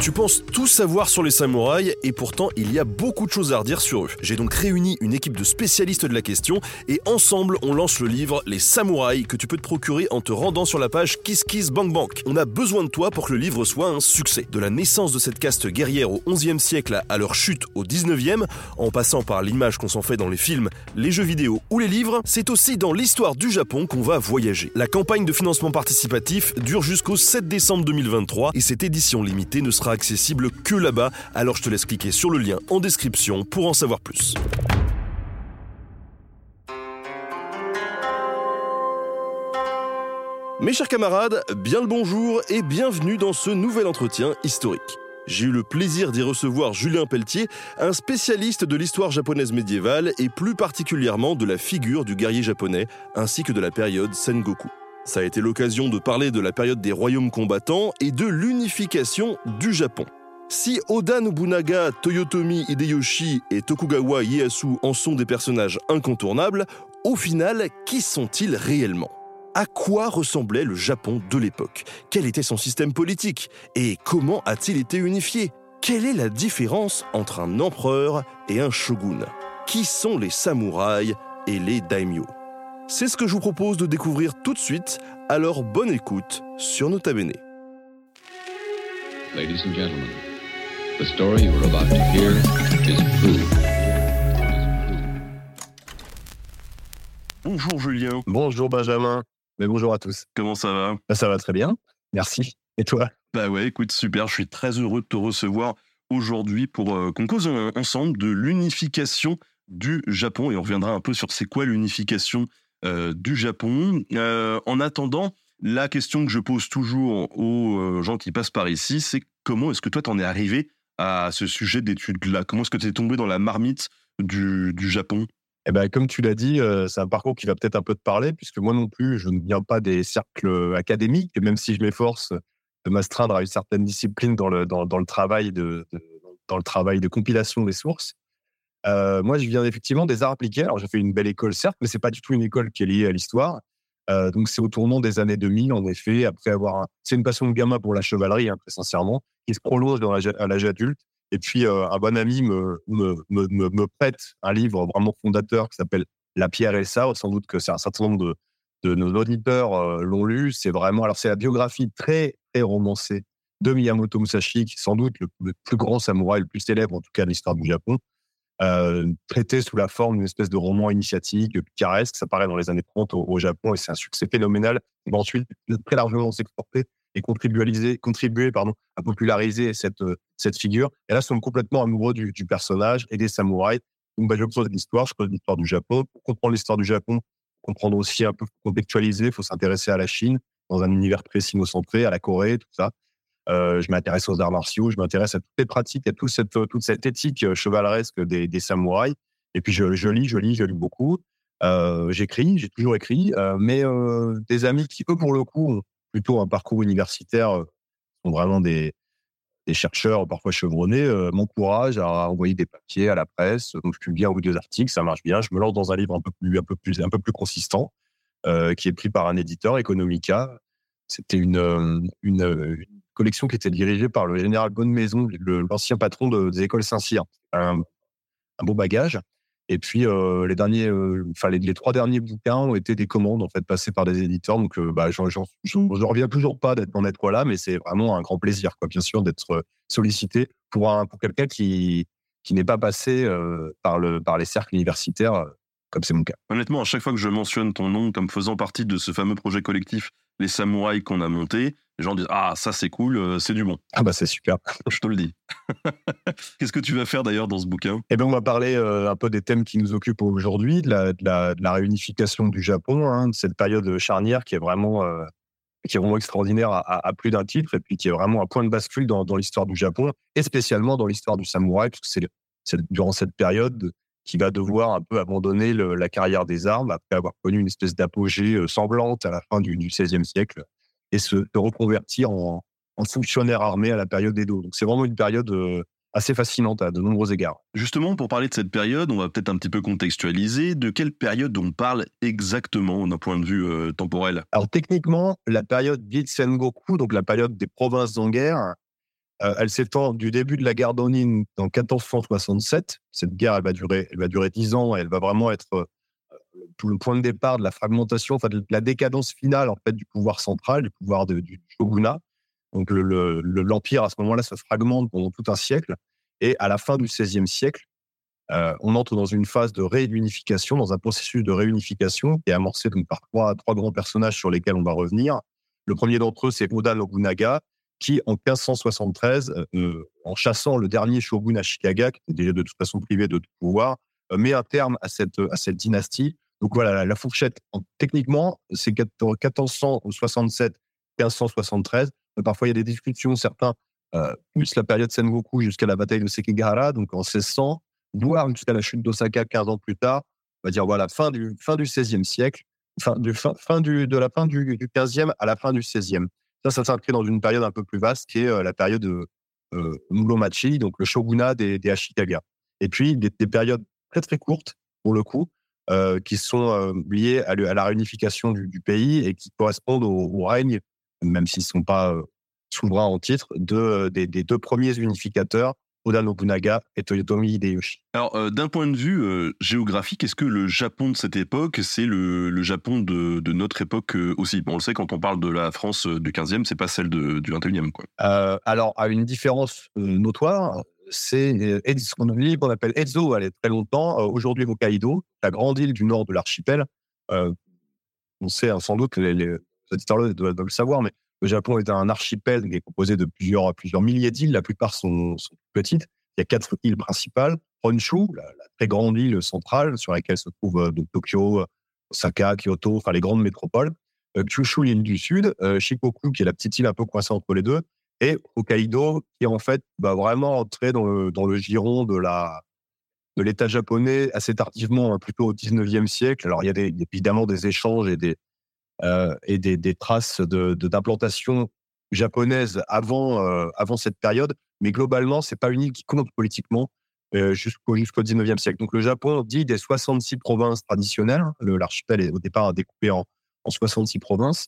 Tu penses tout savoir sur les samouraïs et pourtant il y a beaucoup de choses à redire sur eux. J'ai donc réuni une équipe de spécialistes de la question et ensemble on lance le livre Les samouraïs que tu peux te procurer en te rendant sur la page KissKissBankBank. On a besoin de toi pour que le livre soit un succès. De la naissance de cette caste guerrière au 11e siècle à leur chute au 19e, en passant par l'image qu'on s'en fait dans les films, les jeux vidéo ou les livres, c'est aussi dans l'histoire du Japon qu'on va voyager. La campagne de financement participatif dure jusqu'au 7 décembre 2023 et cette édition limitée ne sera accessible que là-bas, alors je te laisse cliquer sur le lien en description pour en savoir plus. Mes chers camarades, bien le bonjour et bienvenue dans ce nouvel entretien historique. J'ai eu le plaisir d'y recevoir Julien Pelletier, un spécialiste de l'histoire japonaise médiévale et plus particulièrement de la figure du guerrier japonais ainsi que de la période Sengoku. Ça a été l'occasion de parler de la période des royaumes combattants et de l'unification du Japon. Si Oda Nobunaga, Toyotomi Hideyoshi et Tokugawa Ieyasu en sont des personnages incontournables, au final, qui sont-ils réellement? À quoi ressemblait le Japon de l'époque? Quel était son système politique? Et comment a-t-il été unifié? Quelle est la différence entre un empereur et un shogun? Qui sont les samouraïs et les daimyo C'est ce que je vous propose de découvrir tout de suite, alors bonne écoute sur Nota Bene. Ladies and gentlemen, the story you are about to hear is true. Bonjour Julien, Bonjour Benjamin, mais bonjour à tous. comment ça va? Bah, ça va très bien, merci. Et toi? Bah ouais, écoute, super, je suis très heureux de te recevoir aujourd'hui pour euh, qu'on cause euh, ensemble de l'unification du Japon et on reviendra un peu sur c'est quoi l'unification du Japon. Euh, en attendant, la question que je pose toujours aux euh, gens qui passent par ici, c'est comment est-ce que toi t'en es arrivé à ce sujet d'études-là? Comment est-ce que tu es tombé dans la marmite du, du Japon? Eh ben, comme tu l'as dit, euh, c'est un parcours qui va peut-être un peu te parler, puisque moi non plus, je ne viens pas des cercles académiques, même si je m'efforce de m'astreindre à une certaine discipline dans le, dans, le, travail, de- dans le travail de compilation des sources. Euh, moi, je viens effectivement des arts appliqués. Alors, j'ai fait une belle école, certes, mais c'est pas du tout une école qui est liée à l'histoire. Euh, donc, c'est au tournant des années 2000, en effet, après avoir. C'est une passion de gamin pour la chevalerie, hein, très sincèrement, qui se prolonge à l'âge adulte. Et puis, euh, un bon ami me, me, me, me, prête un livre vraiment fondateur qui s'appelle La pierre et le sabre. Sans doute que c'est un certain nombre de, de nos auditeurs l'ont lu. C'est vraiment. Alors, c'est la biographie très, très romancée de Miyamoto Musashi, qui est sans doute le plus grand samouraï, le plus célèbre en tout cas de l'histoire du Japon euh, traité sous la forme d'une espèce de roman initiatique picaresque. Ça paraît dans les années 30 au, Japon et c'est un succès phénoménal. Il ensuite très largement s'exporter et contribuer, à populariser cette, euh, cette figure. Et là, nous sommes complètement amoureux du, personnage et des samouraïs. Donc, bah, je creuse l'histoire, je creuse l'histoire du Japon. Pour comprendre l'histoire du Japon, comprendre aussi un peu, contextualiser, il faut s'intéresser à la Chine dans un univers très sino-centré, à la Corée, tout ça. Euh, je m'intéresse aux arts martiaux, je m'intéresse à toutes les pratiques, à toute cette, toute cette éthique euh, chevaleresque des, samouraïs. Et puis je, lis, je lis, je lis beaucoup. Euh, J'écris, j'ai toujours écrit, mais des amis qui, eux, pour le coup, ont plutôt un parcours universitaire, sont vraiment des, des chercheurs parfois chevronnés, m'encouragent à envoyer des papiers à la presse. Donc, je publie un ou deux articles, ça marche bien. Je me lance dans un livre un peu plus, un peu plus, un peu plus consistant, qui est pris par un éditeur, Economica. C'était une, euh, une, une collection qui était dirigée par le général Bonnemaison, le- l'ancien patron de- des écoles Saint-Cyr. Un, un beau bagage. Et puis, euh, les derniers, euh, les, les trois derniers bouquins ont été des commandes, en fait, passées par des éditeurs. Donc, euh, bah, j'en, j'en, j'en- je reviens toujours pas d'être, d'en être là, mais c'est vraiment un grand plaisir, quoi, bien sûr, d'être euh, sollicité pour un, pour quelqu'un qui, qui n'est pas passé euh, par le, par les cercles universitaires, euh, comme c'est mon cas. Honnêtement, à chaque fois que je mentionne ton nom comme faisant partie de ce fameux projet collectif, les samouraïs qu'on a monté, les gens disent Ah, ça c'est cool, euh, c'est du bon. Ah, bah, c'est super. Je te le dis. Qu'est-ce que tu vas faire d'ailleurs dans ce bouquin? Eh bien, on va parler euh, un peu des thèmes qui nous occupent aujourd'hui, de la, de la, de la réunification du Japon, hein, de cette période charnière qui est vraiment, euh, qui est vraiment extraordinaire à, à, plus d'un titre, et puis qui est vraiment un point de bascule dans, dans l'histoire du Japon, et spécialement dans l'histoire du samouraï, puisque c'est durant cette période qui va devoir un peu abandonner le, la carrière des armes après avoir connu une espèce d'apogée euh, semblante à la fin du, XVIe siècle et se, se reconvertir en, en, fonctionnaire armé à la période d'Edo. Donc c'est vraiment une période euh, assez fascinante à de nombreux égards. Justement, pour parler de cette période, on va peut-être un petit peu contextualiser. De quelle période on parle exactement d'un point de vue euh, temporel? Alors techniquement, la période dite Sengoku, donc la période des provinces en guerre, euh, elle s'étend du début de la guerre d'Onin en 1467. Cette guerre, elle va durer, elle va durer 10 ans et elle va vraiment être euh, le point de départ de la fragmentation, enfin de la décadence finale en fait du pouvoir central, du pouvoir du shogunat. Donc l'empire le, le, à ce moment-là se fragmente pendant tout un siècle et à la fin du XVIe siècle, euh, on entre dans une phase de réunification, dans un processus de réunification qui est amorcé donc par trois, trois grands personnages sur lesquels on va revenir. Le premier d'entre eux, c'est Oda Nobunaga, qui, en 1573, euh, euh, en chassant le dernier shogun Ashikaga, qui était déjà de toute façon privé de tout pouvoir, euh, met un terme à cette, dynastie. Donc voilà, la, fourchette, en, techniquement, c'est 1467, 1573. Mais parfois, il y a des discussions, certains, euh, plus la période Sengoku jusqu'à la bataille de Sekigahara, donc en 1600, voire jusqu'à la chute d'Osaka 15 ans plus tard. On va dire, voilà, fin du, fin du 16e siècle, fin, du, fin, fin du, de la fin du, du 15e à la fin du 16e. Ça, ça s'inscrit dans une période un peu plus vaste qui est euh, la période de euh, Muromachi, donc le shogunat des, Ashikaga. Et puis, des, des, périodes très très courtes, pour le coup, euh, qui sont euh, liées à, la réunification du, pays et qui correspondent au, règne, même s'ils ne sont pas euh, souverains en titre, de, des deux premiers unificateurs Oda Nobunaga et Toyotomi Hideyoshi. Alors, euh, d'un point de vue euh, géographique, est-ce que le Japon de cette époque, c'est le, le, Japon de, de, notre époque euh, aussi? Bon, On le sait, quand on parle de la France du 15e, c'est pas celle de, du 21e. Quoi. Euh, alors, à une différence notoire, c'est ce qu'on qu appelle Ezo, elle est très longtemps. Aujourd'hui, Hokkaido, la grande île du nord de l'archipel. on sait hein, sans doute que les, les auditeurs doivent le savoir, mais le Japon est un archipel qui est composé de plusieurs, plusieurs milliers d'îles. La plupart sont, petites. Il y a quatre îles principales. Honshu, la, très grande île centrale sur laquelle se trouvent euh, Tokyo, Osaka, Kyoto, enfin les grandes métropoles. Euh, Kyushu, l'île du Sud. Euh, Shikoku, qui est la petite île un peu coincée entre les deux. Et Hokkaido, qui en fait vraiment entrer dans le, dans le giron de la de l'État japonais assez tardivement, hein, plutôt au 19e siècle. Alors il y a des, évidemment des échanges et des, et des, traces d'implantation de, japonaise avant, euh, avant cette période. Mais globalement, c'est pas une île qui compte politiquement euh, jusqu'au jusqu'au 19e siècle. Donc le Japon dit des 66 provinces traditionnelles. Hein, l'archipel est au départ découpé en, en 66 provinces.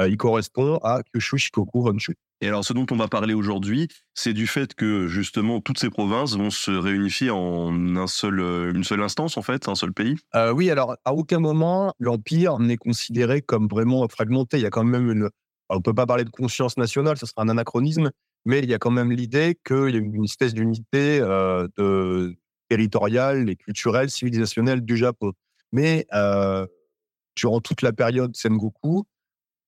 Euh, il correspond à Kyushu, Shikoku, Honshu. Et alors, ce dont on va parler aujourd'hui, c'est du fait que justement toutes ces provinces vont se réunifier en un seul, euh, une seule instance, en fait, un seul pays? Euh, oui, alors à aucun moment l'empire n'est considéré comme vraiment fragmenté. Il y a quand même une. on peut pas parler de conscience nationale, ce sera un anachronisme, mais il y a quand même l'idée qu'il y a une espèce d'unité euh, de territoriale et culturelle, civilisationnelle du Japon. Mais euh, durant toute la période Sengoku,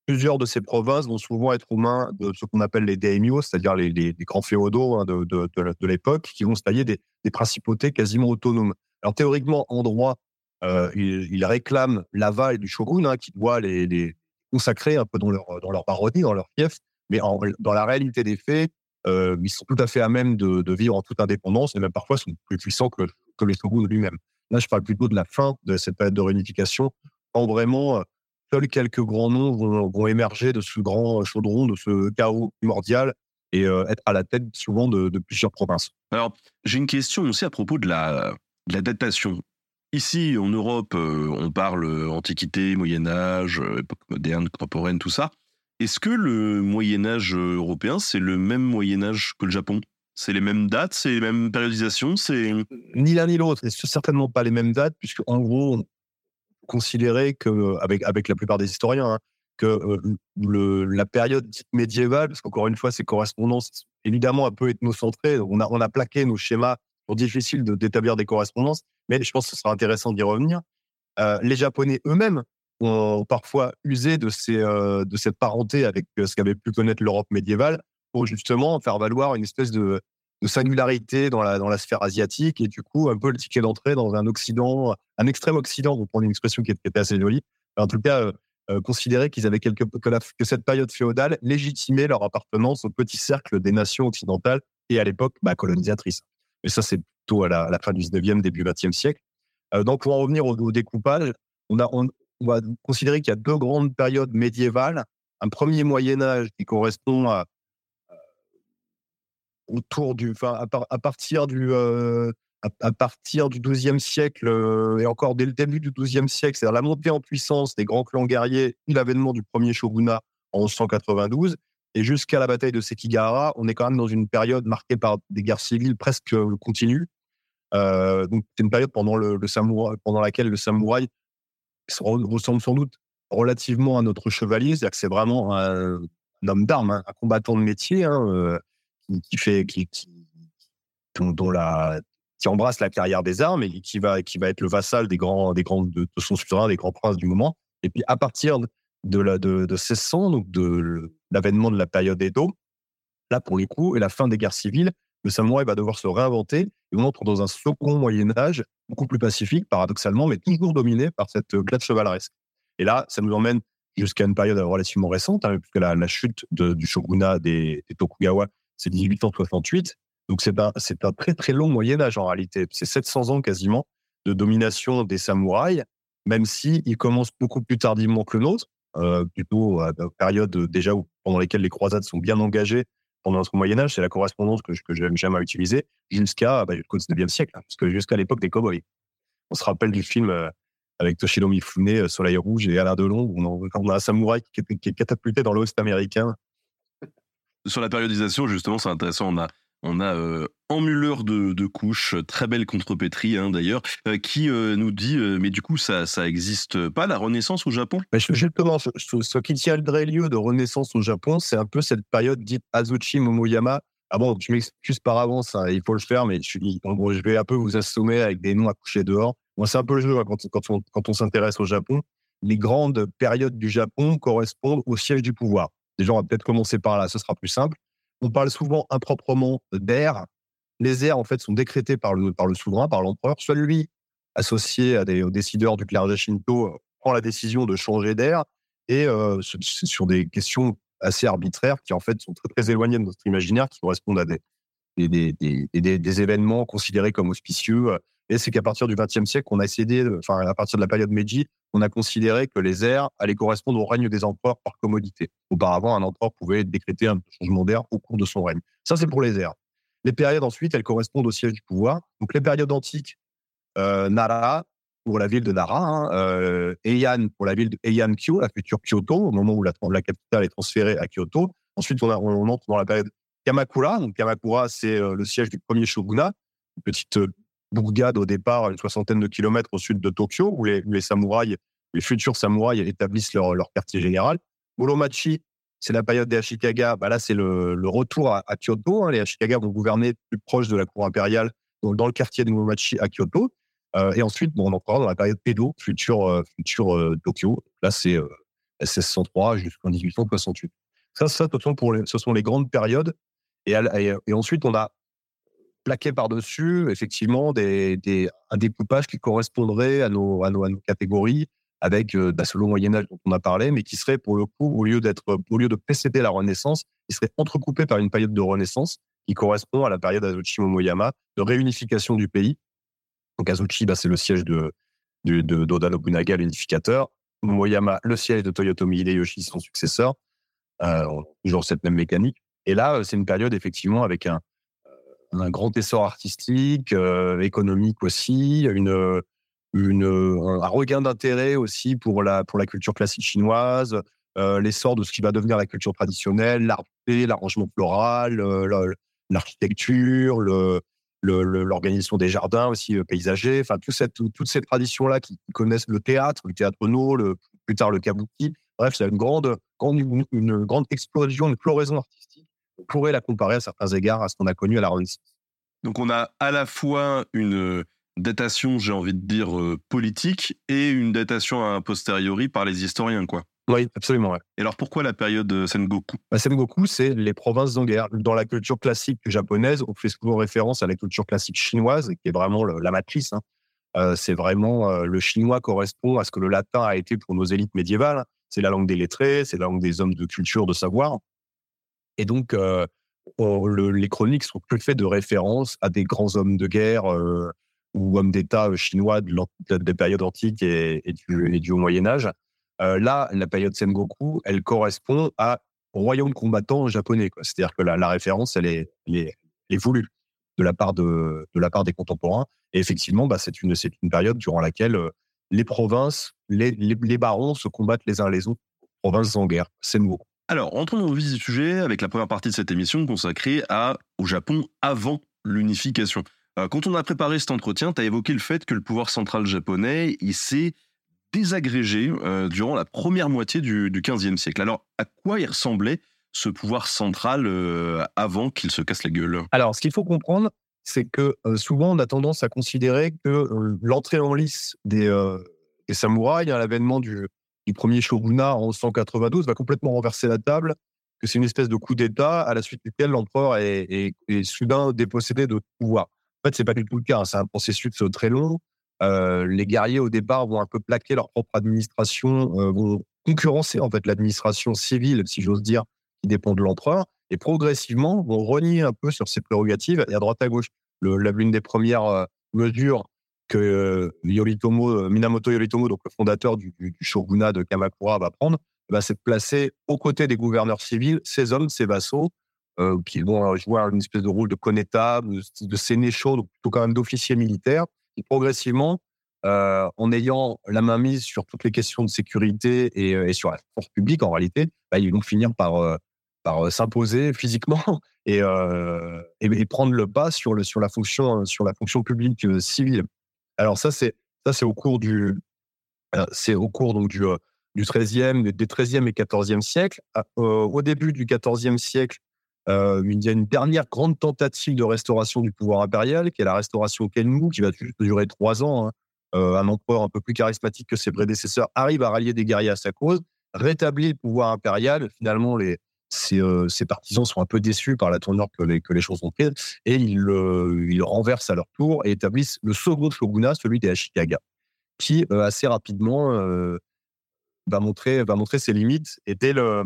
plusieurs de ces provinces vont souvent être aux mains de ce qu'on appelle les daimyo, c'est-à-dire les, grands féodaux hein, de, l'époque, qui vont se tailler des, principautés quasiment autonomes. Alors théoriquement, en droit, euh, ils, réclament l'aval du shogun, hein, qui doit les, consacrer un peu dans leur, dans leur baronnie, dans leur fief, mais dans la réalité des faits, euh, ils sont tout à fait à même de, vivre en toute indépendance, et même parfois sont plus puissants que, que les shoguns lui-même. Là, je parle plutôt de la fin de cette période de réunification, quand vraiment seuls quelques grands noms vont, vont, émerger de ce grand chaudron, de ce chaos primordial et euh, être à la tête souvent de, de plusieurs provinces. Alors, j'ai une question aussi à propos de la, de la datation. Ici, en Europe, euh, on parle Antiquité, Moyen-Âge, euh, époque moderne, contemporaine, tout ça. Est-ce que le Moyen-Âge européen, c'est le même Moyen-Âge que le Japon? C'est les mêmes dates, c'est les mêmes périodisations, c'est ni l'un ni l'autre. C'est certainement pas les mêmes dates, puisque en gros, considérer que, avec, avec la plupart des historiens, hein, que euh, le, la période médiévale, parce qu'encore une fois, ces correspondances, évidemment un peu ethnocentrées, on a, on a plaqué nos schémas pour difficile d'établir des correspondances, mais je pense que ce sera intéressant d'y revenir. Euh, les Japonais eux-mêmes ont parfois usé de, ces, euh, de cette parenté avec ce qu'avait pu connaître l'Europe médiévale pour justement faire valoir une espèce de, de singularité dans la, dans la sphère asiatique et du coup un peu le ticket d'entrée dans un Occident, un extrême Occident, pour prendre une expression qui était assez jolie. En tout cas, euh, considéraient qu'ils avaient quelque, que, cette période féodale légitimait leur appartenance au petit cercle des nations occidentales et à l'époque bah, colonisatrices. Et ça, c'est plutôt à la, fin du 19e, début 20e siècle. Euh, donc, pour en revenir au, découpage, on, a, on va considérer qu'il y a deux grandes périodes médiévales. Un premier Moyen Âge qui correspond à, autour du, enfin, à, par- à partir du, euh, à, partir du XIIe siècle euh, et encore dès le début du XIIe siècle, c'est-à-dire la montée en puissance des grands clans guerriers, l'avènement du premier shogunat en 1192, et jusqu'à la bataille de Sekigahara, on est quand même dans une période marquée par des guerres civiles presque euh, continues. Euh, donc c'est une période pendant le, samouraï, pendant laquelle le samouraï se re- ressemble sans doute relativement à notre chevalier, c'est-à-dire que c'est vraiment un, homme d'armes, hein, un combattant de métier. hein, qui, fait qui, dont, la qui embrasse la carrière des armes et qui va qui va être le vassal des grands des grands de, son suzerain des grands princes du moment. Et puis à partir de la de, de 1600 donc de l'avènement de la période Edo là pour les coups et la fin des guerres civiles le samouraï va devoir se réinventer et on entre dans un second Moyen Âge beaucoup plus pacifique paradoxalement mais toujours dominé par cette euh, glace chevaleresque. Et là ça nous emmène jusqu'à une période relativement récente hein, puisque la, chute de- du shogunat des Tokugawa c'est 1868. Donc c'est un, très très long Moyen Âge en réalité. C'est 700 ans quasiment de domination des samouraïs, même si il commence beaucoup plus tardivement que le nôtre, euh, plutôt à la période déjà où, pendant lesquelles les croisades sont bien engagées pendant notre Moyen Âge. C'est la correspondance que, que j'aime jamais utiliser jusqu'à bah, jusqu'au 19e siècle, hein, parce que jusqu'à l'époque des cowboys. On se rappelle du film euh, avec Toshiro Mifune, euh, Soleil Rouge et Alain Delon, on, a- on a un samouraï qui est catapulté dans l'Ouest américain Sur la périodisation, justement, c'est intéressant. On a, on a euh, de, couches, très belle contrepétrie hein, d'ailleurs, euh, qui euh, nous dit mais du coup ça ça pas la Renaissance au Japon? Je- justement, ce, ce- qui tiendrait lieu de renaissance au Japon, c'est un peu cette période dite Azuchi Momoyama. Ah bon, tu m'excuses par avance, hein, il faut le faire, mais je, je vais un peu vous assommer avec des noms à coucher dehors. Moi, c'est un peu le jeu hein, quand, quand on, quand on s'intéresse au Japon. Les grandes périodes du Japon correspondent au siège du pouvoir. Déjà, on va peut-être commencer par là, ce sera plus simple. On parle souvent improprement d'ère. Les aires, en fait, sont décrétées par le, par le souverain, par l'empereur. Soit lui, associé à des aux décideurs du clergé Shinto, euh, prend la décision de changer d'air et euh, sur- des questions assez arbitraires qui en fait sont très, très éloignées de notre imaginaire, qui correspondent à des, des, des, des, événements considérés comme auspicieux. Et c'est qu'à partir du XXe siècle, on a essayé, de- enfin à partir de la période Meiji, on a considéré que les airs allaient correspondre au règne des empereurs par commodité. Auparavant, un empereur pouvait décréter un changement d'air au cours de son règne. Ça, c'est pour les airs. Les périodes ensuite, elles correspondent au siège du pouvoir. Donc les périodes antiques, euh, Nara pour la ville de Nara, hein, euh, pour la ville de Heian-kyo, la future Kyoto, au moment où la, capitale est transférée à Kyoto. Ensuite, on, entre dans la période Kamakura. Donc Kamakura, c'est euh, le siège du premier shogunat, une petite euh, bourgade au départ, une soixantaine de kilomètres au sud de Tokyo, où les, samouraïs, les futurs samouraïs établissent leur, leur quartier général. Muromachi, c'est la période des Ashikaga. Bah là, c'est le, retour à, Kyoto. hein. Les Ashikaga vont gouverner plus proche de la cour impériale, donc dans le quartier de Muromachi à Kyoto. Euh, et ensuite, bon, on entrera dans la période Edo, futur, euh, futur euh, Tokyo. Là, c'est euh, 1603 jusqu'en 1868. Ça, ça, ce sont, pour les, ce sont les grandes périodes. Et ensuite, on a plaqué par-dessus, effectivement, des, un découpage qui correspondrait à nos, à nos, catégories avec euh, bah, ce long Moyen-Âge dont on a parlé, mais qui serait, pour le coup, au lieu, d'être, au lieu de précéder la Renaissance, qui serait entrecoupé par une période de Renaissance qui correspond à la période Azuchi Momoyama, de réunification du pays. Donc Azuchi, bah, c'est le siège de, de, de d'Oda Nobunaga, l'unificateur. Momoyama, le siège de Toyotomi Hideyoshi, son successeur. Euh, toujours cette même mécanique. Et là, euh, c'est une période, effectivement, avec un, euh, un grand essor artistique, euh, économique aussi, un regain d'intérêt aussi pour la, pour la culture classique chinoise, euh, l'essor de ce qui va devenir la culture traditionnelle, l'art, l'arrangement floral, euh, la- l'architecture, l'organisation des jardins aussi paysagers, enfin toutes ces traditions là qui connaissent le théâtre, le théâtre no, plus tard le kabuki. Bref, c'est une grande, une, une grande explosion, une floraison artistique. On pourrait la comparer à certains égards à ce qu'on a connu à la Renaissance. Donc on a à la fois une datation, j'ai envie de dire, euh, politique et une datation a posteriori par les historiens, quoi. Oui, absolument. Ouais. Et alors pourquoi la période euh, Sengoku? Bah, Sengoku, c'est les provinces en guerre. Dans la culture classique japonaise, on fait souvent référence à la culture classique chinoise, qui est vraiment le- la matrice. hein. Euh, c'est vraiment euh, le chinois correspond à ce que le latin a été pour nos élites médiévales. c'est la langue des lettrés, c'est la langue des hommes de culture, de savoir. Et donc, oh, le- les chroniques sont plus faites de références à des grands hommes de guerre ou hommes d'État chinois de de- des périodes antiques et, du, et Moyen Âge. Là, la période Sengoku, elle correspond à au royaume combattant japonais. C'est-à-dire que la, référence, elle est, elle est, elle est voulue de la part de, de la part des contemporains. Et effectivement, bah, c'est une, c'est une période durant laquelle les provinces, les, les, barons se combattent les uns les autres. Provinces en guerre, Sengoku. Alors, entrons dans le vif du sujet avec la première partie de cette émission consacrée au Japon avant l'unification. Euh, quand on a préparé cet entretien, tu as évoqué le fait que le pouvoir central japonais, s'est désagrégé euh, durant la première moitié du, du 15e siècle. Alors, à quoi il ressemblait ce pouvoir central euh, avant qu'il se casse la gueule? Alors, ce qu'il faut comprendre, c'est que souvent, on a tendance à considérer que l'entrée en lice des, samouraïs à l'avènement du, du premier shogunat en 192 va complètement renverser la table, que c'est une espèce de coup d'État à la suite duquel l'empereur est, soudain dépossédé de pouvoir. En fait, c'est pas du tout le cas. hein. C'est un processus très long. Euh, les guerriers, au départ, vont un peu plaquer leur propre administration, euh, vont concurrencer en fait l'administration civile, si j'ose dire, qui dépend de l'empereur et progressivement vont renier un peu sur ses prérogatives et à droite à gauche. L'une des premières euh, mesures que euh, euh, Minamoto Yoritomo, donc le fondateur du, shogunat de Kamakura, va prendre, c'est de placer aux côtés des gouverneurs civils ces hommes, ces vassaux, euh, qui vont jouer une espèce de rôle de connétable, de, de donc plutôt quand même d'officiers militaires, qui progressivement, en ayant la main mise sur toutes les questions de sécurité et, sur la force publique, en réalité, bah, ils vont finir par, s'imposer physiquement et, prendre le pas sur, la, fonction, publique civile. Alors ça, c'est ça c'est au cours du c'est au cours donc du euh, du 13e des 13e et 14e siècle. Euh, au début du 14e siècle, il y a une dernière grande tentative de restauration du pouvoir impérial, qui est la restauration Kenmu, qui va durer trois ans. hein. Un empereur un peu plus charismatique que ses prédécesseurs arrive à rallier des guerriers à sa cause, rétablit le pouvoir impérial. Finalement, les, ses, euh, ses partisans sont un peu déçus par la tournure que les, choses ont prise et ils, euh, ils renversent à leur tour et établissent le second shogunat, celui des Ashikaga, qui euh, assez rapidement va, montrer, va montrer ses limites. Et dès le,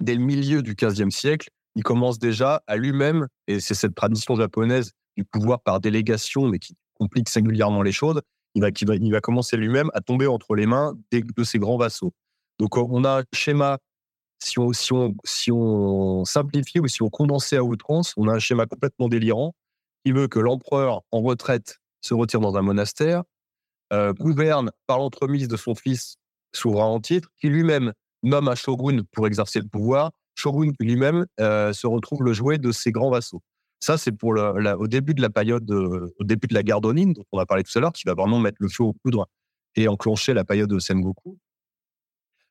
dès le milieu du 15e siècle, il commence déjà à lui-même, et c'est cette tradition japonaise du pouvoir par délégation, mais qui complique singulièrement les choses, il va, va, il va commencer lui-même à tomber entre les mains de ses grands vassaux. Donc on a un schéma si on, si, on, si on simplifie ou si on condensait à outrance, on a un schéma complètement délirant qui veut que l'empereur en retraite se retire dans un monastère, euh, gouverne par l'entremise de son fils souverain en titre, qui lui-même nomme un shogun pour exercer le pouvoir, shogun qui lui-même euh, se retrouve le jouet de ses grands vassaux. Ça, c'est pour le, au début de la période, au début de la guerre d'Onin, dont on a parlé tout à l'heure, qui va vraiment mettre le feu aux poudres et enclencher la période de Sengoku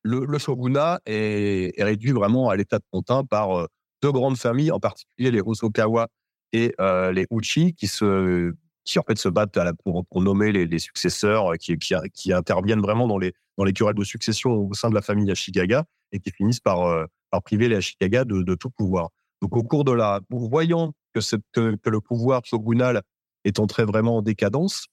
le, shogunat est, réduit vraiment à l'état de pontin par euh, deux grandes familles, en particulier les Hosokawa et euh, les Uchi, qui se qui en fait se battent pour, nommer les, successeurs, euh, qui, qui, interviennent vraiment dans les dans les querelles de succession au sein de la famille Ashikaga et qui finissent par par priver les Ashikaga de, tout pouvoir. Donc au cours de la, voyant que, que, que le pouvoir shogunal est entré vraiment en décadence,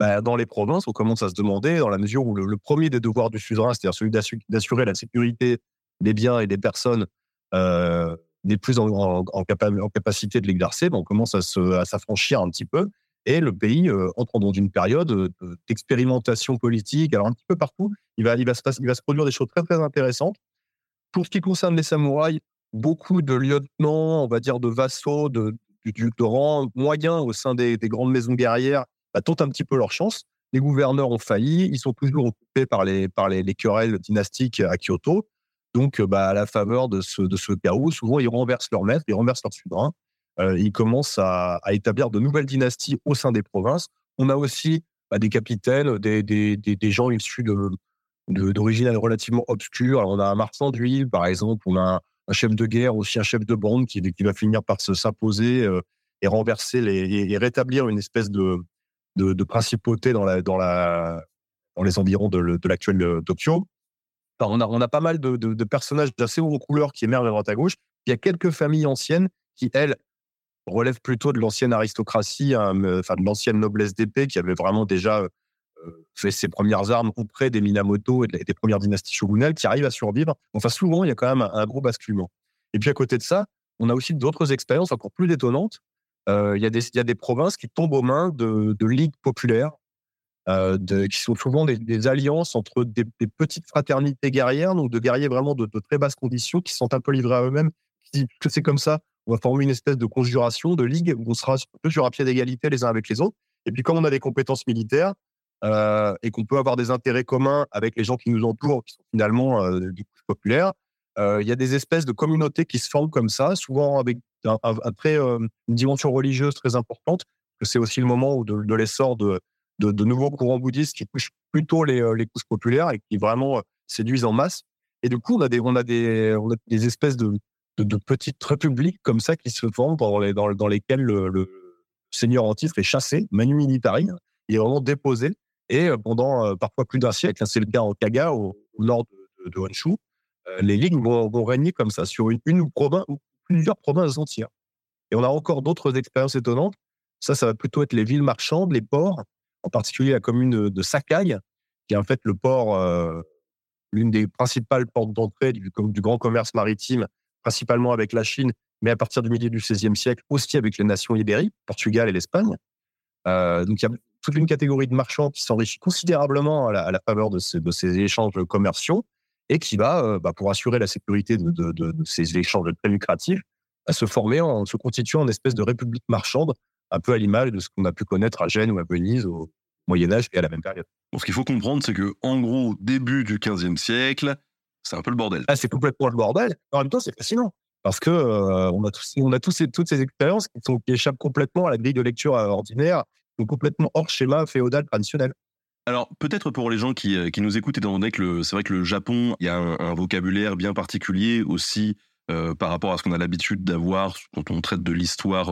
bah, dans les provinces, on commence à se demander, dans la mesure où le, premier des devoirs du suzerain, c'est-à-dire celui d'assu- d'assurer la sécurité des biens et des personnes, euh, n'est plus en, en- en capa- en capacité de l'exercer, bah, on commence à s'affranchir un petit peu. Et le pays euh, entre dans une période euh, de- d'expérimentation politique. Alors un petit peu partout, il va, se produire des choses très très intéressantes. Pour ce qui concerne les samouraïs, beaucoup de lieutenants, on va dire de vassaux, de, du- du- de rang moyen au sein des grandes maisons guerrières bah, tentent un petit peu leur chance. Les gouverneurs ont failli, ils sont toujours occupés par les, par les, les querelles dynastiques à Kyoto. Donc, euh, bah, à la faveur de ce, de ce chaos, souvent ils renversent leur maître, ils renversent leur souverain. Euh, ils commencent à, à établir de nouvelles dynasties au sein des provinces. On a aussi bah, des capitaines, des, des, des, gens issus de, d'origine relativement obscure. On a un marchand d'huile, par exemple. On a un, chef de guerre, aussi un chef de bande qui, qui va finir par se s'imposer euh, et renverser les, et rétablir une espèce de, de, de principauté dans, la, dans, la, les environs de, l'actuel euh, Tokyo. On, a, on a pas mal de, personnages d'assez haut couleurs qui émergent à droite à gauche. Il y a quelques familles anciennes qui, elles, relèvent plutôt de l'ancienne aristocratie, hein, enfin de l'ancienne noblesse d'épée qui avait vraiment déjà euh, fait ses premières armes auprès des Minamoto et des premières dynasties shogunales qui arrivent à survivre. Enfin, souvent, il y a quand même un, gros basculement. Et puis à côté de ça, on a aussi d'autres expériences encore plus détonnantes. Il, y a des, provinces qui tombent aux mains de, ligues populaires, qui sont souvent des, alliances entre des, petites fraternités guerrières, donc de guerriers vraiment de, très basses conditions, qui sont un peu livrés à eux-mêmes, qui disent que c'est comme ça, on va former une espèce de conjuration, de ligue, où on sera sur un pied d'égalité les uns avec les autres. Et puis, comme on a des compétences militaires et qu'on peut avoir des intérêts communs avec les gens qui nous entourent, qui sont finalement du coup populaires, il y a des espèces de communautés qui se forment comme ça, souvent avec un, très, une dimension religieuse très importante. C'est aussi le moment de, l'essor de, de, nouveaux courants bouddhistes qui touchent plutôt les, les couches populaires et qui vraiment séduisent en masse. Et du coup, on a des, on a des, on a des espèces de, de, petites républiques comme ça qui se forment dans, les, dans, lesquelles le, seigneur en titre est chassé, manu militari, il est vraiment déposé. Et pendant parfois plus d'un siècle, hein, c'est le cas en Kaga, au, nord de, de, Honshu, les lignes vont, régner comme ça sur une, ou, plusieurs provinces entières. Et on a encore d'autres expériences étonnantes. Ça, ça va plutôt être les villes marchandes, les ports, en particulier la commune de Sakai, qui est en fait le port, l'une des principales portes d'entrée du, grand commerce maritime principalement avec la Chine, mais à partir du milieu du XVIe siècle aussi avec les nations ibériques, Portugal et l'Espagne. Euh, donc il y a toute une catégorie de marchands qui s'enrichit considérablement à la, faveur de ces, échanges commerciaux et qui va, euh, bah, pour assurer la sécurité de, de, de, ces échanges très lucratifs, à se former, en se constituant en espèce de république marchande, un peu à l'image de ce qu'on a pu connaître à Gênes ou à Venise au Moyen Âge et à la même période. Bon, ce qu'il faut comprendre, c'est que en gros, début du XVe siècle, c'est un peu le bordel. Ah, c'est complètement le bordel. En même temps, c'est fascinant. Parce que euh, on a tous, on a tous ces, toutes ces expériences qui, sont, qui échappent complètement à la grille de lecture euh, ordinaire, sont complètement hors schéma féodal traditionnel. Alors peut-être pour les gens qui, euh, qui nous écoutent, étant donné que c'est vrai que le Japon, il y a un, vocabulaire bien particulier aussi par rapport à ce qu'on a l'habitude d'avoir quand on traite de l'histoire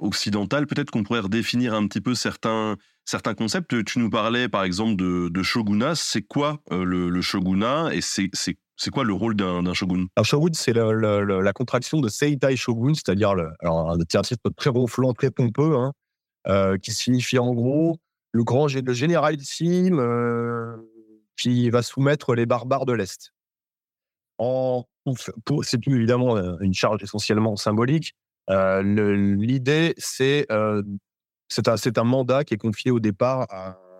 occidentale. Peut-être qu'on pourrait redéfinir un petit peu certains, certains concepts. Tu nous parlais par exemple de, shogunat. C'est quoi euh, le, shogunat et c'est quoi le rôle d'un shogun? Un shogun, c'est la contraction de Seitai Shogun, c'est-à-dire un titre très ronflant, très pompeux, hein, euh, qui signifie en gros le grand le généralissime euh, qui va soumettre les barbares de l'Est. C'est évidemment une charge essentiellement symbolique. L'idée, c'est un, mandat qui est confié au départ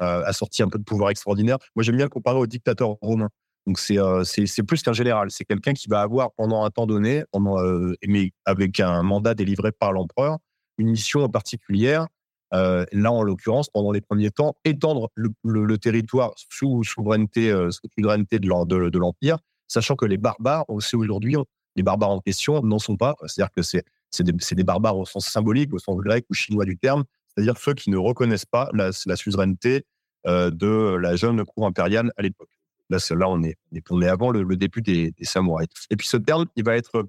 à, sortir un peu de pouvoir extraordinaire. Moi, j'aime bien comparer au dictateur romain. Donc, euh, c'est plus qu'un général. C'est quelqu'un qui va avoir, pendant un temps donné, euh, mais avec un mandat délivré par l'empereur, une mission particulière. Euh, là, en l'occurrence, pendant les premiers temps, étendre le, territoire sous souveraineté, sous souveraineté de l'Empire, sachant que les barbares, sait aujourd'hui, les barbares en question n'en sont pas. C'est-à-dire que c'est des, des barbares au sens symbolique, au sens grec ou chinois du terme, c'est-à-dire ceux qui ne reconnaissent pas la, suzeraineté euh, de la jeune cour impériale à l'époque. Là, on, est, on est avant le, début des, samouraïs. Et puis ce terme, il va être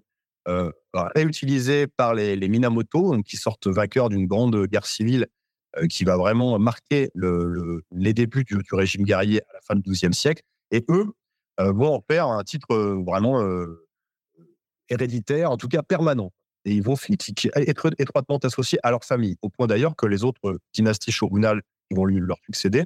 euh, réutilisé par les, Minamoto, qui sortent vainqueurs d'une grande guerre civile euh, qui va vraiment marquer le, les débuts du, régime guerrier à la fin du XIIe siècle. Et eux vont en faire un titre vraiment héréditaire, en tout cas permanent et ils vont être étroitement associés à leur famille, au point d'ailleurs que les autres dynasties shogunales qui vont lui, leur succéder,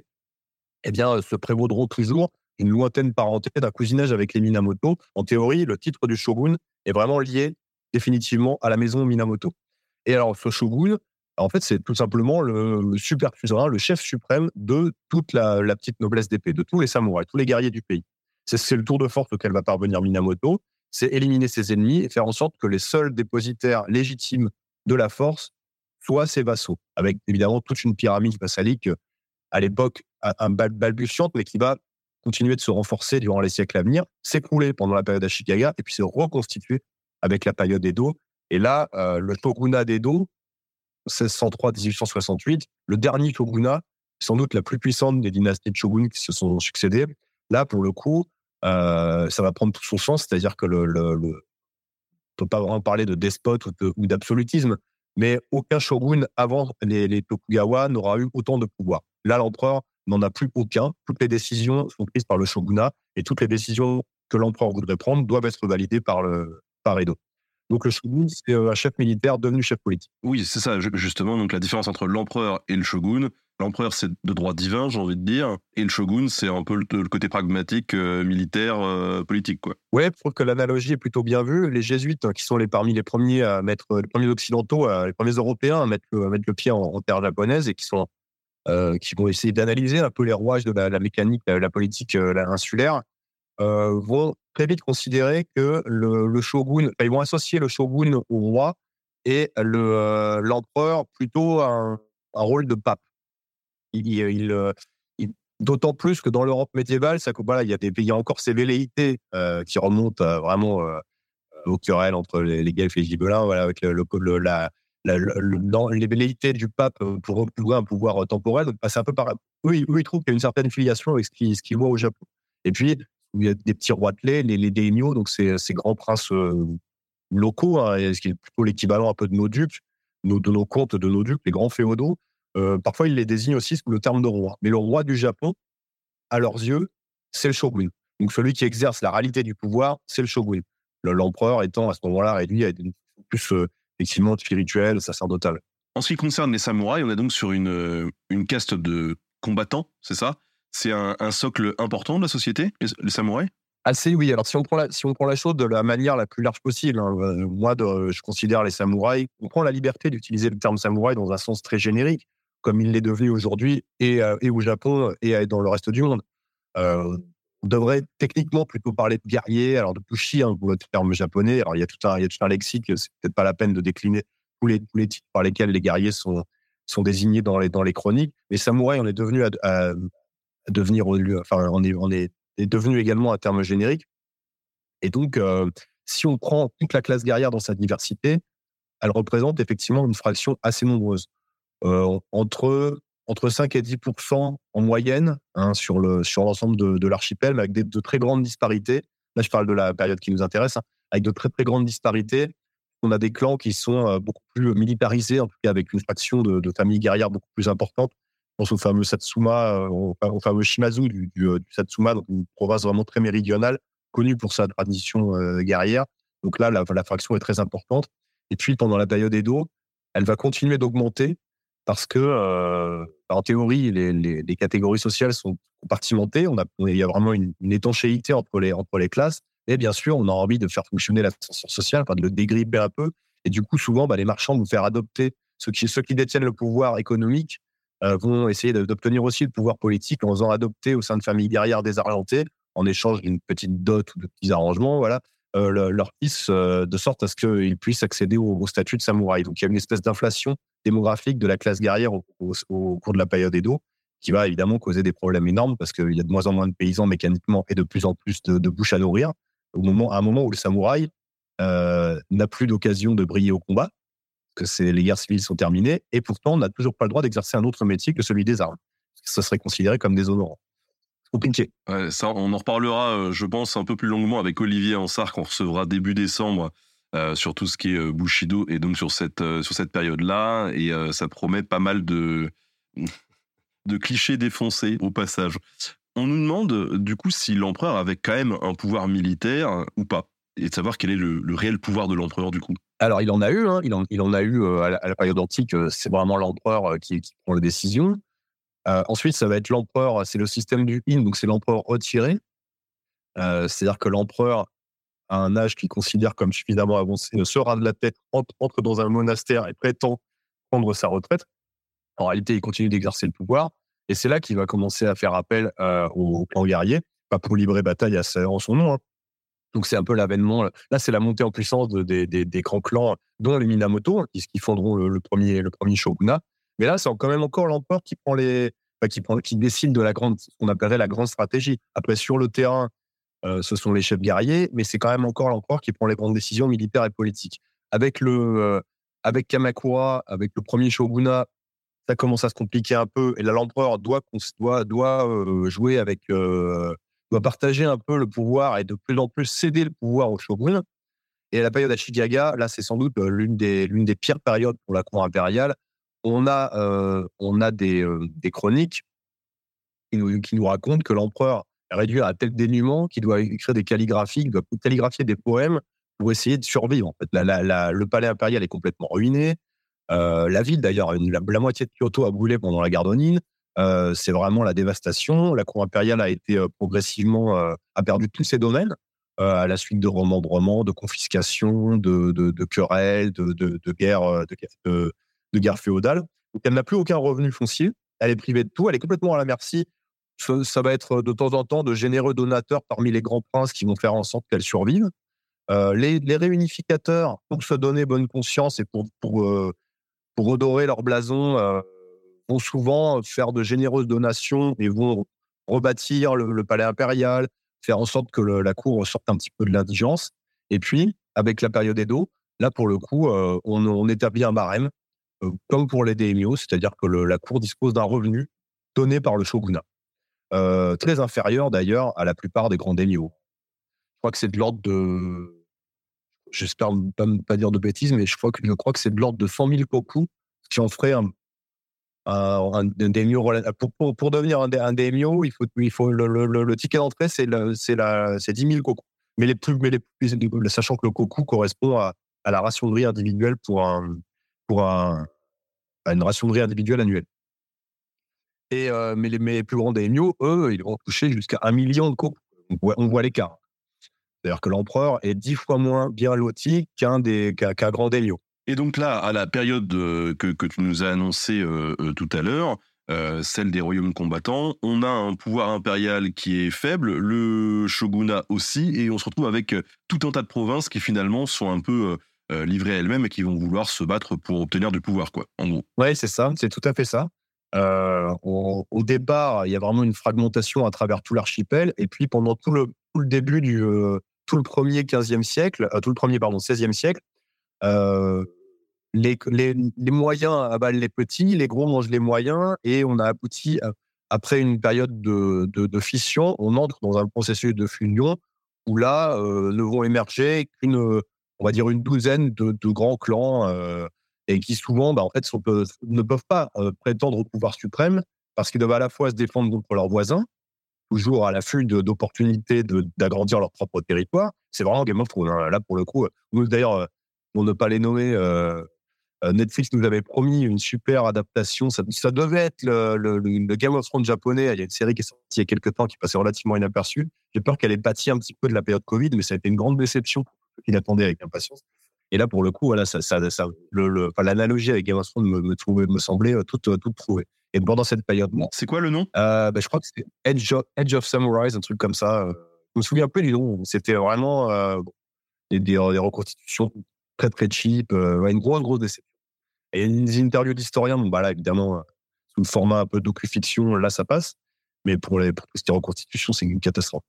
eh bien, se prévaudront toujours une lointaine parenté d'un cousinage avec les Minamoto. En théorie, le titre du shogun est vraiment lié définitivement à la maison Minamoto. Et alors, shogun, en fait, c'est tout simplement le, super le chef suprême de toute la, petite noblesse d'épée, de tous les samouraïs, tous les guerriers du pays. C'est le tour de force auquel va parvenir Minamoto c'est éliminer ses ennemis et faire en sorte que les seuls dépositaires légitimes de la force soient ses vassaux, avec évidemment toute une pyramide vassalique à l'époque un balbutiante, mais qui va continuer de se renforcer durant les siècles à venir, s'écrouler pendant la période Ashikaga et puis se reconstituer avec la période Edo. Et là, euh, le shogunat d'Edo, 1603-1868, le dernier shogunat, sans doute la plus puissante des dynasties de shoguns qui se sont succédées. Là, pour le coup, euh, ça va prendre tout son sens, c'est-à-dire que le, le, le, on peut pas vraiment parler de despote ou d'absolutisme, mais aucun shogun avant les, les Tokugawa n'aura eu autant de pouvoir. Là, l'empereur n'en a plus aucun. Toutes les décisions sont prises par le shogunat et toutes les décisions que l'empereur voudrait prendre doivent être validées par le par Edo. Donc le shogun, c'est un chef militaire devenu chef politique. Oui, c'est ça, justement. Donc la différence entre l'empereur et le shogun, L'empereur, c'est de droit divin, j'ai envie de dire, et le shogun, c'est un peu le, côté pragmatique, euh, militaire, euh, politique, quoi. Ouais, je trouve que l'analogie est plutôt bien vue. Les jésuites, hein, qui sont les, parmi les premiers à mettre, les premiers occidentaux, les premiers européens à mettre, à mettre le pied en, terre japonaise et qui sont, euh, qui vont essayer d'analyser un peu les rouages de la, mécanique, la, politique insulaire, vont très vite considérer que le, shogun, ils vont associer le shogun au roi et l'empereur plutôt un, un rôle de pape. Euh, D'autant plus que dans l'Europe médiévale, ça, voilà, il, y a des, encore ces velléités euh, qui remontent euh, vraiment aux querelles entre les, les Guelfes et les Gibelins, voilà, avec le, la, les velléités du pape pour retrouver un pouvoir temporel. Donc, c'est un peu par. Oui, oui, il trouve qu'il y a une certaine filiation avec ce qu'il ce voit au Japon. Et puis, il y a des petits roitelets, les, les daimyo, donc ces, ces grands princes locaux, hein, ce qui est plutôt l'équivalent un peu de nos ducs, de nos comtes, de nos ducs, les grands féodaux, euh, parfois, ils les désignent aussi sous le terme de roi. Mais le roi du Japon, à leurs yeux, c'est le shogun. Donc celui qui exerce la réalité du pouvoir, c'est le shogun. L'empereur étant à ce moment-là réduit à une plus euh, effectivement spirituelle, sacerdotale. En ce qui concerne les samouraïs, on est donc sur une, euh, une caste de combattants, c'est ça? C'est un, socle important de la société, les, samouraïs? Assez, oui. Alors, si on, prend la, si on prend la chose de la manière la plus large possible, hein, moi, de, je considère les samouraïs, on prend la liberté d'utiliser le terme samouraï dans un sens très générique comme il l'est devenu aujourd'hui, et, euh, et, au Japon et dans le reste du monde. Euh, on devrait techniquement plutôt parler de guerrier, alors de pushi, hein, le terme japonais. Alors, il y a tout un, il y a tout lexique, c'est peut-être pas la peine de décliner tous les, tous titres par lesquels les guerriers sont, désignés dans les, chroniques. Mais samouraï, on est devenu à, devenir, enfin, on est, devenu également un terme générique. Et donc, euh, si on prend toute la classe guerrière dans sa diversité, elle représente effectivement une fraction assez nombreuse. Euh, entre entre 5 et 10% en moyenne hein, sur le sur l'ensemble de, de l'archipel, avec de très grandes disparités. Là, je parle de la période qui nous intéresse, hein, avec de très très grandes disparités. On a des clans qui sont euh, beaucoup plus militarisés, en tout cas avec une fraction de, familles guerrières beaucoup plus importante. Je pense au fameux Satsuma, euh, au, fameux Shimazu du, du, Satsuma, donc une province vraiment très méridionale, connue pour sa tradition guerrière. Donc là, la, la fraction est très importante. Et puis, pendant la période Edo, elle va continuer d'augmenter parce que, euh, en théorie, les, catégories sociales sont compartimentées. Il y a vraiment une, étanchéité entre les, classes. Et bien sûr, on a envie de faire fonctionner l'ascenseur social, enfin de le dégripper un peu. Et du coup, souvent, bah, les marchands vont faire adopter ceux qui, détiennent le pouvoir économique euh, vont essayer d'obtenir aussi le pouvoir politique en faisant adopter au sein de familles guerrières désargentées en échange d'une petite dot ou de petits arrangements. Voilà. Euh, leur fils euh, de sorte à ce qu'ils puissent accéder au, statut de samouraï. Donc il y a une espèce d'inflation démographique de la classe guerrière au, cours de la période Edo qui va évidemment causer des problèmes énormes parce qu'il y a de moins en moins de paysans mécaniquement et de plus en plus de, de bouches à nourrir. Au moment, à un moment où le samouraï euh, n'a plus d'occasion de briller au combat, que les guerres civiles sont terminées, et pourtant on n'a toujours pas le droit d'exercer un autre métier que celui des armes. Ça serait considéré comme déshonorant compliqué. ça, on en reparlera, euh, je pense, un peu plus longuement avec Olivier Ansart qu'on recevra début décembre euh, sur tout ce qui est euh, Bushido et donc sur cette, sur cette période-là. Et ça promet pas mal de, de clichés défoncés au passage. On nous demande du coup si l'empereur avait quand même un pouvoir militaire ou pas, et de savoir quel est le, réel pouvoir de l'empereur du coup. Alors il en a eu, hein. il, en, il, en, a eu à la, période antique, c'est vraiment l'empereur qui, prend les décisions. Euh, ensuite, ça va être l'empereur, c'est le système du in, donc c'est l'empereur retiré. Euh, c'est-à-dire que l'empereur, à un âge qu'il considère comme suffisamment avancé, ne sera de la tête, entre, dans un monastère et prétend prendre sa retraite. En réalité, il continue d'exercer le pouvoir. Et c'est là qu'il va commencer à faire appel euh, au, clan guerrier, pas pour livrer bataille à en son nom. Hein. Donc c'est un peu l'avènement. Là, c'est la montée en puissance de, des, des, grands clans, dont les Minamoto, hein, qui, qui fonderont le, premier, le premier shogunat. Mais là, c'est quand même encore l'empereur qui prend les, qui prend, qui décide de la grande, ce qu'on appellerait la grande stratégie. Après, sur le terrain, euh, ce sont les chefs guerriers, mais c'est quand même encore l'empereur qui prend les grandes décisions militaires et politiques. Avec le, euh, avec Kamakura, avec le premier shogunat, ça commence à se compliquer un peu. Et là, l'empereur doit, doit, doit euh, jouer avec, doit partager un peu le pouvoir et de plus en plus céder le pouvoir au shogun. Et à la période Ashigaga, là, c'est sans doute l'une des, l'une des pires périodes pour la cour impériale on a, on a des, des chroniques qui nous racontent que l'empereur réduit à tel dénuement qu'il doit écrire des calligraphies, qu'il doit calligraphier des poèmes pour essayer de survivre. En fait, le palais impérial est complètement ruiné. Euh, la ville, d'ailleurs, la, moitié de Kyoto a brûlé pendant la guerre d'Onin. Euh, c'est vraiment la dévastation. La cour impériale a été euh, progressivement a perdu tous ses domaines à la suite de remembrements, de confiscations, de, de, de querelles, de, guerres, de, guerre féodales. Elle n'a plus aucun revenu foncier. Elle est privée de tout. Elle est complètement à la merci. Ça, va être de temps en temps de généreux donateurs parmi les grands princes qui vont faire en sorte qu'elle survive. Euh, les, réunificateurs, pour se donner bonne conscience et pour, pour, euh, redorer leur blason, euh, vont souvent faire de généreuses donations et vont rebâtir le, palais impérial, faire en sorte que la cour sorte un petit peu de l'indigence. Et puis, avec la période Edo, là, pour le coup, on, établit un barème, comme pour les daimyo, c'est-à-dire que la cour dispose d'un revenu donné par le shogunat, très inférieur d'ailleurs à la plupart des grands daimyo crois que c'est de l'ordre de. J'espère ne pas, dire de bêtises, mais je crois que, je que c'est de l'ordre de 100 000 koku, ce qui en ferait un, un, un. Pour, pour, pour, devenir un, un il faut, il faut le, ticket d'entrée, c'est 10 000 koku. Mais les plus, mais les sachant que le koku correspond à, à la ration de riz individuelle pour, un, pour un, à une ration de riz individuelle annuelle. Et, euh, mais, les, plus grands daimyo, eux, ils vont toucher jusqu'à un million de koku. On voit, on voit l'écart. C'est-à-dire que l'empereur est dix fois moins bien loti qu'un des qu'un qu grand Daimyo. Et donc là, à la période que, que tu nous as annoncé euh, euh, tout à l'heure, euh, celle des royaumes combattants, on a un pouvoir impérial qui est faible, le shogunat aussi, et on se retrouve avec tout un tas de provinces qui finalement sont un peu euh, livrées à elles-mêmes et qui vont vouloir se battre pour obtenir du pouvoir, quoi, en gros. Oui, c'est ça, c'est tout à fait ça. Euh, au, départ, il y a vraiment une fragmentation à travers tout l'archipel, et puis pendant tout le, début du, euh, tout le premier 15e siècle, euh, tout le premier pardon 16e siècle, les, les, les, moyens avalent les petits, les gros mangent les moyens, et on a abouti après une période de, de, fission, on entre dans un processus de fusion où là ne vont émerger qu'une, on va dire une douzaine de, grands clans et qui souvent, bah, en fait, ne peuvent pas prétendre au pouvoir suprême parce qu'ils doivent à la fois se défendre contre leurs voisins toujours à l'affût d'opportunités d'agrandir leur propre territoire. C'est vraiment Game of Thrones. Hein. Là, pour le coup, nous, d'ailleurs, euh, pour ne pas les nommer, euh, euh, Netflix nous avait promis une super adaptation. Ça, devait être le, Game of Thrones japonais. Il y a une série qui est sortie il y a quelques temps qui passait relativement inaperçue. J'ai peur qu'elle ait pâti un petit peu de la période Covid, mais ça a été une grande déception qui l'attendaient avec impatience. Et là, pour le coup, voilà, ça, ça, ça l'analogie avec Game of Thrones me, me, trouvait, me semblait toute, toute trouvée. Et pendant cette période, c'est quoi le nom? Euh, bah, Je crois que c'était Edge, of, Edge of Samurais, un truc comme ça. Je me souviens un peu du nom. C'était vraiment euh, des, des, des, reconstitutions très très cheap, euh, ouais, une grosse grosse déception. Et des interviews d'historiens, bon, bah là évidemment euh, sous le format un peu docu-fiction, là ça passe. Mais pour les pour ces reconstitutions, c'est une catastrophe.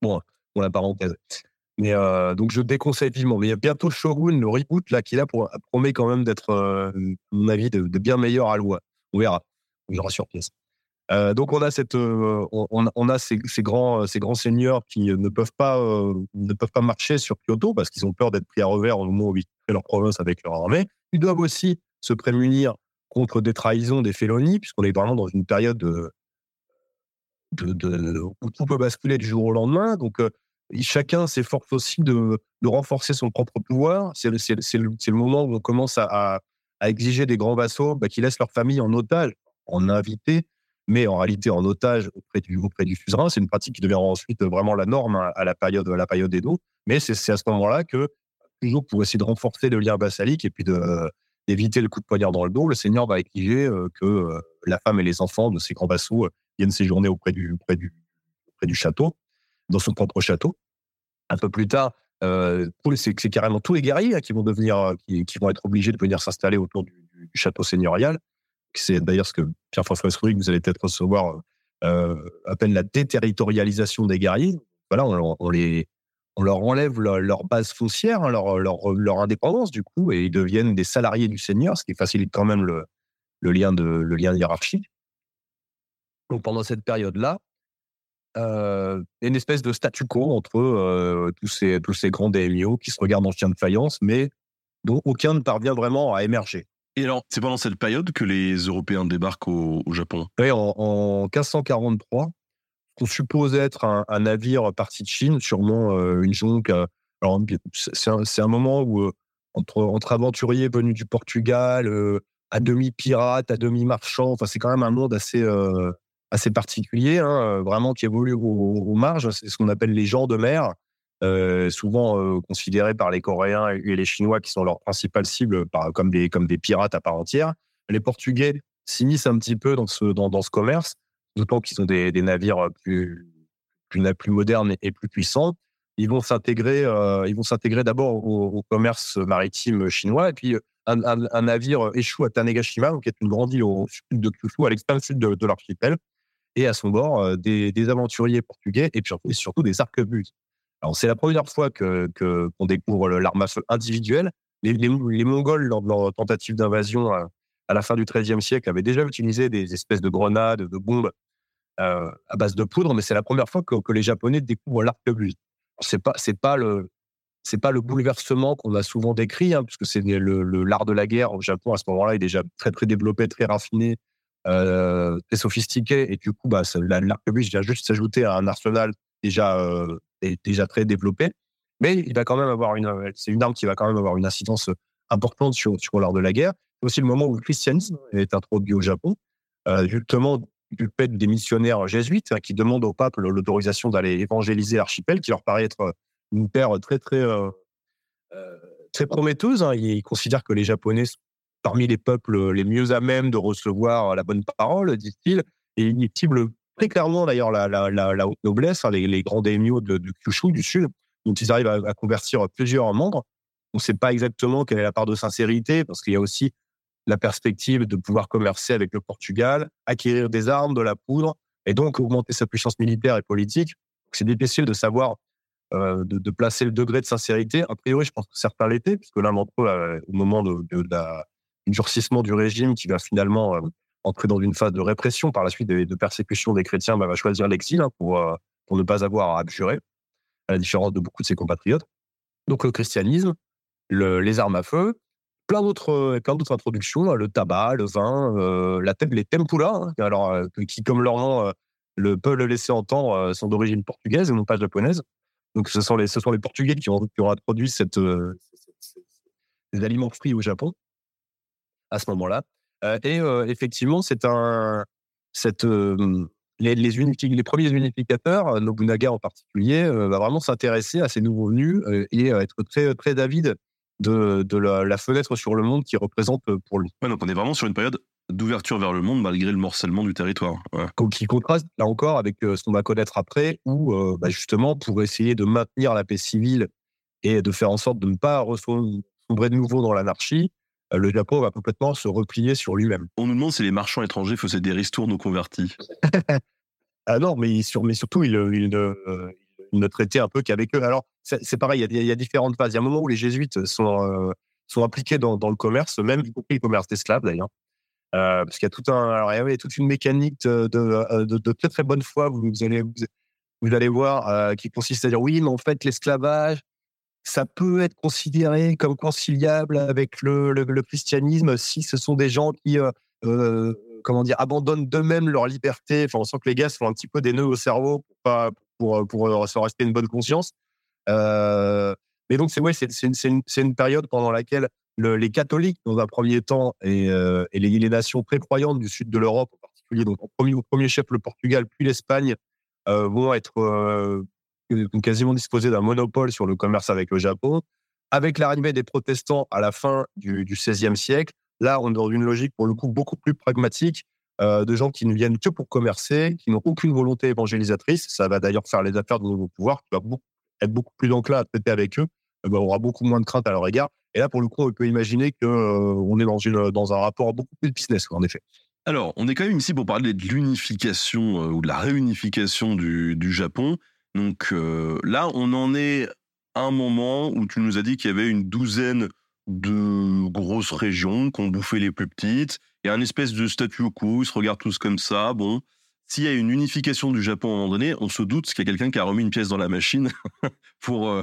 Bon, pour la parenthèse. Euh, donc je déconseille vivement. Mais il y a bientôt Shogun, le reboot là, qui là pour promet quand même d'être, euh, à mon avis, de, bien meilleur à loi. On verra. On verra sur pièce. Euh, donc on a cette, euh, on, a ces, grands, ces grands seigneurs qui ne peuvent pas, euh, ne peuvent pas marcher sur Kyoto parce qu'ils ont peur d'être pris à revers au moment où ils créent leur province avec leur armée. Ils doivent aussi se prémunir contre des trahisons, des félonies, puisqu'on est vraiment dans une période de, de, de, où tout peut basculer du jour au lendemain. Donc euh, chacun s'efforce aussi de, renforcer son propre pouvoir. C'est le, moment où on commence à, exiger des grands vassaux bah, qui laissent leur famille en otage, en invité, mais en réalité en otage auprès du, auprès suzerain. C'est une pratique qui deviendra ensuite vraiment la norme à la période, à la période. Mais c'est à ce moment-là que, toujours pour essayer de renforcer le lien vassalique et puis d'éviter le coup de poignard dans le dos, le seigneur va exiger euh, que euh, la femme et les enfants de ses grands vassaux euh, viennent séjourner auprès du château, dans son propre château. Un peu plus tard, euh, c'est carrément tous les guerriers hein, qui vont devenir, qui, qui, vont être obligés de venir s'installer autour du, château seigneurial. C'est d'ailleurs ce que Pierre-François Escoury, vous allez peut-être recevoir, euh, appelle la déterritorialisation des guerriers. Voilà, on, les, on leur enlève leur, base foncière, hein, leur, leur, indépendance du coup, et ils deviennent des salariés du seigneur, ce qui facilite quand même le, le lien de le lien hiérarchique. Donc pendant cette période-là, euh, une espèce de statu quo entre euh, tous ces tous ces grands daimyo qui se regardent en chien de faïence, mais dont aucun ne parvient vraiment à émerger. Et alors, c'est pendant cette période que les Européens débarquent au, au Japon? Oui, en, en 1543, on suppose être un, un, navire parti de Chine, sûrement euh, une jonque Alors, c'est un, c'est un moment où, entre, entre aventuriers venus du Portugal, à demi pirates, à demi marchands, enfin, c'est quand même un monde assez, assez particulier, hein, vraiment qui évolue aux, marges. C'est ce qu'on appelle les gens de mer, souvent considérés par les Coréens et les Chinois qui sont leurs principales cibles par, comme, des, comme des pirates à part entière. Les Portugais s'immiscent un petit peu dans ce, dans, ce commerce, d'autant qu'ils ont des, navires plus, plus, modernes et plus puissants ils vont s'intégrer, euh, ils vont s'intégrer d'abord au, commerce maritime chinois et puis euh, un, navire échoue à Tanegashima, qui est une grande île au sud de Kyushu, à l'extrême sud de, l'archipel, et à son bord euh, des, aventuriers portugais et puis surtout des arquebuses. Alors c'est la première fois que qu'on découvre l'arme à feu individuelle. Les, Mongols, lors de leur tentative d'invasion à, la fin du XIIIe siècle, avaient déjà utilisé des espèces de grenades, de bombes à base de poudre, mais c'est la première fois que, les Japonais découvrent l'arquebuse c'est pas pas le pas le bouleversement qu'on a souvent décrit, hein, puisque c'est le, l'art de la guerre au Japon à ce moment-là est déjà très très développé, très raffiné, euh, très sophistiqué, et du coup bah l'arquebus vient juste s'ajouter à un arsenal déjà euh, déjà très développé, mais il va quand même avoir une c'est une arme qui va quand même avoir une incidence importante sur sur l'art de la guerre. C'est aussi le moment où le christianisme est introduit au Japon, euh, justement du fait des missionnaires jésuites hein, qui demandent au pape l'autorisation d'aller évangéliser l'archipel, qui leur paraît être une terre très, très, euh, euh, très prometteuse. Hein. Ils considèrent que les Japonais sont parmi les peuples les mieux à même de recevoir la bonne parole, disent-ils. Et ils ciblent très clairement d'ailleurs la, la, la, haute noblesse, hein, les, grands daimyo de, Kyushu, du sud, dont ils arrivent à, convertir plusieurs membres. On ne sait pas exactement quelle est la part de sincérité, parce qu'il y a aussi la perspective de pouvoir commercer avec le Portugal, acquérir des armes, de la poudre, et donc augmenter sa puissance militaire et politique. C'est difficile de savoir, euh, de, placer le degré de sincérité. A priori, je pense que certains l'étaient, puisque l'un d'entre eux, euh, au moment de, de, du durcissement du régime, qui va finalement euh, entrer dans une phase de répression par la suite de, persécution des chrétiens, bah, va choisir l'exil hein, pour, pour ne pas avoir à abjurer, à la différence de beaucoup de ses compatriotes. Donc le christianisme, les armes à feu, plein d'autres euh, plein d'autres introductions, hein, le tabac, le vin, euh, la les tempura, hein, alors euh, qui comme leur nom le peut le laisser entendre, sont d'origine portugaise et non pas japonaise. Donc ce sont les ce sont les Portugais qui ont, qui ont introduit cette, ces aliments frits au Japon à ce moment-là. et effectivement, c'est un cette les, les, les, premiers unificateurs, Nobunaga en particulier, va vraiment s'intéresser à ces nouveaux venus et être très, très avide de, la, fenêtre sur le monde qui représente euh, pour lui. donc on est vraiment sur une période d'ouverture vers le monde malgré le morcellement du territoire. Qui contraste là encore avec euh, ce qu'on va connaître après, où euh, bah, justement pour essayer de maintenir la paix civile et de faire en sorte de ne pas sombrer de nouveau dans l'anarchie, le Japon va complètement se replier sur lui-même. On nous demande si les marchands étrangers faisaient des ristournes aux convertis. ah non, mais, mais surtout, ils, il, ne traitaient un peu qu'avec eux. Alors, c'est pareil, il y, a, différentes phases. Il y a un moment où les jésuites sont, euh, sont impliqués dans, le commerce, même y compris le commerce d'esclaves d'ailleurs. Euh, parce qu'il y a tout un, alors il y avait toute une mécanique de, de, très très bonne foi. Vous, allez vous, allez voir euh, qui consiste à dire oui, mais en fait l'esclavage, ça peut être considéré comme conciliable avec le, christianisme si ce sont des gens qui comment dire abandonnent d'eux-mêmes leur liberté? Enfin, on sent que les gars font un petit peu des nœuds au cerveau pour pas pour, pour, se rester une bonne conscience. Euh, mais donc, c'est ouais, c'est une, une, période pendant laquelle les catholiques, dans un premier temps, et, euh, et les, nations très croyantes du sud de l'Europe en particulier, donc au premier chef le Portugal, puis l'Espagne, euh, vont être quasiment disposés d'un monopole sur le commerce avec le Japon. Avec l'arrivée des protestants à la fin du, XVIe siècle, là, on est dans une logique pour le coup beaucoup plus pragmatique de gens qui ne viennent que pour commercer, qui n'ont aucune volonté évangélisatrice. Ça va d'ailleurs faire les affaires de nouveau pouvoir, qui va beaucoup être beaucoup plus enclin à traiter avec eux, euh, bah, on aura beaucoup moins de crainte à leur égard. Et là, pour le coup, on peut imaginer qu'on euh, est dans, un rapport beaucoup plus de business, en effet. Alors, on est quand même ici pour parler de l'unification euh, ou de la réunification du Japon. Donc là, on en est à un moment où tu nous as dit qu'il y avait une douzaine de grosses régions qu'on bouffait les plus petites. Il y a un espèce de statu quo, ils se regardent tous comme ça. Bon, s'il y a une unification du Japon à un moment donné, on se doute qu'il y a quelqu'un qui a remis une pièce dans la machine pour, euh,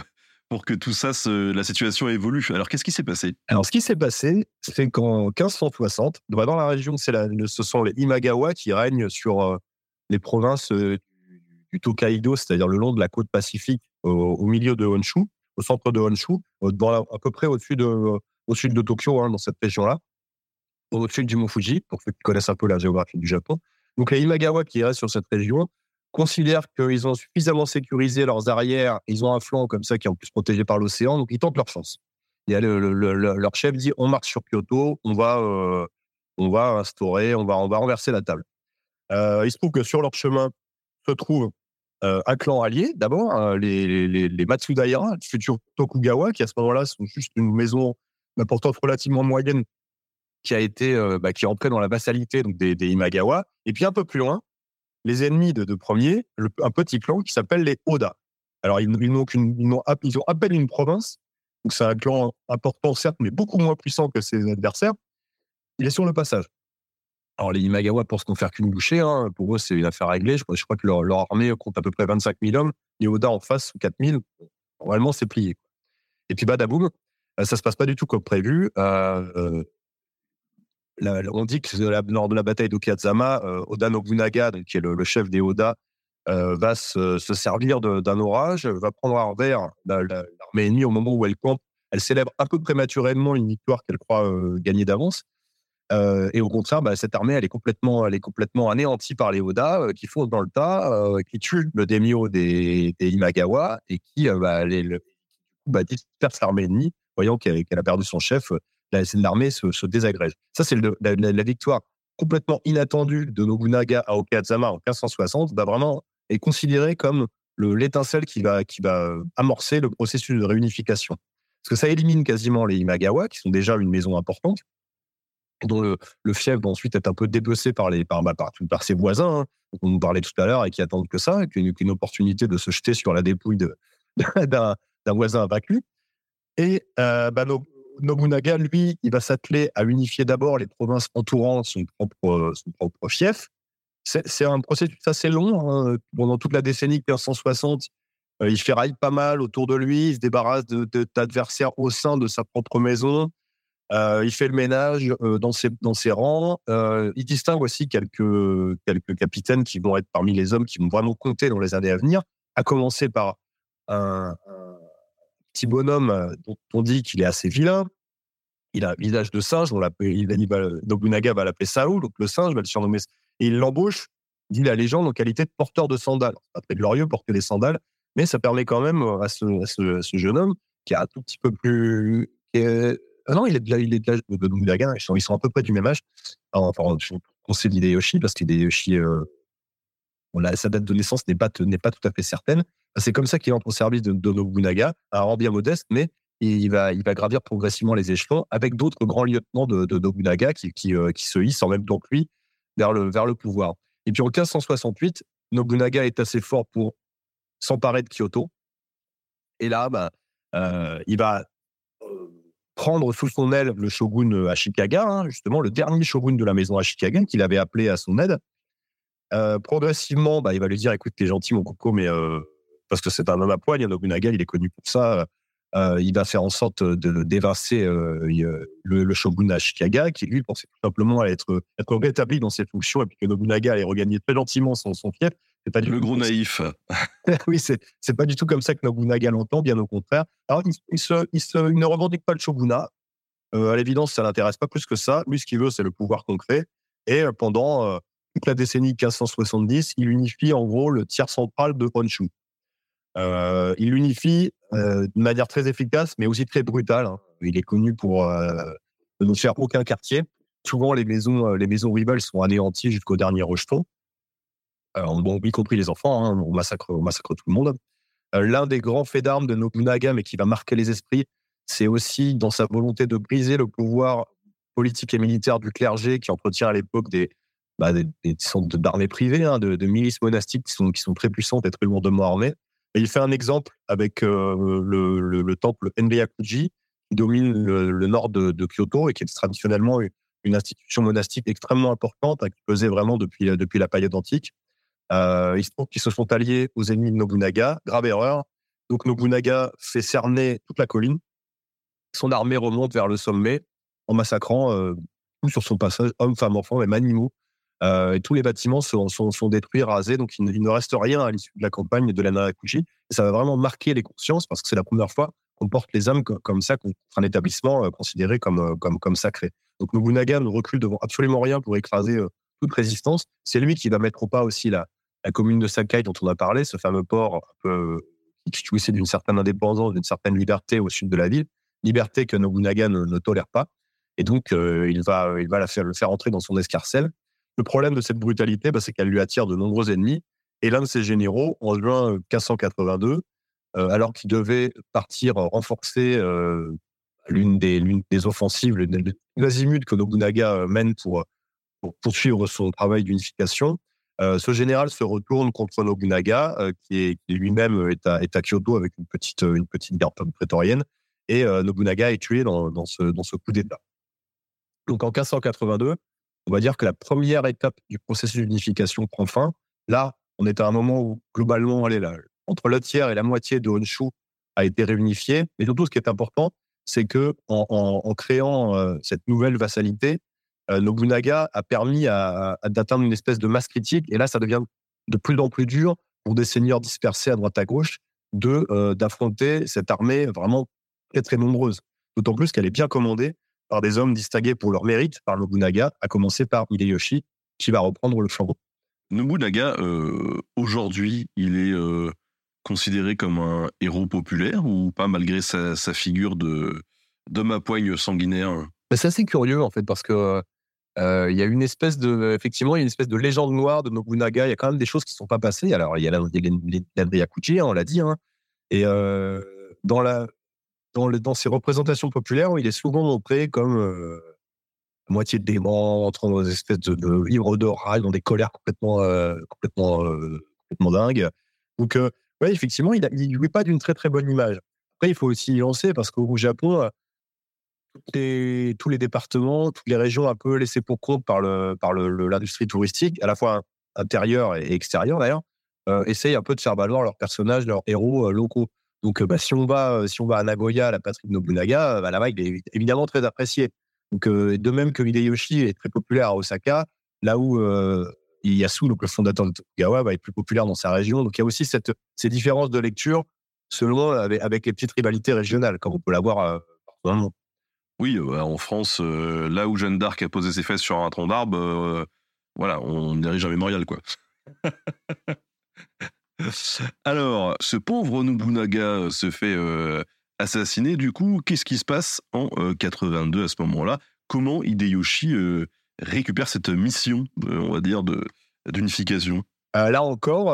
pour que tout ça, la situation évolue. Alors, qu'est-ce qui s'est passé? Alors, ce qui s'est passé, c'est qu'en 1560, dans la région, la, ce sont les Imagawa qui règnent sur euh, les provinces euh, du, Tokaido, c'est-à-dire le long de la côte pacifique au, milieu de Honshu. au centre de Honshu, à peu près au-dessus de, au sud de Tokyo, hein, dans cette région-là, au sud du Mont Fuji, pour ceux qui connaissent un peu la géographie du Japon. Donc les Imagawa qui restent sur cette région considèrent qu'ils ont suffisamment sécurisé leurs arrières, ils ont un flanc comme ça qui est en plus protégé par l'océan, donc ils tentent leur chance. Leur chef dit on marche sur Kyoto, on va, euh, on va instaurer, on va, on va renverser la table. Euh, il se trouve que sur leur chemin se trouve euh, un clan allié, d'abord, hein, les, les, les, Matsudaira, futur Tokugawa, qui à ce moment-là sont juste une maison d'importance relativement moyenne qui a été, bah, qui est entrée dans la vassalité donc des, Imagawa. Et puis un peu plus loin, les ennemis de, premier, un petit clan qui s'appelle les Oda. Alors ils, ils, ont, ils ont à peine une province, donc c'est un clan important certes, mais beaucoup moins puissant que ses adversaires. Il est sur le passage. Alors les Imagawa pensent qu'en faire qu'une bouchée. Hein. Pour eux, c'est une affaire réglée. Je crois, que leur, armée compte à peu près 25 000 hommes. Les Oda en face, 4 000. Normalement, c'est plié. Et puis badaboum, euh, ça se passe pas du tout comme prévu. Euh, euh on dit que lors de la bataille d'Okayazama, euh, Oda Nobunaga, qui est le, chef des Oda, va se, se servir d'un orage, va prendre à revers l'armée ennemie au moment où elle campe. Elle célèbre un peu prématurément une victoire qu'elle croit gagner d'avance. Euh, et au contraire, bah, cette armée, elle est complètement, elle est complètement anéantie par les Oda, euh, qui font dans le tas, euh, qui tuent le daimyo des, des Imagawa et qui bah, les, le, bah, disperse l'armée ennemie, voyant qu'elle a perdu son chef. L'armée se, désagrège. Ça, c'est la, victoire complètement inattendue de Nobunaga à Okayazama en 1560. Bah, vraiment, est considérée comme l'étincelle qui va amorcer le processus de réunification. Parce que ça élimine quasiment les Imagawa, qui sont déjà une maison importante, dont le, fief va ensuite être un peu dépecé par, les, par, bah, par, par ses voisins, hein, dont on parlait tout à l'heure, et qui attendent que ça, et qui une opportunité de se jeter sur la dépouille d'un voisin vaincu. Et euh, bah, Nobunaga, lui, il va s'atteler à unifier d'abord les provinces entourant son propre, son propre fief. C'est un processus assez long. Hein. Pendant toute la décennie 1560, euh, il ferraille pas mal autour de lui, il se débarrasse d'adversaires de, au sein de sa propre maison. Euh, il fait le ménage euh, dans, ses, dans ses rangs. Euh, il distingue aussi quelques, quelques capitaines qui vont être parmi les hommes qui vont vraiment compter dans les années à venir, à commencer par un, petit bonhomme dont on dit qu'il est assez vilain. Il a un visage de singe, on il, il, Nobunaga va l'appeler Sao, donc le singe va le surnommer. Et il l'embauche, dit la légende, en qualité de porteur de sandales. C'est pas très glorieux porter des sandales, mais ça permet quand même à ce, jeune homme qui est un tout petit peu plus, ah non, il est de l'âge de, de. Ils sont, à peu près du même âge. Enfin, on sait d'Hideyoshi parce qu'Hideyoshi, euh, sa date de naissance n'est pas, tout à fait certaine. C'est comme ça qu'il entre au service de, de Nobunaga, rang bien modeste, mais il va, gravir progressivement les échelons avec d'autres grands lieutenants de, Nobunaga euh, qui, se hissent en même temps que lui vers le, vers le pouvoir. Et puis en 1568, Nobunaga est assez fort pour s'emparer de Kyoto. Et là, bah, euh, il va prendre sous son aile le shogun euh, Ashikaga, hein, justement le dernier shogun de la maison Ashikaga, qu'il avait appelé à son aide. Euh, progressivement, bah, il va lui dire écoute, t'es gentil, mon coco, mais euh, parce que c'est un homme à poigne, Nobunaga, il est connu pour ça. Il va faire en sorte d'évincer le, le, shogun Ashikaga, qui lui pensait tout simplement à être, être rétabli dans ses fonctions, et puis que Nobunaga allait regagner très gentiment son, son fief. C'est pas du le gros naïf. oui, c'est c'est pas du tout comme ça que Nobunaga l'entend, bien au contraire. Alors, il, il, se, il, se, il ne revendique pas le shogunat. Euh, à l'évidence, ça l'intéresse pas plus que ça. Lui, ce qu'il veut, c'est le pouvoir concret. Et euh, pendant euh, toute la décennie 1570, il unifie en gros le tiers central de Honshu. Euh, il l'unifie de manière très efficace, mais aussi très brutale. Hein. Il est connu pour ne faire aucun quartier. Souvent, les maisons, les maisons rivales sont anéanties jusqu'au dernier rejeton. Y compris les enfants, hein, on, massacre, tout le monde. Euh, l'un des grands faits d'armes de Nobunaga, mais qui va marquer les esprits, c'est aussi dans sa volonté de briser le pouvoir politique et militaire du clergé qui entretient à l'époque des, bah, d'armées privées, hein, de, milices monastiques qui sont, très puissantes et très lourdement armées. Il fait un exemple avec euh, le, le, le, temple Enryakuji, qui domine le, nord de, de, Kyoto et qui est traditionnellement une institution monastique extrêmement importante, hein, qui pesait vraiment depuis, depuis la période antique. Euh, il se trouve sont alliés aux ennemis de Nobunaga. Grave erreur. Donc Nobunaga fait cerner toute la colline. Son armée remonte vers le sommet en massacrant euh, tout sur son passage, hommes, femmes, enfants, même animaux. Euh, et tous les bâtiments sont, détruits, rasés. Donc il, ne reste rien à l'issue de la campagne de la. Et ça va vraiment marquer les consciences parce que c'est la première fois comporte les âmes comme ça, contre un établissement considéré comme, comme, comme sacré. Donc Nobunaga ne recule devant absolument rien pour écraser toute résistance. C'est lui qui va mettre au pas aussi la, la commune de Sakai dont on a parlé, ce fameux port un peu, qui jouissait d'une certaine indépendance, d'une certaine liberté au sud de la ville, liberté que Nobunaga ne, tolère pas. Et donc, il va, il va la faire, le faire entrer dans son escarcelle. Le problème de cette brutalité, bah, c'est qu'elle lui attire de nombreux ennemis. Et l'un de ses généraux, en juin 1582, alors qu'il devait partir renforcer l'une des, des offensives, l'azimut que Nobunaga mène pour poursuivre son travail d'unification, ce général se retourne contre Nobunaga, qui, est, lui-même est à, est Kyoto avec une petite, petite garde prétorienne, et Nobunaga est tué dans, ce, coup d'État. Donc en 1582, on va dire que la première étape du processus d'unification prend fin. Là, on est à un moment où globalement, entre le tiers et la moitié de Honshu a été réunifié. Mais surtout, ce qui est important, c'est que en, créant euh, cette nouvelle vassalité, euh, Nobunaga a permis à, d'atteindre une espèce de masse critique. Et là, ça devient de plus en plus dur pour des seigneurs dispersés à droite à gauche de euh, d'affronter cette armée vraiment très très nombreuse. D'autant plus qu'elle est bien commandée par des hommes distingués pour leur mérite par Nobunaga, à commencer par Hideyoshi, qui va reprendre le flambeau. Nobunaga, euh, aujourd'hui, il est euh, considéré comme un héros populaire ou pas, malgré sa, figure de d'homme à poigne sanguinaire? C'est assez curieux, en fait, parce que euh, il y a une espèce de, effectivement, une espèce de légende noire de Nobunaga. Il y a quand même des choses qui ne sont pas passées. Alors, il y a l'Adriakuchi, hein, on l'a dit, hein, et dans la dans, dans ses représentations populaires, il est souvent montré comme euh, moitié dément, entrant dans des espèces de, de livres de rage, dans des colères complètement, euh, complètement, euh, complètement dingues. Donc, ouais, effectivement, il ne pas d'une très très bonne image. Après, il faut aussi y lancer parce qu'au Japon, tous les départements, toutes les régions un peu laissées pour compte par le par l'industrie le, touristique, à la fois intérieure et extérieure d'ailleurs, essayent un peu de faire valoir leurs personnages, leurs héros locaux. Donc, bah, si, on va, si on va à Nagoya, la patrie de Nobunaga, bah, là-bas, il est évidemment très apprécié. Donc, de même que Hideyoshi est très populaire à Osaka, là où Ieyasu, donc le fondateur de Tokugawa, va être plus populaire dans sa région. Donc, il y a aussi cette, ces différences de lecture selon avec, les petites rivalités régionales, comme on peut l'avoir partout Oui, bah, en France, là où Jeanne d'Arc a posé ses fesses sur un tronc d'arbre, voilà, on dirige un mémorial, quoi. Alors, ce pauvre Nobunaga euh, se fait euh, assassiner. Du coup, qu'est-ce qui se passe en 82 euh, à ce moment-là? Comment Hideyoshi récupère cette mission, on va dire, d'unification? Là encore,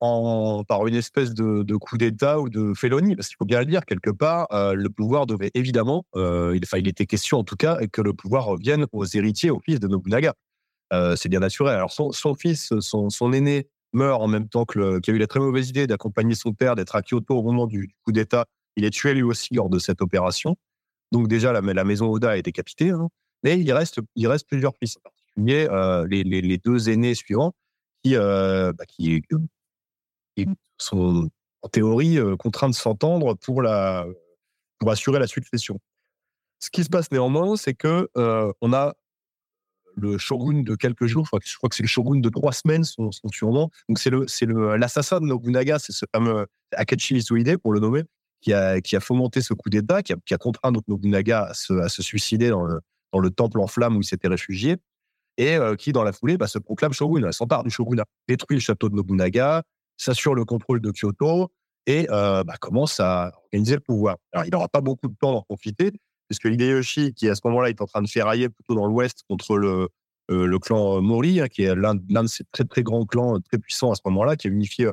en, par une espèce de, coup d'État ou de félonie, parce qu'il faut bien le dire, quelque part, le pouvoir devait évidemment, il, il était question en tout cas, que le pouvoir revienne aux héritiers, aux fils de Nobunaga. c'est bien naturel. Alors son, fils, son, aîné, meurt en même temps que qui a eu la très mauvaise idée d'accompagner son père, d'être à Kyoto au moment du, coup d'État. Il est tué lui aussi lors de cette opération. Donc déjà, la, maison Oda est décapitée. Hein. Mais il reste, il reste plusieurs fils, en particulier euh, les, les, deux aînés suivants qui, euh, bah, qui, sont en théorie euh, contraints de s'entendre pour, pour assurer la succession. Ce qui se passe néanmoins, c'est que on a le shogun de quelques jours, je crois que c'est le shogun de trois semaines, son, surnom. Donc c'est l'assassin de Nobunaga, c'est ce fameux Akachi Mitsuhide, pour le nommer, qui a, fomenté ce coup d'État, qui a, contraint Nobunaga à se, suicider dans le temple en flammes où il s'était réfugié, et euh, qui, dans la foulée, bah, se proclame shogun, s'empare du shogunat, détruit le château de Nobunaga, s'assure le contrôle de Kyoto, et euh, bah, commence à organiser le pouvoir. Alors, il n'aura pas beaucoup de temps d'en profiter, puisque Hideyoshi, qui à ce moment-là est en train de ferrailler plutôt dans l'ouest contre le, euh, clan Mori, hein, qui est l'un de ces très très grands clans très puissants à ce moment-là, qui a unifié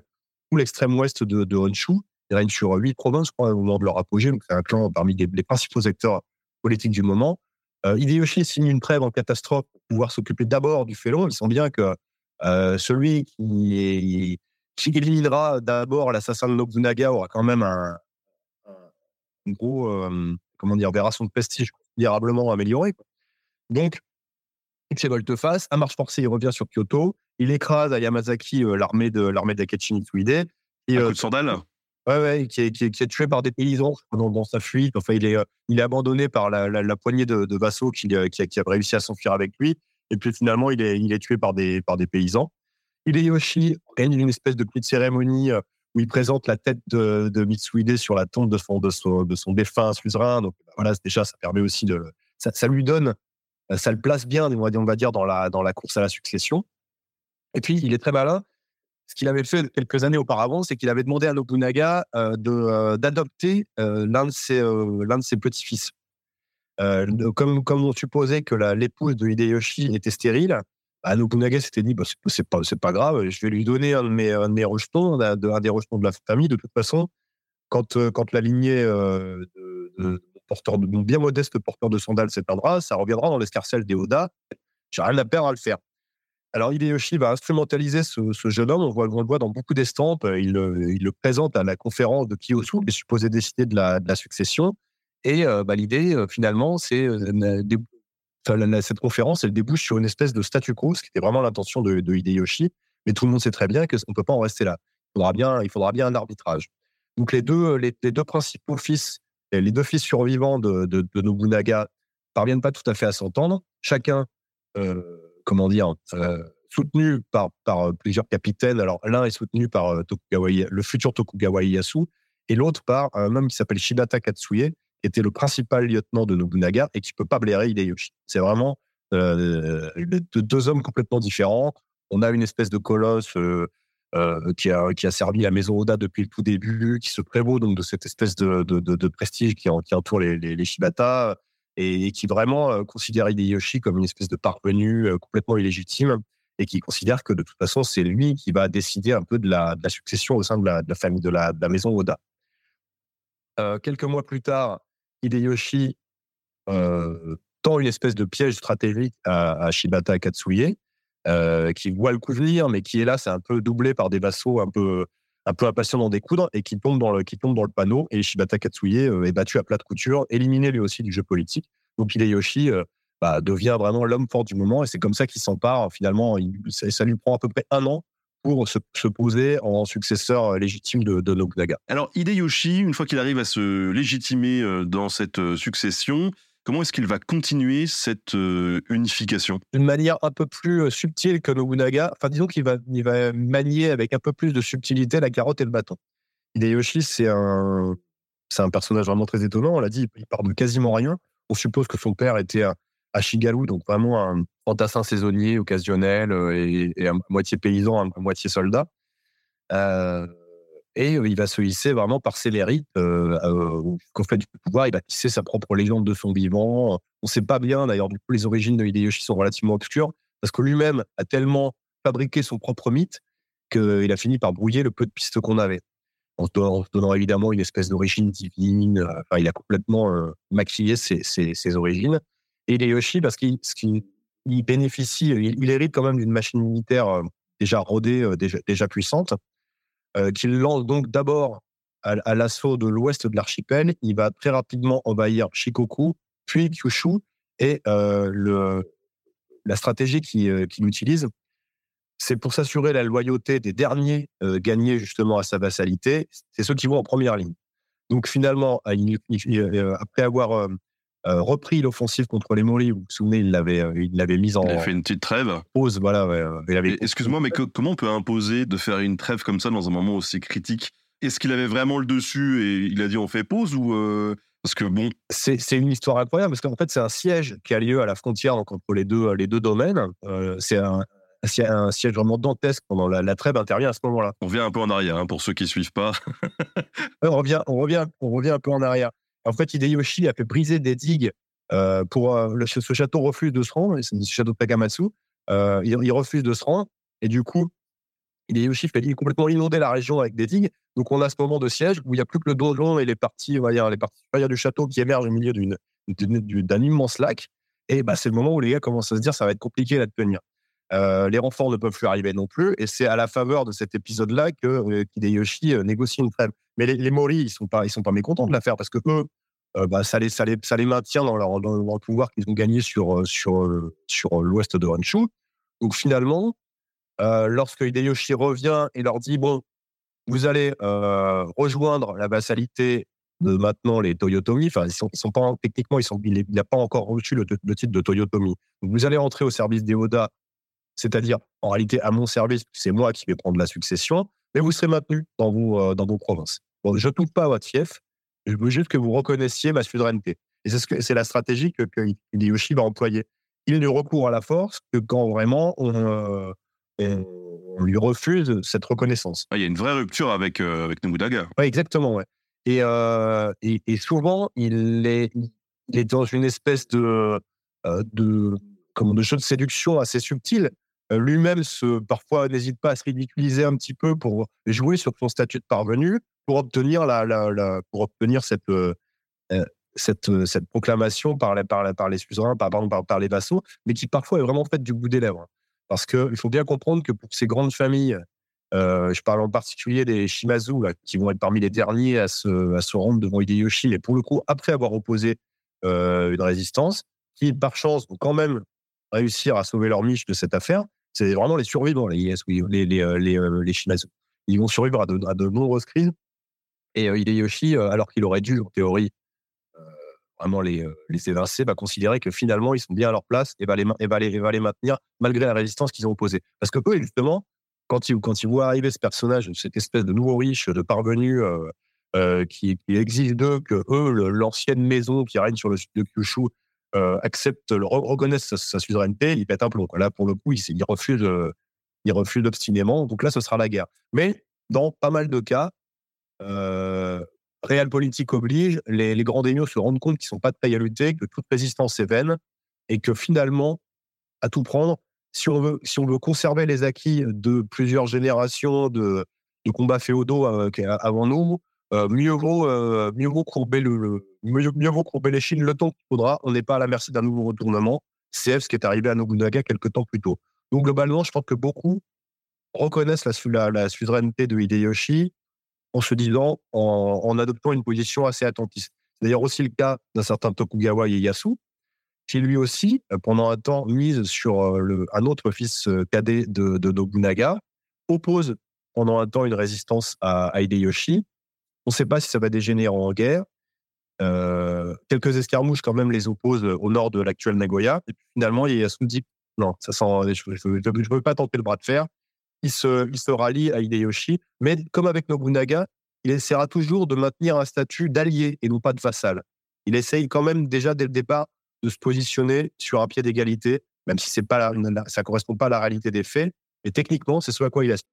tout l'extrême ouest de, Honshu. Il règne sur huit provinces, je crois, au moment de leur apogée. Donc, c'est un clan parmi les, principaux acteurs politiques du moment. Hideyoshi signe une trêve en catastrophe pouvoir s'occuper d'abord du félon. Il sent bien que euh, celui qui, qui éliminera d'abord l'assassin de Nobunaga aura quand même un, un gros, euh, comment dire, verration de prestige considérablement amélioré. Donc, il fait volte-face. À marche forcée, il revient sur Kyoto. Il écrase à Yamazaki euh, l'armée de l'armée d'Akachi Mitsuhide. Et, coup de sandale Ouais, ouais, qui est, qui, est, tué par des paysans dans, sa fuite. Enfin, il est, euh, il est abandonné par la, la, poignée de, vassaux qui, qui, qui, a, réussi à s'enfuir avec lui. Et puis finalement, il est, il est tué par des, par des paysans. Hideyoshi gagne une espèce de petite cérémonie où il présente la tête de, de Mitsuhide sur la tombe de son, de son, de son défunt suzerain. Donc voilà, déjà, ça permet aussi de. Ça, ça, lui donne, ça le place bien, on va dire, dans la, dans la course à la succession. Et puis, il est très malin. Ce qu'il avait fait quelques années auparavant, c'est qu'il avait demandé à Nobunaga euh, de, d'adopter euh, l'un de ses, l'un de ses petits-fils. comme, comme on supposait que l'épouse de Hideyoshi était stérile, bah, Nobunaga s'était dit, bah, c'est, pas, c'est pas grave, je vais lui donner un de mes, un de mes rejetons, un, des rejetons de la famille. De toute façon, quand, euh, quand la lignée euh, de, de, porteur de, bien modeste porteur de sandales s'éteindra, ça reviendra dans l'escarcelle des Oda. J'ai rien à perdre à le faire. Alors Hideyoshi va instrumentaliser ce, jeune homme. On, voit, le voit dans beaucoup d'estampes. Il, il, le présente à la conférence de Kiyosu, qui est supposé décider de la, succession. Et euh, bah, l'idée, euh, finalement, c'est euh, cette conférence, elle débouche sur une espèce de statu quo, ce qui était vraiment l'intention de, de, Hideyoshi. Mais tout le monde sait très bien qu'on ne peut pas en rester là. Il faudra bien, il faudra bien un arbitrage. Donc les deux, les, deux principaux fils, les deux fils survivants de, de, de, Nobunaga parviennent pas tout à fait à s'entendre. Chacun, euh, comment dire, euh, soutenu par, par plusieurs capitaines. Alors l'un est soutenu par euh, Tokugawa, le futur Tokugawa Ieyasu, et l'autre par un homme qui s'appelle Shibata Katsuye, était le principal lieutenant de Nobunaga et qui peut pas blairer Hideyoshi. C'est vraiment euh, deux hommes complètement différents. On a une espèce de colosse euh, euh, qui, a, qui a servi la maison Oda depuis le tout début, qui se prévaut donc de cette espèce de, de, de, prestige qui, qui, entoure les, les Shibata et, qui vraiment euh, considère Hideyoshi comme une espèce de parvenu euh, complètement illégitime et qui considère que de toute façon c'est lui qui va décider un peu de la, succession au sein de la, famille de la, maison Oda. Euh, quelques mois plus tard, Hideyoshi euh, tend une espèce de piège stratégique à, Shibata Katsuye, qui voit le coup venir, mais qui est là, c'est un peu doublé par des vassaux un peu, un peu impatients d'en découdre et qui tombe dans le, qui tombe dans le panneau. Et Shibata Katsuye euh, est battu à plat de couture, éliminé lui aussi du jeu politique. Donc Hideyoshi euh, bah, devient vraiment l'homme fort du moment et c'est comme ça qu'il s'empare. Finalement, il, ça, lui prend à peu près un an pour se, se, poser en successeur légitime de, de Nobunaga. Alors Hideyoshi, une fois qu'il arrive à se légitimer dans cette succession, comment est-ce qu'il va continuer cette euh, unification? D'une manière un peu plus subtile que Nobunaga. Enfin, disons qu'il va, manier avec un peu plus de subtilité la carotte et le bâton. Hideyoshi, c'est un, personnage vraiment très étonnant. On l'a dit, il part de quasiment rien. On suppose que son père était un, à Shigaru, donc vraiment un fantassin saisonnier, occasionnel et, et à moitié paysan, à moitié soldat. Euh, et il va se hisser vraiment par ses mérites euh, euh, qu'au fait du pouvoir, il va tisser sa propre légende de son vivant. On ne sait pas bien, d'ailleurs, les origines de Hideyoshi sont relativement obscures, parce que lui-même a tellement fabriqué son propre mythe qu'il a fini par brouiller le peu de pistes qu'on avait. En donnant, évidemment une espèce d'origine divine, il a complètement euh, maquillé ses, origines. Et Hideyoshi, parce qu'il il bénéficie, il, hérite quand même d'une machine militaire euh, déjà rodée, euh, déjà, puissante, euh, qu'il lance donc d'abord à, l'assaut de l'ouest de l'archipel. Il va très rapidement envahir Shikoku, puis Kyushu, et euh, la stratégie qu'il euh, qu utilise, c'est pour s'assurer la loyauté des derniers euh, gagnés justement à sa vassalité, c'est ceux qui vont en première ligne. Donc finalement, après avoir euh, repris l'offensive contre les Mori. Vous vous souvenez, il l'avait, euh, il l'avait mise en. Il a fait une petite trêve. Pause, voilà. Ouais, il avait... Excuse-moi, mais que, comment on peut imposer de faire une trêve comme ça dans un moment aussi critique? Est-ce qu'il avait vraiment le dessus et il a dit on fait pause ou euh... parce que bon? C'est, c'est une histoire incroyable parce qu'en fait c'est un siège qui a lieu à la frontière donc, entre les deux les deux domaines. Euh, c'est un, un siège vraiment dantesque pendant la, la, trêve intervient à ce moment-là. On revient un peu en arrière hein, pour ceux qui suivent pas. on revient, on revient, on revient un peu en arrière. En fait, Hideyoshi a fait briser des digues euh, pour euh, ce château refuse de se rendre, c'est le château de Takamatsu. Euh, il, refuse de se rendre et du coup, Hideyoshi fait complètement inonder la région avec des digues. Donc, on a ce moment de siège où il n'y a plus que le donjon et les parties, on les parties supérieures du château qui émergent au milieu d'un immense lac. Et bah, c'est le moment où les gars commencent à se dire ça va être compliqué à tenir. Euh, les renforts ne peuvent plus arriver non plus, et c'est à la faveur de cet épisode-là que Hideyoshi négocie une trêve. Mais les, les Mori, ils sont sont pas mécontents de la faire parce que eux, euh, bah, ça, les, ça, les, ça les maintient dans leur, dans leur pouvoir qu'ils ont gagné sur, sur, sur l'ouest de Honshu. Donc finalement, euh, lorsque Hideyoshi revient et leur dit bon, vous allez euh, rejoindre la vassalité de maintenant les Toyotomi. Enfin, ils sont, sont pas techniquement, ils sont, il n'a pas encore reçu le, titre de Toyotomi. Donc vous allez entrer au service des Oda, c'est-à-dire en réalité à mon service, c'est moi qui vais prendre la succession. Mais vous serez maintenu dans vos, euh, dans vos provinces. Bon, je ne touche pas à votre fief, je veux juste que vous reconnaissiez ma souveraineté. Et c'est ce que, c'est la stratégie que, que Hideyoshi va employer. Il ne recourt à la force que quand vraiment on, euh, on, on lui refuse cette reconnaissance. Ah, Il y a une vraie rupture avec, euh, avec Nobunaga. Ouais, exactement. Ouais. Et, euh, et, et souvent, il est, il est dans une espèce de, de, comment, de jeu de séduction assez subtil. Euh, Lui-même, se, parfois, n'hésite pas à se ridiculiser un petit peu pour jouer sur son statut de parvenu pour obtenir, la, pour obtenir cette, euh, euh, cette, cette proclamation par, la, par, par les suzerains, par, par, les vassaux, mais qui parfois est vraiment faite du bout des lèvres. Parce qu'il faut bien comprendre que pour ces grandes familles, je parle en particulier des Shimazu, qui vont être parmi les derniers à se, à se rendre devant Hideyoshi, mais pour le coup, après avoir opposé une résistance, qui, par chance, vont quand même réussir à sauver leur miche de cette affaire. C'est vraiment les survivants, les, Ieyasu, les, les, euh, les, euh, les Shimazu. Ils vont survivre à de, nombreuses crises. Et euh, Hideyoshi, euh, alors qu'il aurait dû, en théorie, vraiment les, les évincer, va considérer que finalement, ils sont bien à leur place et va les, va les, et va les maintenir malgré la résistance qu'ils ont opposée. Parce que eux, justement, quand ils, quand ils voient arriver ce personnage, cette espèce de nouveau riche, de parvenu qui, qui exige d'eux que eux, l'ancienne maison qui règne sur le sud de Kyushu, euh, accepte, le, re- reconnaissent sa, sa souveraineté, ils pètent un plomb. Là, pour le coup, ils, ils refusent, euh, ils refusent obstinément. Donc là, ce sera la guerre. Mais dans pas mal de cas, euh, réelle politique oblige, les, grands daimyo se rendent compte qu'ils sont pas de taille à lutter, que toute résistance est vaine, et que finalement, à tout prendre, si on veut, si on veut conserver les acquis de plusieurs générations de, de combats féodaux euh, avant nous, euh, mieux vaut, mieux vaut courber le- mieux, mieux vaut les chines le temps qu'il faudra. On n'est pas à la merci d'un nouveau retournement. C'est ce qui est arrivé à Nobunaga quelques temps plus tôt. Donc globalement, je pense que beaucoup reconnaissent la, la, la suzeraineté de Hideyoshi en se disant, en, adoptant une position assez attentiste. C'est d'ailleurs aussi le cas d'un certain Tokugawa Ieyasu, qui lui aussi, euh, pendant un temps, mise sur euh, le, un autre fils euh, cadet de, Nobunaga, oppose pendant un temps une résistance à Hideyoshi. On ne sait pas si ça va dégénérer en guerre. Euh, quelques escarmouches quand même les opposent au nord de l'actuel Nagoya. Et puis finalement, Ieyasu dit non, ça sent, je ne veux pas tenter le bras de fer. Il se, il se rallie à Hideyoshi, mais comme avec Nobunaga, il essaiera toujours de maintenir un statut d'allié et non pas de vassal. Il essaye quand même déjà dès le départ de se positionner sur un pied d'égalité, même si c'est pas ça correspond pas à la réalité des faits. Mais techniquement, c'est ce à quoi il aspire.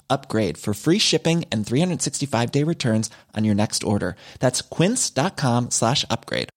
upgrade for free shipping and 365 day returns on your next order. That's quince.com slash upgrade.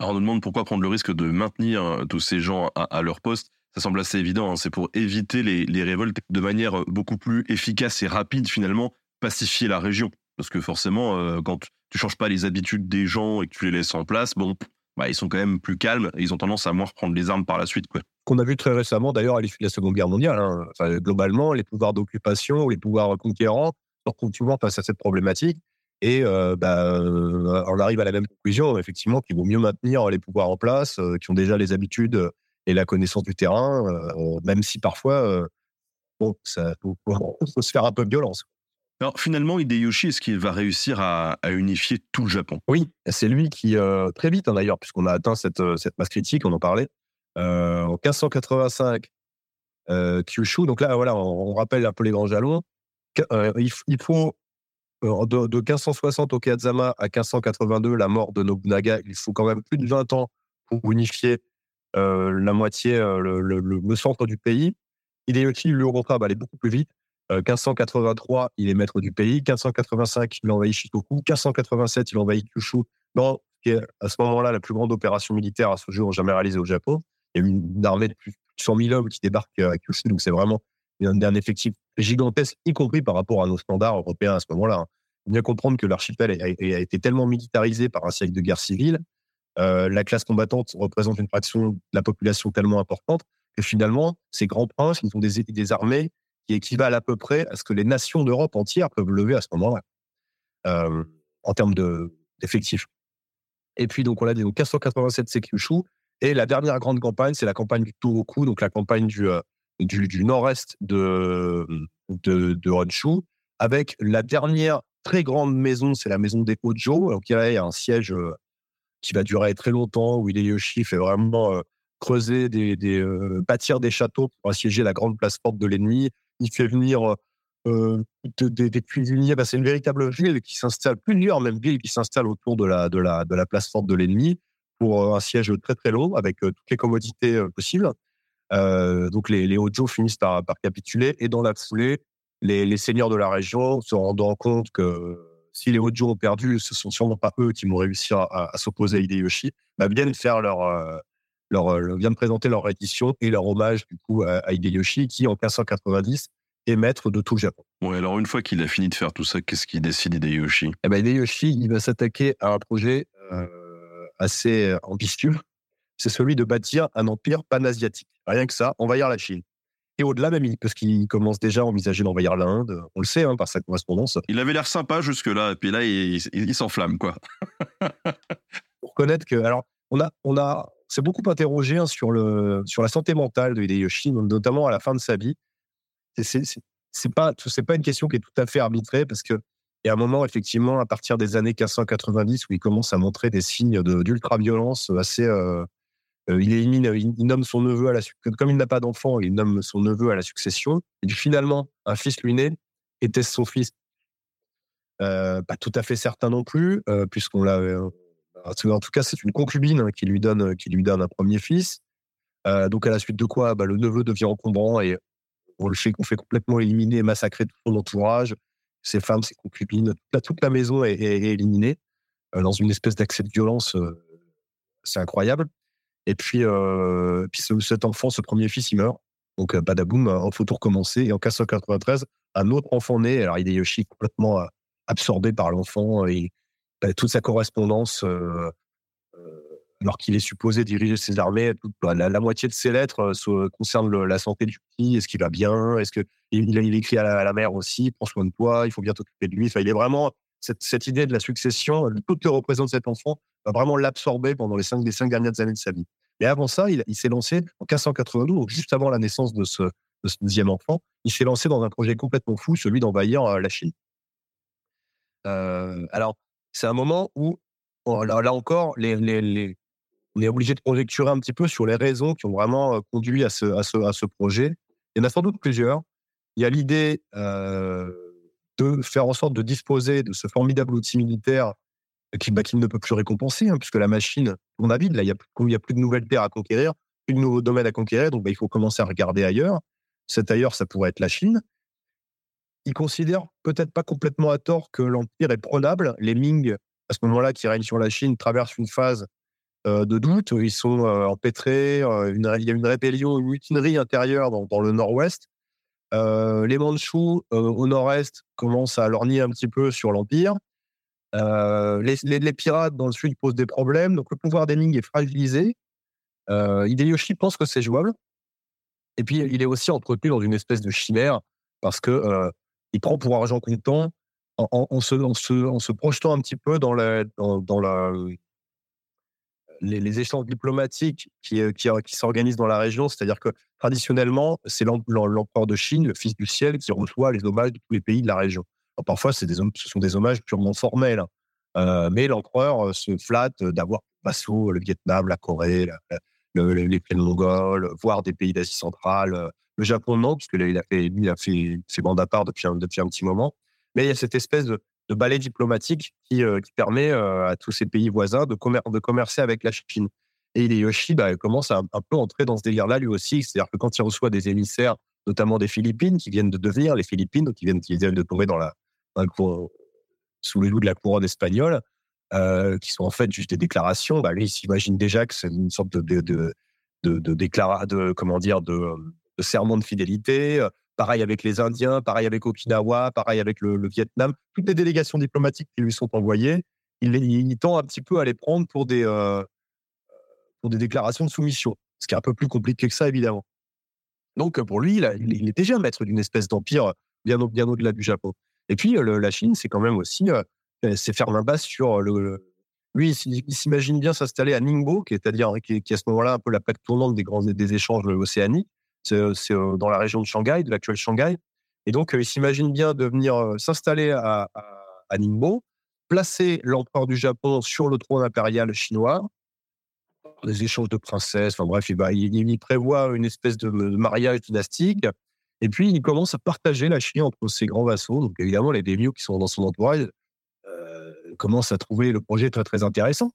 Alors on nous demande pourquoi prendre le risque de maintenir euh, tous ces gens à, leur poste. Ça semble assez évident, hein. c'est pour éviter les, révoltes de manière euh, beaucoup plus efficace et rapide finalement, pacifier la région. Parce que forcément, euh, quand tu changes pas les habitudes des gens et que tu les laisses en place, bon, bah, ils sont quand même plus calmes et ils ont tendance à moins reprendre les armes par la suite. Qu'on a vu très récemment, d'ailleurs, à l'issue de la Seconde Guerre mondiale. hein. Globalement, les pouvoirs d'occupation les pouvoirs conquérants se retrouvent face à cette problématique. Et euh, bah, euh, on arrive à la même conclusion, effectivement, qu'il vaut mieux maintenir les pouvoirs en place, euh, qui ont déjà les habitudes et la connaissance du terrain, euh, même si parfois, bon, ça faut se faire un peu de violence. Alors finalement, Hideyoshi, est-ce qu'il va réussir à, unifier tout le Japon? Oui, c'est lui qui, euh, très vite hein, d'ailleurs, puisqu'on a atteint cette, euh, cette masse critique, on en parlait, euh, en 1585, euh, Kyushu, donc là, voilà, on, rappelle un peu les grands jalons. Il, il faut, de, de 1560 au à 1582, la mort de Nobunaga, il faut quand même plus de 20 ans pour unifier la moitié, le- le centre du pays. Hideyoshi, lui, au contraire, va aller beaucoup plus vite. Euh, 1583, il est maître du pays. 1585, il envahit Shikoku. 1587, il envahit Kyushu. Ce qui est à ce moment-là la plus grande opération militaire à ce jour jamais réalisée au Japon. Il y a une, armée de plus de 100 000 hommes qui débarque euh, à Kyushu, donc c'est vraiment un, effectif gigantesque, y compris par rapport à nos standards européens à ce moment-là. hein. Il faut bien comprendre que l'archipel a, été tellement militarisé par un siècle de guerre civile, euh, la classe combattante représente une fraction de la population tellement importante que finalement, ces grands princes, ils ont des armées qui équivalent à peu près à ce que les nations d'Europe entières peuvent lever à ce moment-là, euh, en termes de, d'effectifs. Et puis, donc, on a dit donc 487 Sekyushu. Et la dernière grande campagne, c'est la campagne du Tohoku, donc la campagne du, euh, du, du nord-est de, de, de Honshu, avec la dernière très grande maison, c'est la maison des Hojo. Donc, il y a un siège euh, qui va durer très longtemps, où Hideyoshi fait vraiment creuser, des, des euh, bâtir des châteaux pour assiéger la grande place forte de l'ennemi. Il fait venir de- des, cuisiniers. Bah, c'est une véritable ville qui s'installe, plusieurs même villes qui s'installent autour de la, place forte de l'ennemi pour un siège très très long avec toutes les commodités possibles. Donc les, les Hojo finissent par, capituler et dans la foulée, les, seigneurs de la région se rendant compte que si les Hojo ont perdu, ce sont sûrement pas eux qui vont réussir à, à s'opposer à Hideyoshi, bah, viennent faire leur, euh, leur, euh, viennent présenter leur reddition et leur hommage du coup à, à Hideyoshi qui en 1590 est maître de tout le Japon. Et alors une fois qu'il a fini de faire tout ça, qu'est-ce qu'il décide Hideyoshi? Eh ben, Hideyoshi, il va s'attaquer à un projet euh, assez euh, ambitieux. C'est celui de bâtir un empire panasiatique. Rien que ça, envahir la Chine. Et au-delà même, parce qu'il commence déjà à envisager d'envahir l'Inde. On le sait hein, par sa correspondance. Il avait l'air sympa jusque-là, et puis là, il, il- il s'enflamme, quoi. Pour connaître que, alors, on a, on a, c'est beaucoup interrogé hein, sur le, sur la santé mentale de Hideyoshi, notamment à la fin de sa vie. C'est- pas, pas une question qui est tout à fait arbitrée parce que il y a un moment, effectivement, à partir des années 1590, où il commence à montrer des signes d'ultra-violence assez. euh, euh, il élimine, il, nomme son neveu à la comme il n'a pas d'enfant, il nomme son neveu à la succession. Et finalement, un fils lui naît. Était-ce son fils? Euh, Pas tout à fait certain non plus, puisqu'on l'a. Euh, en tout cas, c'est une concubine hein, qui lui donne, qui lui donne un premier fils. Euh, donc, à la suite de quoi, bah, le neveu devient encombrant et on le fait, complètement éliminer massacrer tout son entourage, ses femmes, ses concubines, toute la, maison est, éliminée euh, dans une espèce d'accès de violence. euh, c'est incroyable. Et puis, euh, puis ce- cet enfant, ce premier fils, il meurt. Donc, euh, badaboum, il faut tout recommencer. Et en 1593, un autre enfant naît. Alors, Hideyoshi est complètement euh, absorbé par l'enfant toute sa correspondance, euh, euh, alors qu'il est supposé diriger ses armées, toute- bah, la, moitié de ses lettres euh, concernent le- la santé du petit. Est-ce qu'il va bien Est-ce que il, écrit à la, mère aussi Prends soin de toi. Il faut bien t'occuper de lui. Enfin, il est vraiment cette, idée de la succession, de tout que représente cet enfant, va vraiment l'absorber pendant les cinq, dernières années de sa vie. Mais avant ça, il, s'est lancé en 1592, donc juste avant la naissance de ce, de ce deuxième enfant, il s'est lancé dans un projet complètement fou, celui d'envahir la Chine. Alors, c'est un moment où, bon, là, encore, on est obligé de conjecturer un petit peu sur les raisons qui ont vraiment conduit à ce, projet. Il y en a sans doute plusieurs. Il y a l'idée de faire en sorte de disposer de ce formidable outil militaire qui, bah, qui ne peut plus récompenser, hein, puisque la machine, on a vide, là, il n'y a plus de nouvelles terres à conquérir, plus de nouveaux domaines à conquérir, donc bah, il faut commencer à regarder ailleurs. Cet ailleurs, ça pourrait être la Chine. Il considère peut-être pas complètement à tort que l'Empire est prenable. Les Ming, à ce moment-là, qui règnent sur la Chine, traversent une phase euh, de doute. Ils sont euh, empêtrés. euh, il y a une rébellion, une mutinerie intérieure dans, le nord-ouest. Les Mandchous, au nord-est, commencent à lorgner un petit peu sur l'Empire. Les, pirates dans le sud posent des problèmes. Donc, le pouvoir des Ming est fragilisé. Hideyoshi pense que c'est jouable. Et puis, il est aussi entretenu dans une espèce de chimère parce que il prend pour argent comptant en, se, projetant un petit peu dans, les, échanges diplomatiques qui, euh, qui, s'organisent dans la région. C'est-à-dire que traditionnellement, c'est l'em- l'em- l'empereur de Chine, le fils du ciel, qui reçoit les hommages de tous les pays de la région. Parfois, ce sont des hommages purement formels. hein. Euh, mais l'empereur euh, se flatte d'avoir vassaux le Vietnam, la Corée, la- le- les plaines mongoles, voire des pays d'Asie centrale. Le Japon, non, puisque là, a lui, a fait ses bandes à part depuis un, petit moment. Mais il y a cette espèce de, de balai diplomatique qui, euh, permet euh, à tous ces pays voisins de, commer- de commercer avec la Chine. Et Hideyoshi bah, commence à un, peu entrer dans ce délire-là lui aussi. C'est-à-dire que quand il reçoit des émissaires, notamment des Philippines, qui viennent de devenir les Philippines, viennent, qui viennent de tomber sous le joug de la couronne espagnole, euh, qui sont en fait juste des déclarations, bah, lui, il s'imagine déjà que c'est une sorte de, de, comment dire, de, de serment de fidélité. Euh, Pareil avec les Indiens, pareil avec Okinawa, pareil avec le, Vietnam. Toutes les délégations diplomatiques qui lui sont envoyées, il, il tend un petit peu à les prendre pour des, euh, pour des déclarations de soumission, ce qui est un peu plus compliqué que ça, évidemment. Donc pour lui, il, a- il est- déjà maître d'une espèce d'empire bien, au- bien au-delà du Japon. Et puis la Chine, c'est quand même aussi, euh, c'est faire main basse sur le. le- lui, il s'imagine bien s'installer à Ningbo, qui est, c'est-à-dire qui, est- qui est à ce moment-là un peu la plaque tournante des grands des échanges océaniques. C'est dans la région de Shanghai, de l'actuel Shanghai. Et donc, il s'imagine bien de venir s'installer à, à, Ningbo, placer l'empereur du Japon sur le trône impérial chinois, des échanges de princesses, enfin bref, il, prévoit une espèce de, mariage dynastique. Et puis, il commence à partager la Chine entre ses grands vassaux. Donc, évidemment, les daimyo qui sont dans son entourage commencent à trouver le projet très, très intéressant.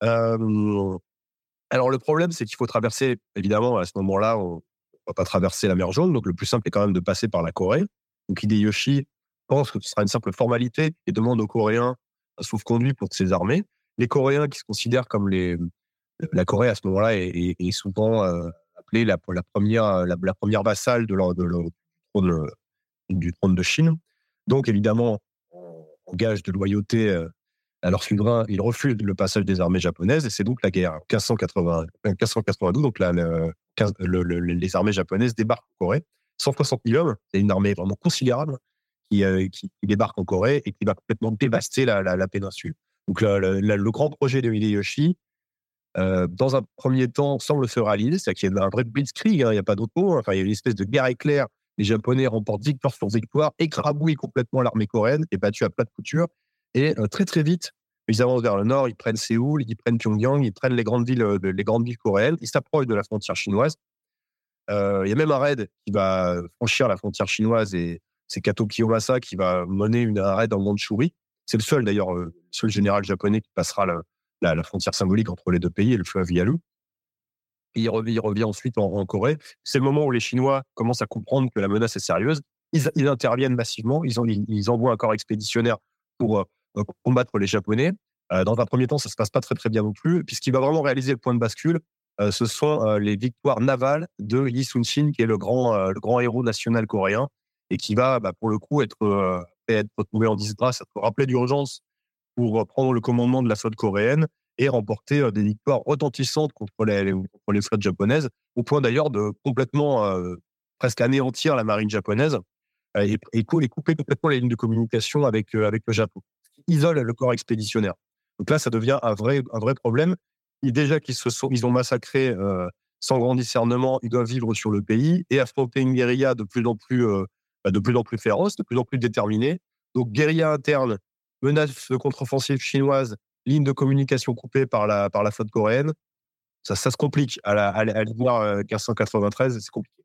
Alors, le problème, c'est qu'il faut traverser, évidemment, à ce moment-là, va pas traverser la mer Jaune. Donc, le plus simple est quand même de passer par la Corée. Donc, Hideyoshi pense que ce sera une simple formalité et demande aux Coréens un sauf-conduit pour ses armées. Les Coréens, qui se considèrent comme les. La Corée, à ce moment-là, est, souvent euh, appelée la, la première, la, la première vassale du, trône, euh, de Chine. Donc, évidemment, en, gage de loyauté euh, à leur souverain, ils refusent le passage des armées japonaises et c'est donc la guerre. En 1580, 1592, donc là, le- 15 le- le- les armées japonaises débarquent en Corée. 160 000 hommes, c'est une armée vraiment considérable qui, euh, débarque en Corée et qui va complètement dévaster la, péninsule. Donc le, grand projet de Hideyoshi, euh, dans un premier temps, semble se réaliser, c'est-à-dire qu'il y a un vrai blitzkrieg, hein, il n'y a pas d'autre mot, hein. enfin il y a une espèce de guerre éclair. Les Japonais remportent victoire sur victoire, écrabouillent complètement l'armée coréenne, est battue à plat de couture. Et euh, très très vite, ils avancent vers le nord, ils prennent Séoul, ils prennent Pyongyang, ils prennent les grandes villes, euh, les grandes villes coréennes, ils s'approchent de la frontière chinoise. Euh, il y a même un raid qui va franchir la frontière chinoise et c'est Kato Kiyomasa qui va mener un raid en Mandchourie. C'est le seul d'ailleurs, euh, le seul général japonais qui passera la, frontière symbolique entre les deux pays et le fleuve Yalu. Il revient, il revient ensuite en, Corée. C'est le moment où les Chinois commencent à comprendre que la menace est sérieuse. Ils, interviennent massivement. Ils, ils, envoient un corps expéditionnaire pour combattre les Japonais. Euh, dans un premier temps, ça se passe pas très très bien non plus. Puis ce qui va vraiment réaliser le point de bascule, euh, ce sont euh, les victoires navales de Lee Sun-shin, qui est le grand, le grand héros national coréen, et qui va, bah, pour le coup, être, être retrouvé en disgrâce, être rappelé d'urgence pour prendre le commandement de la flotte coréenne et remporter des victoires retentissantes contre les, contre les flottes japonaises, au point d'ailleurs de complètement, presque anéantir la marine japonaise et, et, cou- et couper complètement les lignes de communication avec, avec le Japon. Isole le corps expéditionnaire. Donc là, ça devient un vrai, un vrai problème. Déjà qu'ils se sont, ils ont massacré euh, sans grand discernement, ils doivent vivre sur le pays et affronter une guérilla de plus en plus, euh, bah, de plus en plus féroce, de plus en plus déterminée. Donc guérilla interne, menace de contre-offensive chinoise, ligne de communication coupée par la, par la flotte coréenne. Ça, ça se complique. À la, à, à l'hiver, euh, 1593, c'est compliqué.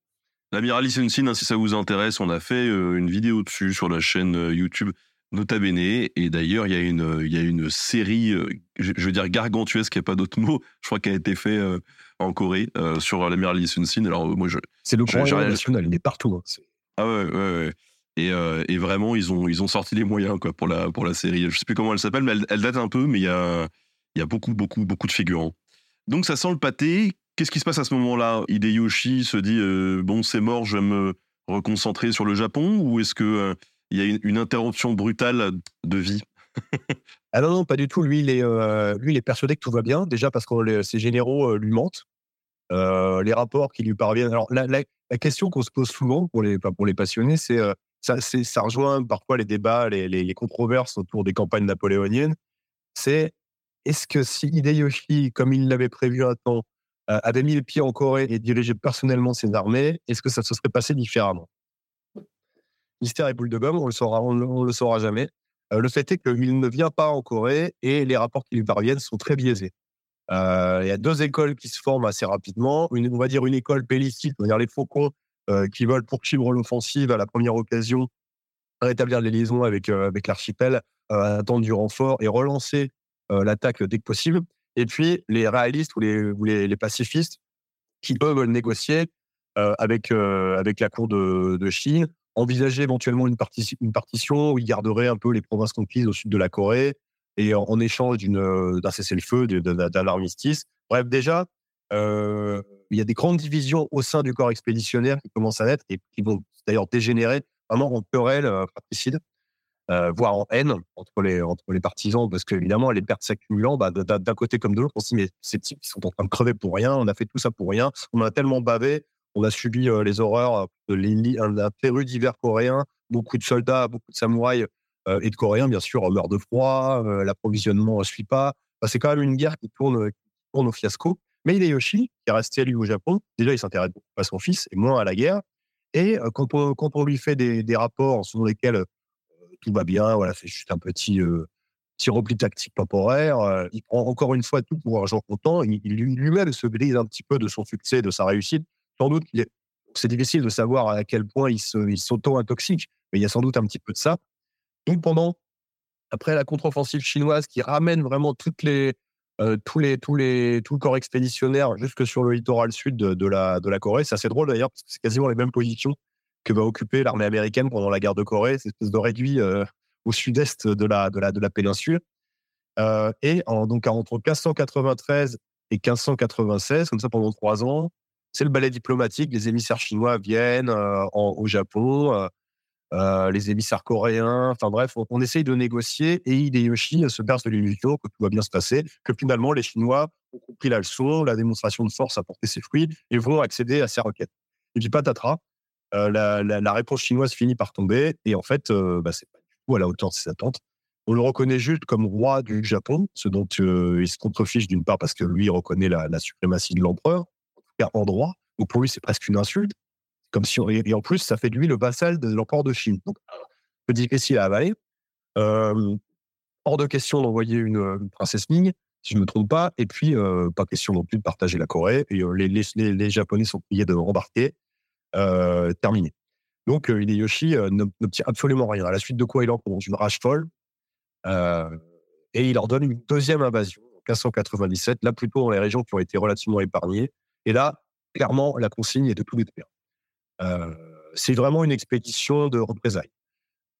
L'amiral Sun-sin, hein, si ça vous intéresse, on a fait une vidéo dessus sur la chaîne YouTube Nota Bene. Et d'ailleurs, il y, a une, il y a une série, euh, je, je veux dire gargantuesque, il n'y a pas d'autre mot, je crois qu'elle a été faite euh, en Corée euh, sur l'amiral Lee Sun-sin. Alors, moi, je. C'est le rien- national, il est partout. hein. Ah ouais, ouais, ouais. Et, euh, et vraiment, ils ont, ils ont sorti les moyens quoi, pour, la, pour la série. Je sais plus comment elle s'appelle, mais elle, elle date un peu, mais il y a, y a beaucoup, beaucoup, beaucoup de figurants. Donc, ça sent le pâté. Qu'est-ce qui se passe à ce moment-là? Hideyoshi se dit Bon, c'est mort, je vais me reconcentrer sur le Japon Ou est-ce que il y a une, interruption brutale de vie Ah non, non, pas du tout. Lui, il est, euh, lui, il est persuadé que tout va bien, déjà parce que ses généraux euh, lui mentent. Euh, les rapports qui lui parviennent. Alors, la, la- question qu'on se pose souvent pour les, pour les passionnés, c'est ça, ça rejoint parfois les débats, les, les- controverses autour des campagnes napoléoniennes. C'est est-ce que si Hideyoshi, comme il l'avait prévu un temps, avait mis le pied en Corée et dirigé personnellement ses armées, est-ce que ça se serait passé différemment? Mystère et boule de gomme, on le on, le- saura jamais. Euh, le fait est qu'il ne vient pas en Corée et les rapports qui lui parviennent sont très biaisés. Euh, il y a deux écoles qui se forment assez rapidement. Une, on va dire une école belliciste, on va dire les faucons euh, qui veulent poursuivre l'offensive à la première occasion, rétablir les liaisons avec, avec l'archipel, attendre du renfort et relancer l'attaque dès que possible. Et puis les réalistes ou les, les, pacifistes qui, eux, veulent négocier avec, avec la cour de, de Chine, envisager éventuellement une, parti- une partition où ils garderaient un peu les provinces conquises au sud de la Corée et en, échange euh, d'un cessez-le-feu, d'un armistice. Bref, déjà, euh, il y a des grandes divisions au sein du corps expéditionnaire qui commencent à naître et qui vont d'ailleurs dégénérer vraiment en querelle euh, fratricide, voire en haine entre les, partisans, parce qu'évidemment, les pertes s'accumulant, bah, d'un d'un côté comme de l'autre, on se dit, mais ces types, ils sont en train de crever pour rien, on a fait tout ça pour rien, on a tellement bavé, on a subi les horreurs de l'Indy- un, un très rude hiver coréen, beaucoup de soldats, beaucoup de samouraïs et de Coréens, bien sûr, meurent de froid, l'approvisionnement ne suit pas. C'est quand même une guerre qui tourne, qui tourne au fiasco. Mais Hideyoshi, qui est resté lui au Japon, déjà il s'intéresse à son fils et moins à la guerre. Et quand, on, lui fait des, rapports selon lesquels tout va bien, voilà, c'est juste un petit, petit repli tactique temporaire, il prend encore une fois tout pour un jour content. Il, il lui- lui-même se brise un petit peu de son succès, de sa réussite. Sans doute, c'est difficile de savoir à quel point il se- il s'auto-intoxique, mais il y a sans doute un petit peu de ça. Donc pendant, après la contre-offensive chinoise qui ramène vraiment toutes les, euh, tous les, tous les, tout le corps expéditionnaire jusque sur le littoral sud de, la, de la Corée. C'est assez drôle d'ailleurs, parce que c'est quasiment les mêmes positions que va occuper l'armée américaine pendant la guerre de Corée, cette espèce de réduit euh, au sud-est de la, de, la, de la péninsule. Euh, et donc entre 1593 et 1596, comme ça pendant trois ans, c'est le ballet diplomatique. Les émissaires chinois viennent euh, au Japon, euh, euh, les émissaires coréens. Enfin bref, on, essaye de négocier et Hideyoshi se berce de l'illusion que tout va bien se passer, que finalement les Chinois ont compris la leçon, la démonstration de force a porté ses fruits et vont accéder à ces requêtes. Et puis patatras, la, réponse chinoise finit par tomber et en fait, euh, bah, c'est pas du tout à la hauteur de ses attentes. On le reconnaît juste comme roi du Japon, ce dont il se contrefiche d'une part parce que lui reconnaît la suprématie de l'empereur, cas en droit. Donc pour lui, c'est presque une insulte. Comme si on- et, en plus, ça fait de lui le vassal de l'empereur de Chine. Donc, peu difficile à avaler. Euh, hors de question d'envoyer une, une princesse Ming, si je ne me trompe pas. Et puis, euh, pas question non plus de partager la Corée. Et euh, les, les, les, Japonais sont priés de rembarquer. Euh, terminé. Donc, euh, Hideyoshi euh, n'obtient absolument rien. À la suite de quoi, il en commence une rage folle. Euh, et il ordonne une deuxième invasion en 1597, là plutôt dans les régions qui ont été relativement épargnées. Et là, clairement, la consigne est de tout détruire. Euh, c'est vraiment une expédition de représailles.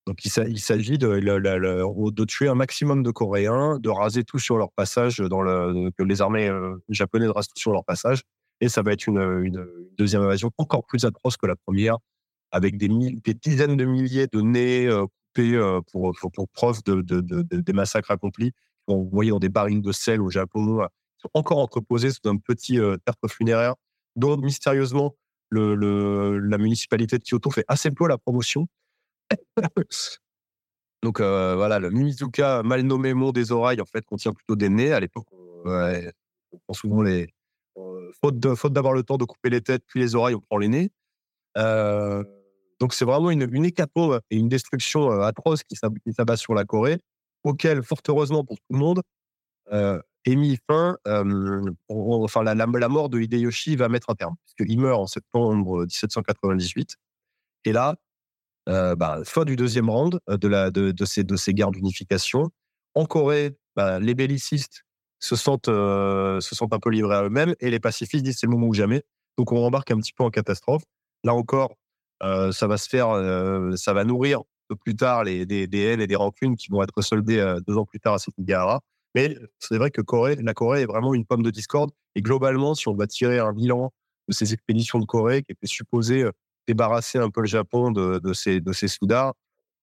Donc, il s'a- il s'agit de, tuer un maximum de Coréens, de raser tout sur leur passage, que les armées japonaises rasent tout sur leur passage. Et ça va être une, deuxième invasion encore plus atroce que la première, avec des, dizaines de milliers de nez coupés pour, pour, preuve de, de- de- de- des massacres accomplis, envoyés dans des barines de sel au Japon, sont encore entreposés sous un petit euh, tertre funéraire, dont mystérieusement la municipalité de Kyoto fait assez peu la promotion. Donc euh, voilà, le Mimizuka, mal nommé Mont des Oreilles, en fait, contient plutôt des nez. À l'époque, on, prend souvent les. euh, faute d'avoir le temps de couper les têtes puis les oreilles, on prend les nez. Euh, donc c'est vraiment une, une et une destruction atroce qui s'ab- qui s'abat sur la Corée, auquel, fort heureusement pour tout le monde, est mis fin. euh, enfin, la, mort de Hideyoshi va mettre un terme, puisqu'il meurt en septembre 1798. Et là, euh, bah, fin du deuxième round euh, de, ces, guerres d'unification. En Corée, bah, les bellicistes se sentent, euh, se sentent un peu livrés à eux-mêmes et les pacifistes disent c'est le moment ou jamais. Donc on embarque un petit peu en catastrophe. Là encore, euh, ça va se faire, euh, ça va nourrir plus tard les, des, haines et des rancunes qui vont être soldées euh, deux ans plus tard à Sekigahara. Mais c'est vrai que Corée, la Corée est vraiment une pomme de discorde. Et globalement, si on va tirer un bilan de ces expéditions de Corée qui étaient supposées euh, débarrasser un peu le Japon de, de ces, soudards,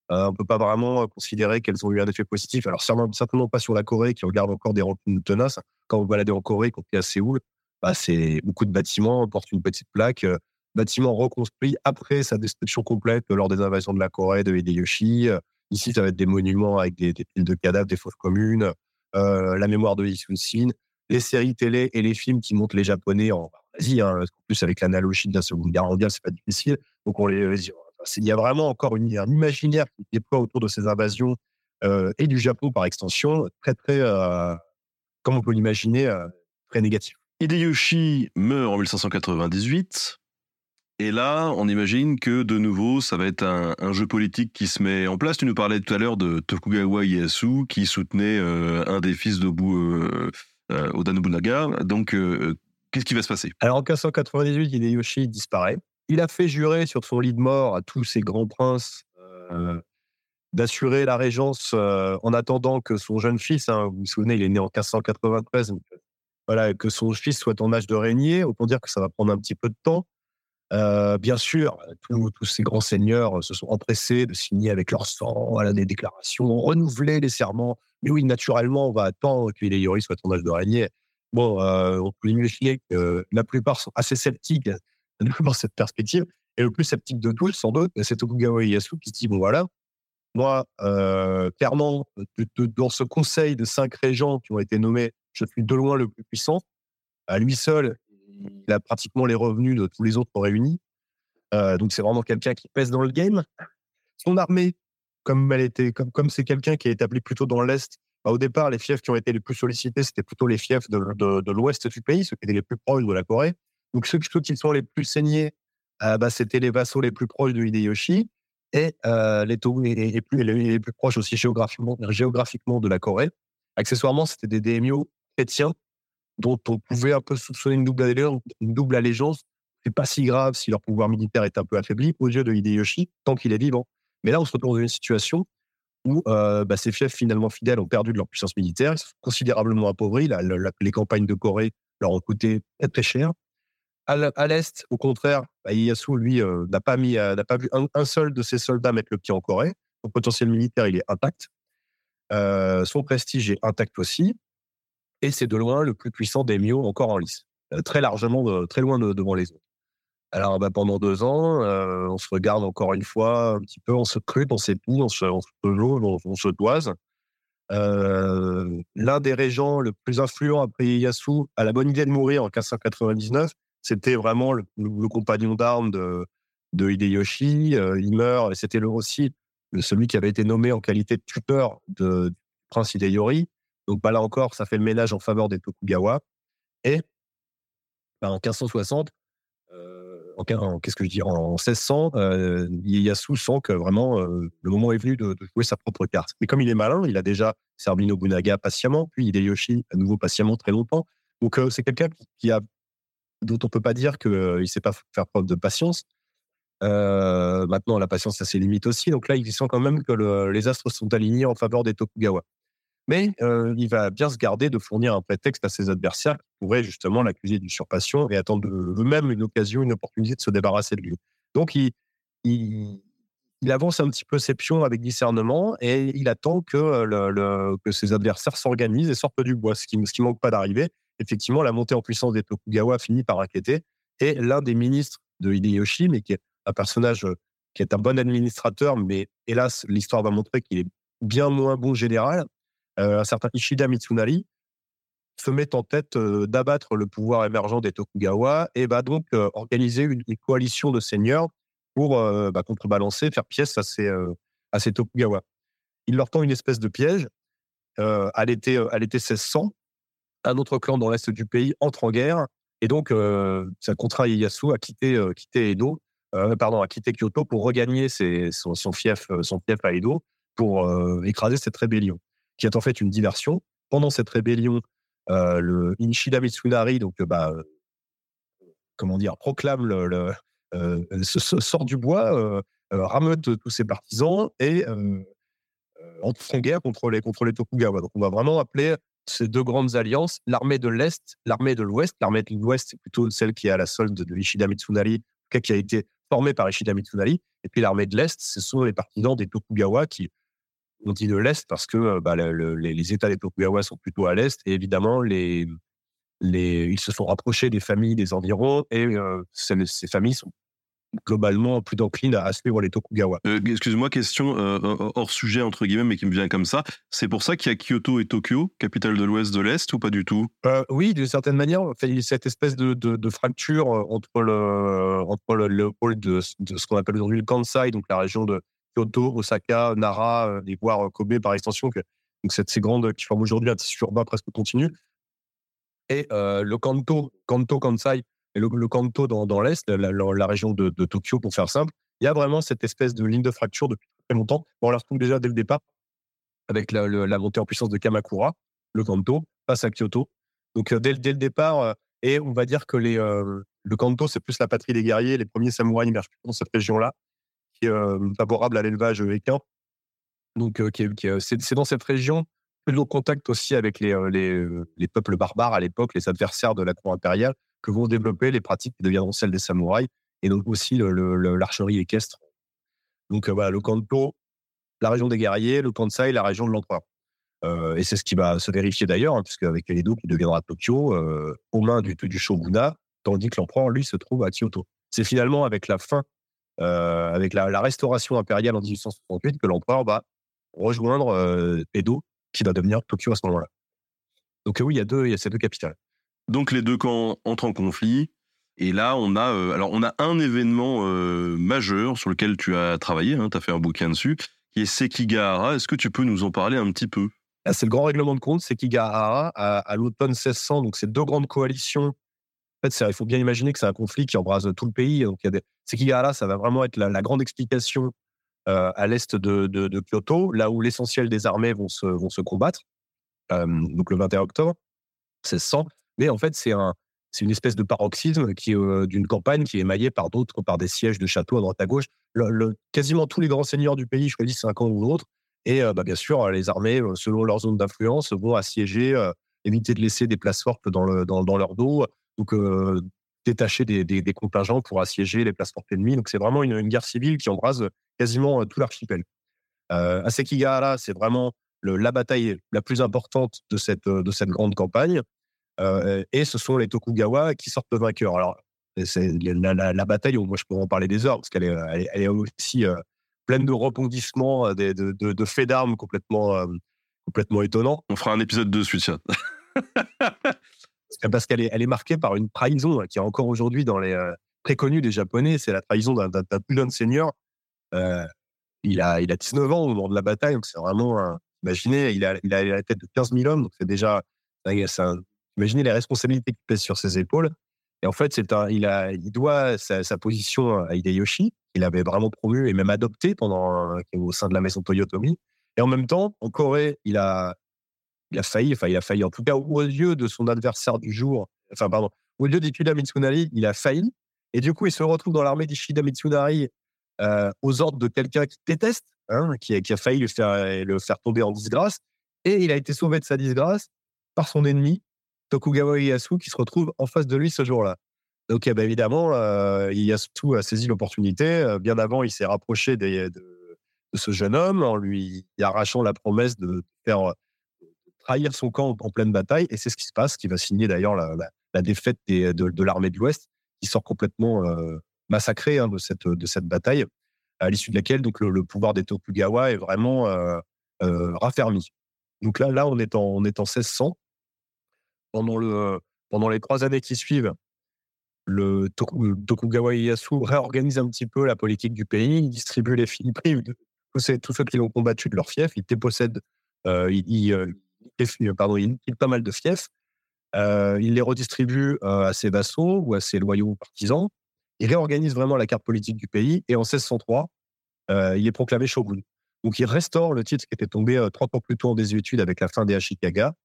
euh, on peut pas vraiment euh, considérer qu'elles ont eu un effet positif. Alors certainement, pas sur la Corée qui regarde encore des rancunes tenaces. Quand vous baladez en Corée, quand vous à Séoul, bah, c'est beaucoup de bâtiments, on porte une petite plaque, euh, bâtiment reconstruit après sa destruction complète lors des invasions de la Corée de Hideyoshi. Ici, ça va être des monuments avec des, des piles de cadavres, des fosses communes, euh, la mémoire de Lee Sun-sin, les séries télé et les films qui montrent les Japonais en Asie. Hein, qu'en plus, avec l'analogie de la Seconde Guerre mondiale, c'est pas difficile. Donc, on les, les- il y a vraiment encore une, un imaginaire qui déploie autour de ces invasions euh, et du Japon par extension, très, très, euh, comme on peut l'imaginer, euh, très négatif. Hideyoshi meurt en 1598. Et là, on imagine que de nouveau, ça va être un, jeu politique qui se met en place. Tu nous parlais tout à l'heure de Tokugawa Ieyasu, qui soutenait euh, un des fils d'Obu euh, euh, Oda Nobunaga. Donc, euh, qu'est-ce qui va se passer? Alors en 1598, Hideyoshi disparaît. Il a fait jurer sur son lit de mort à tous ses grands princes euh, d'assurer la régence euh, en attendant que son jeune fils, hein, vous vous souvenez, il est né en 1593, donc, euh, voilà, que son fils soit en âge de régner. Autant dire que ça va prendre un petit peu de temps. Bien sûr, tous, ces grands seigneurs se sont empressés de signer avec leur sang voilà, des déclarations, renouveler les serments. Mais oui, naturellement, on va attendre que Hideyoshi soit en âge de régner. Bon, on peut imaginer que la plupart sont assez sceptiques dans cette perspective. Et le plus sceptique de tous, sans doute, c'est Tokugawa Ieyasu qui se dit, bon voilà, moi, clairement, dans ce conseil de cinq régents qui ont été nommés, je suis de loin le plus puissant. À lui seul, il a pratiquement les revenus de tous les autres réunis. Euh, donc c'est vraiment quelqu'un qui pèse dans le game. Son armée, comme elle était, comme comme c'est quelqu'un qui est établi plutôt dans l'est. Bah, au départ, les fiefs qui ont été les plus sollicités, c'était plutôt les fiefs de, de, l'ouest du pays, ceux qui étaient les plus proches de la Corée. Donc ceux, qui sont les plus saignés, euh, bah, c'était les vassaux les plus proches de Hideyoshi et euh, les, les, plus, les, plus proches aussi géographiquement, géographiquement de la Corée. Accessoirement, c'était des daimyo chrétiens dont on pouvait un peu soupçonner une double allégeance. Une double. C'est pas si grave si leur pouvoir militaire est un peu affaibli aux yeux de Hideyoshi tant qu'il est vivant. Mais là, on se retrouve dans une situation où euh, bah, ces fiefs finalement fidèles ont perdu de leur puissance militaire, ils sont considérablement appauvris. les campagnes de Corée leur ont coûté très, très cher. À l'est, au contraire, bah, lui, euh, n'a pas mis, n'a pas vu un, seul de ses soldats mettre le pied en Corée. Son potentiel militaire, il est intact. Euh, son prestige est intact aussi. Et c'est de loin le plus puissant des Mio encore en lice. très largement, très loin devant les autres. Alors, bah, pendant deux ans, euh, on se regarde encore une fois un petit peu, on se crute, on s'épouse, on se, on on, se toise. Euh, l'un des régents le plus influent après Ieyasu a la bonne idée de mourir en 1599. C'était vraiment le, compagnon d'armes de, de Hideyoshi. Euh, il meurt, et c'était aussi celui qui avait été nommé en qualité de tuteur du prince Hideyori. Donc bah, là encore, ça fait le ménage en faveur des Tokugawa. Et bah, en 1560, en, qu'est-ce que je dis, en 1600, euh, Ieyasu sent que vraiment euh, le moment est venu de, jouer sa propre carte. Mais comme il est malin, il a déjà servi Nobunaga patiemment, puis Hideyoshi à nouveau patiemment très longtemps. Donc euh, c'est quelqu'un qui, a, dont on peut pas dire qu'il euh, ne sait pas faire preuve de patience. maintenant, la patience a ses limites aussi. Donc là, il sent quand même que les astres sont alignés en faveur des Tokugawa mais euh, il va bien se garder de fournir un prétexte à ses adversaires qui pourraient justement l'accuser d'usurpation et attendre eux-mêmes une occasion, une opportunité de se débarrasser de lui. Donc il, avance un petit peu ses pions avec discernement et il attend que, le, que ses adversaires s'organisent et sortent du bois, ce qui ne manque pas d'arriver. Effectivement, la montée en puissance des Tokugawa finit par inquiéter et l'un des ministres de Hideyoshi, mais qui est un personnage qui est un bon administrateur, mais hélas, l'histoire va montrer qu'il est bien moins bon général, euh, un certain Ishida Mitsunari se met en tête euh, d'abattre le pouvoir émergent des Tokugawa et va donc euh, organiser une, coalition de seigneurs pour bah, contrebalancer, faire pièce à ces, à ces Tokugawa. Il leur tend une espèce de piège. à l'été 1600, un autre clan dans l'est du pays entre en guerre et donc ça contraint Ieyasu à quitter, quitter Edo, pardon, à quitter Kyoto pour regagner son, son, fief, son fief à Edo pour écraser cette rébellion qui est en fait une diversion. Pendant cette rébellion, euh, le Inishida Mitsunari, donc euh, bah, euh, comment dire, proclame le, sort du bois, rameute tous ses partisans et entre en guerre contre les, contre les Tokugawa. Donc on va vraiment appeler ces deux grandes alliances l'armée de l'Est, l'armée de l'Ouest. L'armée de l'Ouest, c'est plutôt celle qui est à la solde de Ishida Mitsunari, qui a été formée par Ishida Mitsunari. Et puis l'armée de l'Est, ce sont les partisans des Tokugawa qui on dit de l'Est parce que euh, bah, les, États des Tokugawa sont plutôt à l'Est et évidemment, les, les, ils se sont rapprochés des familles des environs et euh, ces, familles sont globalement plus enclines à suivre les Tokugawa. Euh, excuse-moi, question hors sujet entre guillemets, mais qui me vient comme ça. C'est pour ça qu'il y a Kyoto et Tokyo, capitale de l'Ouest, de l'Est, ou pas du tout? Oui, d'une certaine manière, cette espèce de, de, fracture entre le, entre le, pôle de, de ce qu'on appelle aujourd'hui le Kansai, donc la région de Kyoto, Osaka, Nara, euh, et voire Kobe par extension, donc ces grandes qui forment aujourd'hui un tissu urbain presque continu. Et euh, le Kanto, Kanto Kansai, et le, Kanto dans, l'Est, la, région de, Tokyo, pour faire simple, il y a vraiment cette espèce de ligne de fracture depuis très longtemps. Bon, on la retrouve déjà dès le départ avec la, montée en puissance de Kamakura, le Kanto, passe à Kyoto. Donc, euh, dès, dès, le départ, et on va dire que les, le Kanto, c'est plus la patrie des guerriers. Les premiers samouraïs émergent dans cette région-là qui est favorable à l'élevage équin. Donc, c'est dans cette région que nos contact aussi avec les, peuples barbares à l'époque, les adversaires de la cour impériale, que vont développer les pratiques qui deviendront celles des samouraïs, et donc aussi l'archerie équestre. Donc voilà, le Kanto, la région des guerriers, le Kansai, la région de l'empereur. et c'est ce qui va se vérifier d'ailleurs, hein, puisque avec Edo qui deviendra Tokyo, aux mains du, du shogunat, tandis que l'empereur, lui, se trouve à Kyoto. c'est finalement avec la fin, euh, avec la, la, restauration impériale en 1868 que l'empereur va rejoindre euh, Edo, qui va devenir Tokyo à ce moment-là. Donc oui, il y a deux, il y a ces deux capitales. Donc les deux camps entrent en conflit. Et là, on a, euh, alors on a un événement euh, majeur sur lequel tu as travaillé, hein, tu as fait un bouquin dessus, qui est Sekigahara. Est-ce que tu peux nous en parler un petit peu? Ah, C'est le grand règlement de compte, Sekigahara, à, à l'automne 1600. Donc c'est deux grandes coalitions. Fait, il faut bien imaginer que c'est un conflit qui embrase tout le pays. Donc il y a. Sekigahara, ça va vraiment être la, grande explication euh, à l'est de, de, Kyoto, là où l'essentiel des armées vont se, combattre. Euh, donc le 21 octobre 1600. Mais en fait, c'est un, c'est une espèce de paroxysme euh, d'une campagne qui est émaillée par d'autres, par des sièges de châteaux à droite à gauche. Quasiment tous les grands seigneurs du pays choisissent un camp ou l'autre. Et bah, bien sûr, les armées, selon leur zone d'influence, vont assiéger, éviter de laisser des places fortes dans leur dos, donc détacher des, des, contingents pour assiéger les places fortes ennemies. Donc c'est vraiment une, guerre civile qui embrase quasiment tout l'archipel. Euh, à Sekigahara, c'est vraiment la bataille la plus importante de cette, de cette grande campagne. Et ce sont les Tokugawa qui sortent vainqueurs. Alors, c'est la, bataille, moi je pourrais en parler des heures, parce qu'elle est, elle est, aussi pleine de rebondissements, de, de, de, de faits d'armes complètement, complètement étonnants. On fera un épisode dessus, tiens. parce qu'elle est, elle est marquée par une trahison hein, qui est encore aujourd'hui dans les euh, très connue des Japonais. C'est la trahison d'un plus jeune seigneur. Euh, il a, il a 19 ans au moment de la bataille, donc c'est vraiment, imaginez, il a, il a la tête de 15 000 hommes, donc c'est déjà, Imaginez les responsabilités qui pèsent sur ses épaules. Et en fait, un, il a, il doit sa, position à Hideyoshi, qu'il avait vraiment promu et même adopté pendant au sein de la maison Toyotomi. Et en même temps, en Corée, il a, il a failli, enfin, il a failli, en tout cas, aux yeux de son adversaire du jour, enfin, pardon, au lieu d'Ishida Mitsunari, il a failli. Et du coup, il se retrouve dans l'armée d'Ishida Mitsunari euh, aux ordres de quelqu'un qui déteste, hein, qui, a failli le faire, le faire tomber en disgrâce. Et il a été sauvé de sa disgrâce par son ennemi, Tokugawa Ieyasu qui se retrouve en face de lui ce jour-là. Donc, eh ben, évidemment, euh, Ieyasu a saisi l'opportunité. Euh, bien avant, il s'est rapproché de, de, ce jeune homme en lui arrachant la promesse de faire trahir son camp en pleine bataille. Et c'est ce qui se passe, qui va signer d'ailleurs la, la, défaite des, de, de l'armée de l'Ouest, qui sort complètement euh, massacrée hein, de, cette, de cette bataille, à l'issue de laquelle donc, le, pouvoir des Tokugawa est vraiment euh, euh, raffermi. Donc là, là on, est en, on est en 1600 pendant, le, pendant les trois années qui suivent, le Tokugawa Ieyasu réorganise un petit peu la politique du pays, il distribue les il prive tous ceux qui l'ont combattu de leur fief, il dépossède, euh, il, pardon, il quitte pas mal de fiefs, euh, il les redistribue euh, à ses vassaux ou à ses loyaux partisans, il réorganise vraiment la carte politique du pays, et en 1603, euh, il est proclamé shogun. Donc il restaure le titre qui était tombé 30 euh, ans plus tôt en désuétude avec la fin des Ashikaga,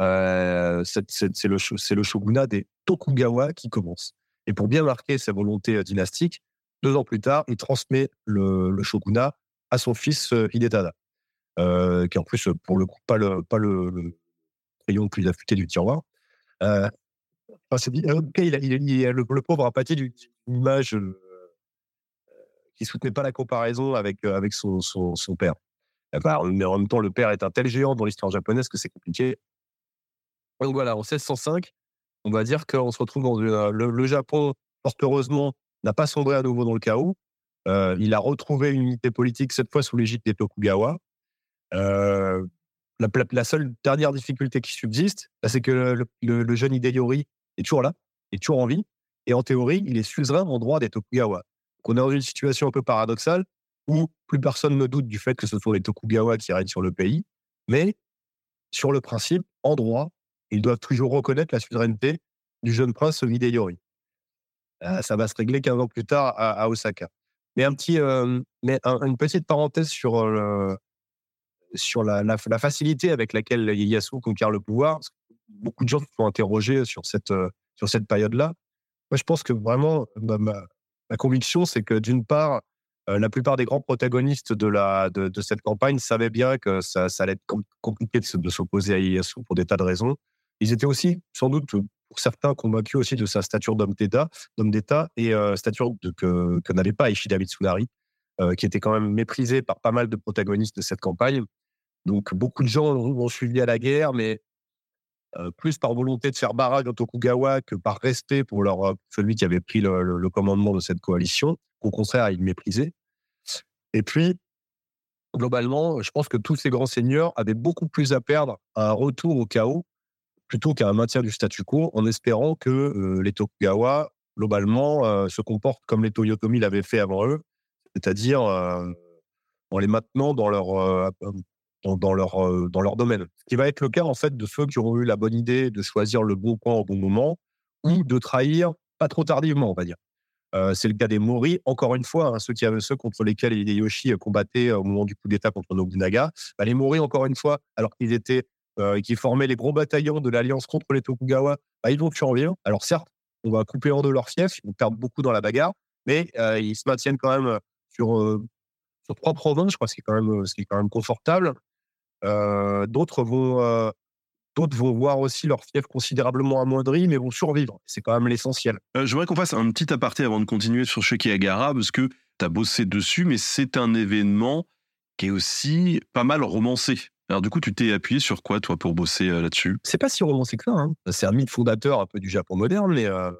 euh, c'est le, shogunat des Tokugawa qui commence. Et pour bien marquer sa volonté euh, dynastique, deux ans plus tard, il transmet le, le shogunat à son fils euh, Hidetada, euh, qui en plus, pour le coup, pas le, pas le, le rayon le plus affûté du tiroir. Euh, enfin, dit, okay, il, a, le, pauvre a pâti d'une image euh, qui soutenait pas la comparaison avec, avec son, son, père. Mais en même temps, le père est un tel géant dans l'histoire japonaise que c'est compliqué. Donc voilà, en 1605, on va dire qu'on se retrouve dans une, euh, le, Japon, fort heureusement, n'a pas sombré à nouveau dans le chaos. Euh, il a retrouvé une unité politique, cette fois sous l'égide des Tokugawa. Euh, la, seule dernière difficulté qui subsiste, bah, c'est que le, jeune Hideyori est toujours là, est toujours en vie, et en théorie, il est suzerain en droit des Tokugawa. Donc on est dans une situation un peu paradoxale où plus personne ne doute du fait que ce sont les Tokugawa qui règnent sur le pays, mais sur le principe, en droit, ils doivent toujours reconnaître la souveraineté du jeune prince Hideyori. Euh, ça va se régler 15 ans plus tard à, Osaka. Mais un petit, euh, mais un, une petite parenthèse sur le, sur la, facilité avec laquelle Ieyasu conquiert le pouvoir. Beaucoup de gens se sont interrogés sur cette euh, cette période-là. Moi, je pense que vraiment ma, ma, conviction, c'est que d'une part, euh, la plupart des grands protagonistes de la de, cette campagne savaient bien que ça, allait être compliqué de, s'opposer à Ieyasu pour des tas de raisons. Ils étaient aussi, sans doute, pour certains, convaincus aussi de sa stature d'homme d'État, et euh, stature de, que n'avait pas Ishida Mitsunari, euh, qui était quand même méprisé par pas mal de protagonistes de cette campagne. Donc, beaucoup de gens ont suivi à la guerre, mais euh, plus par volonté de faire barrage au Tokugawa que par respect pour euh, celui qui avait pris le, commandement de cette coalition. Au contraire, ils le méprisaient. Et puis, globalement, je pense que tous ces grands seigneurs avaient beaucoup plus à perdre à un retour au chaos plutôt qu'à un maintien du statu quo, en espérant que les Tokugawa, globalement, se comportent comme les Toyotomi l'avaient fait avant eux, c'est-à-dire euh, en les maintenant dans leur, euh, dans, dans leur, euh, dans leur domaine. Ce qui va être le cas, en fait, de ceux qui auront eu la bonne idée de choisir le bon coin au bon moment ou de trahir pas trop tardivement, on va dire. Euh, c'est le cas des Mori, encore une fois, hein, ceux, qui ceux contre lesquels Hideyoshi euh, combattait euh, au moment du coup d'État contre Nobunaga. Bah, les Mori, encore une fois, alors qu'ils étaient, euh, qui formaient les gros bataillons de l'alliance contre les Tokugawa, bah, ils vont survivre. Alors certes, on va couper en deux leur fief, ils vont perdre beaucoup dans la bagarre, mais euh, ils se maintiennent quand même sur, sur trois provinces, je crois, ce qui est quand même, ce qui est quand même confortable. D'autres vont, d'autres vont voir aussi leur fief considérablement amoindri, mais vont survivre. C'est quand même l'essentiel. Euh, J'aimerais qu'on fasse un petit aparté avant de continuer sur Shekihagara, parce que tu as bossé dessus, mais c'est un événement qui est aussi pas mal romancé. Alors du coup, tu t'es appuyé sur quoi, toi, pour bosser euh, là-dessus? C'est pas si romancé que ça. Hein. C'est un mythe fondateur un peu du Japon moderne, mais euh,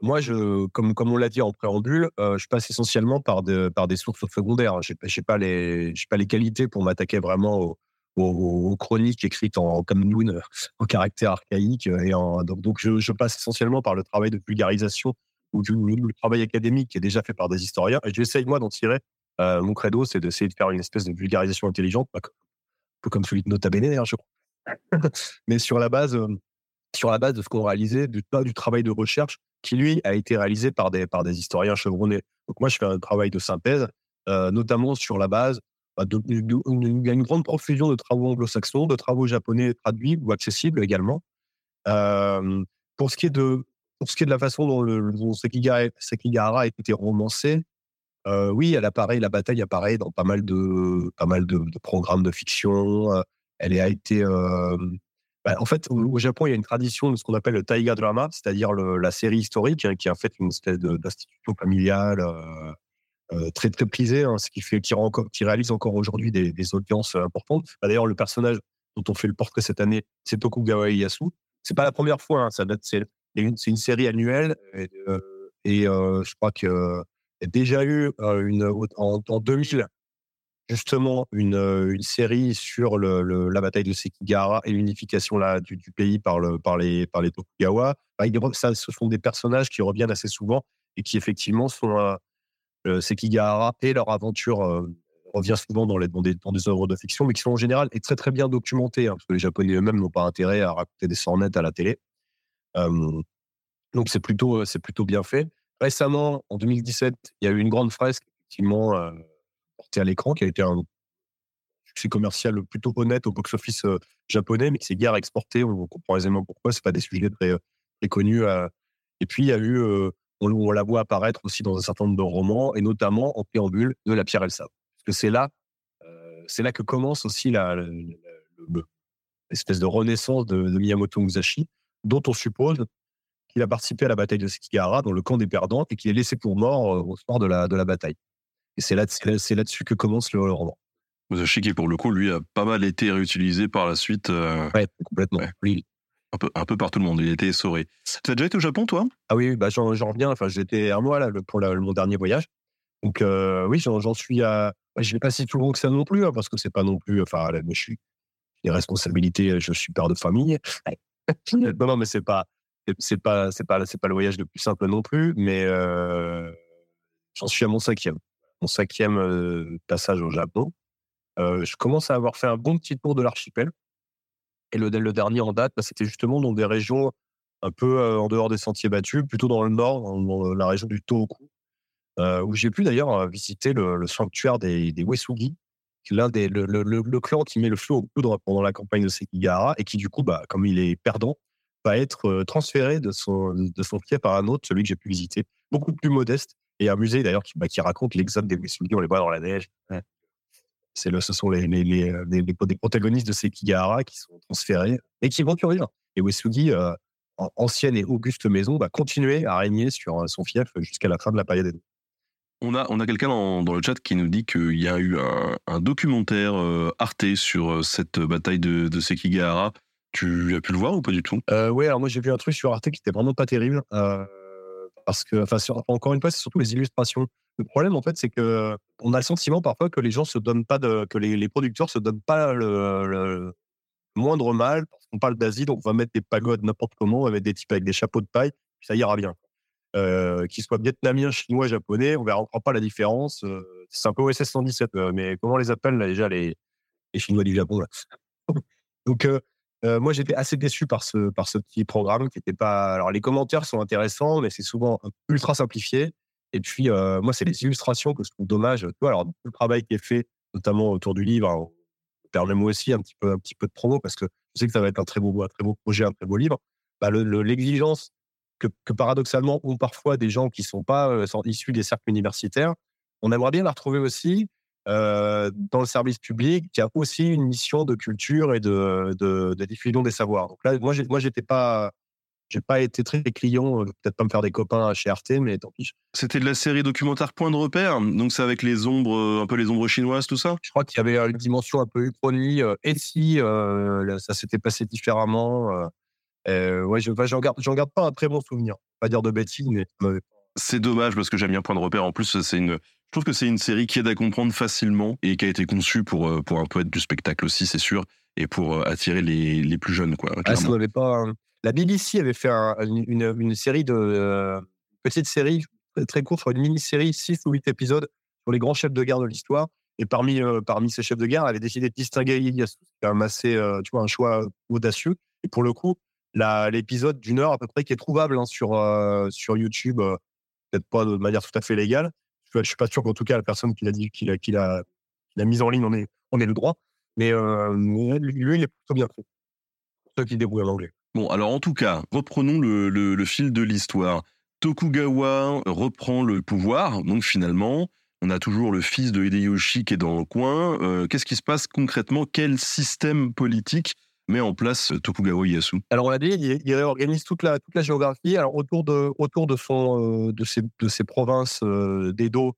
moi, je, comme, comme on l'a dit en préambule, euh, je passe essentiellement par, de, par des sources secondaires. Je n'ai pas, les- pas les qualités pour m'attaquer vraiment aux, chroniques écrites en nous, euh, en caractère archaïque. Et en, donc, donc je, passe essentiellement par le travail de vulgarisation ou du, le travail académique qui est déjà fait par des historiens. Et j'essaye, moi, d'en tirer. euh, mon credo, c'est d'essayer de faire une espèce de vulgarisation intelligente, un peu comme celui de Nota Bene, je crois. Mais sur la base, euh, sur la base de ce qu'on réalisait, du, pas du travail de recherche qui, lui, a été réalisé par des, par des historiens chevronnés. Donc, moi, je fais un travail de synthèse, euh, notamment sur la base bah, grande profusion de travaux anglo-saxons, de travaux japonais traduits ou accessibles également. Euh, pour ce qui est de, pour ce qui est de la façon dont, le, Sekigahara, a été romancé, euh, oui, elle apparaît, la bataille apparaît dans pas mal de, pas mal de, programmes de fiction. Elle a été, bah, en fait, au, Japon, il y a une tradition de ce qu'on appelle le taiga drama, c'est-à-dire la série historique, hein, qui est en fait une espèce d'institution familiale euh, euh, très très prisée, hein, ce qui fait, qui, rend qui réalise encore aujourd'hui des, des audiences euh, importantes. Bah, D'ailleurs, le personnage dont on fait le portrait cette année, c'est Tokugawa Ieyasu. C'est pas la première fois, hein, c'est une, une série annuelle et, euh, euh, je crois que y a déjà eu euh, une en 2000 justement une, euh, une série sur la bataille de Sekigahara et l'unification du, pays par le par les par Tokugawa. Ça, ce sont des personnages qui reviennent assez souvent et qui effectivement sont euh, Sekigahara et leur aventure euh, revient souvent dans, les, des, œuvres de fiction, mais qui sont en général et très très bien documentées, hein, parce que les Japonais eux-mêmes n'ont pas intérêt à raconter des sornettes à la télé. Donc c'est plutôt euh, c'est plutôt bien fait. Récemment, en 2017, il y a eu une grande fresque effectivement portée à l'écran qui a été un succès commercial plutôt honnête au box-office euh, japonais, mais qui s'est guère exporté. On comprend aisément pourquoi. C'est pas des sujets très, euh, connus. euh. Et puis il y a eu, on, on la voit apparaître aussi dans un certain nombre de romans, et notamment en préambule de La Pierre et le Sabre. Parce que c'est là, là que commence aussi l'espèce de renaissance de, Miyamoto Musashi, dont on suppose qu'il a participé à la bataille de Sekigahara dans le camp des perdants et qu'il est laissé pour mort au soir de la, de la bataille. Et c'est là, c'est là- c'est là-dessus que commence le, le roman. Musashi qui, pour le coup, lui, a pas mal été réutilisé par la suite, euh, Ouais, complètement. Ouais. Oui. un, peu, un peu par tout le monde. Il a été essoré. Tu as déjà été au Japon, toi? Ah oui, bah j'en, reviens. Enfin, j'étais un mois là le- pour la- mon dernier voyage. Donc euh, oui, j'en, suis à. je l'ai pas si tout long que ça non plus, hein, parce que c'est pas non plus. Enfin, là, je suis des responsabilités. Je suis père de famille. non, non, mais c'est pas, c'est- c'est pas, c'est pas, c'est pas le voyage le plus simple non plus. Mais euh, j'en suis à mon cinquième, mon cinquième passage au Japon. Je commence à avoir fait un bon petit tour de l'archipel. Et le, dernier en date, bah, c'était justement dans des régions un peu en dehors des sentiers battus, plutôt dans le nord, dans, la région du Tohoku, où j'ai pu d'ailleurs visiter le, sanctuaire des, des Wesugi, l'un des le, clan qui met le feu aux poudres pendant la campagne de Sekigahara et qui du coup, bah, comme il est perdant, va être transféré de son de son par un autre, celui que j'ai pu visiter, beaucoup plus modeste et un musée d'ailleurs qui, bah, qui raconte l'exode des Wesugi, on les voit dans la neige. C'est le, ce sont les, les, les, les- les- des protagonistes de Sekigahara qui sont transférés et qui vont survivre. Et Wesugi, euh, en- ancienne et auguste maison, va continuer à régner sur euh, son fief jusqu'à la fin de la période. On a, on a quelqu'un dans, dans le chat qui nous dit qu'il y a eu un, un documentaire euh, Arte sur euh, cette bataille de, de Sekigahara. Tu as pu le voir ou pas du tout? Euh, Ouais, alors moi j'ai vu un truc sur Arte qui était vraiment pas terrible. Euh, parce que, enfin, encore une fois, c'est surtout les illustrations. Le problème, en fait, c'est que on a le sentiment parfois que les gens se donnent pas que les, producteurs se donnent pas le, moindre mal parce qu'on parle d'Asie, donc on va mettre des pagodes n'importe comment, on va mettre des types avec des chapeaux de paille, ça ira bien. Euh, qu'ils soient vietnamiens, chinois, japonais, on verra pas la différence. Euh, c'est un peu OSS 117, euh, mais comment les appelle là, déjà les, Chinois du Japon. Donc euh, moi j'étais assez déçu par ce petit programme qui était pas. Alors les commentaires sont intéressants, mais c'est souvent ultra simplifié. Et puis moi c'est les illustrations que je trouve dommage. Alors tout le travail qui est fait, notamment autour du livre, hein, permet-moi aussi un petit peu de promo parce que je sais que ça va être un très beau projet, un très beau livre. Bah, l'exigence que, paradoxalement ont parfois des gens qui sont pas euh, issus des cercles universitaires. On aimerait bien la retrouver aussi euh, dans le service public, qui a aussi une mission de culture et de, de, de diffusion des savoirs. Donc là, moi, moi, j'étais pas, j'ai pas été très client, euh, peut-être pas me faire des copains chez Arte, mais tant pis. C'était de la série documentaire Point de repère, donc c'est avec les ombres, euh, un peu les ombres chinoises, tout ça? Je crois qu'il y avait une dimension un peu uchronie. et si euh, ça s'était passé différemment euh, ouais, j'en je, garde, garde pas un très bon souvenir. Pas dire de bêtises, mais c'est dommage parce que j'aime bien Point de repère. En plus, c'est une, je trouve que c'est une série qui aide à comprendre facilement et qui a été conçue pour euh, pour un peu être du spectacle aussi, c'est sûr, et pour euh, attirer les, les plus jeunes, quoi. Ah, ça pas. La BBC avait fait une, une, série de euh, petite série très courte, une mini-série, 6 ou 8 épisodes sur les grands chefs de guerre de l'histoire. Et parmi parmi ces chefs de guerre, elle avait décidé de distinguer Ieyasu, qui quand même assez, tu vois, un choix audacieux. Et pour le coup, l'épisode d'une heure à peu près qui est trouvable hein, sur, euh, sur YouTube, euh, peut-être pas de manière tout à fait légale. Je ne suis pas sûr qu'en tout cas la personne qui l'a dit, qui l'a, l'a, mise en ligne, on est, on est le droit. Mais euh, lui, il est plutôt bien fait. Pour ceux qui débrouillent en anglais. Bon, alors en tout cas, reprenons le fil de l'histoire. Tokugawa reprend le pouvoir, donc finalement, on a toujours le fils de Hideyoshi qui est dans le coin. Euh, qu'est-ce qui se passe concrètement? Quel système politique met en place euh, Tokugawa Ieyasu Alors on l'a dit, il, réorganise toute la toute la géographie. Alors autour de autour de son euh, de ses de ses provinces euh, d'Edo,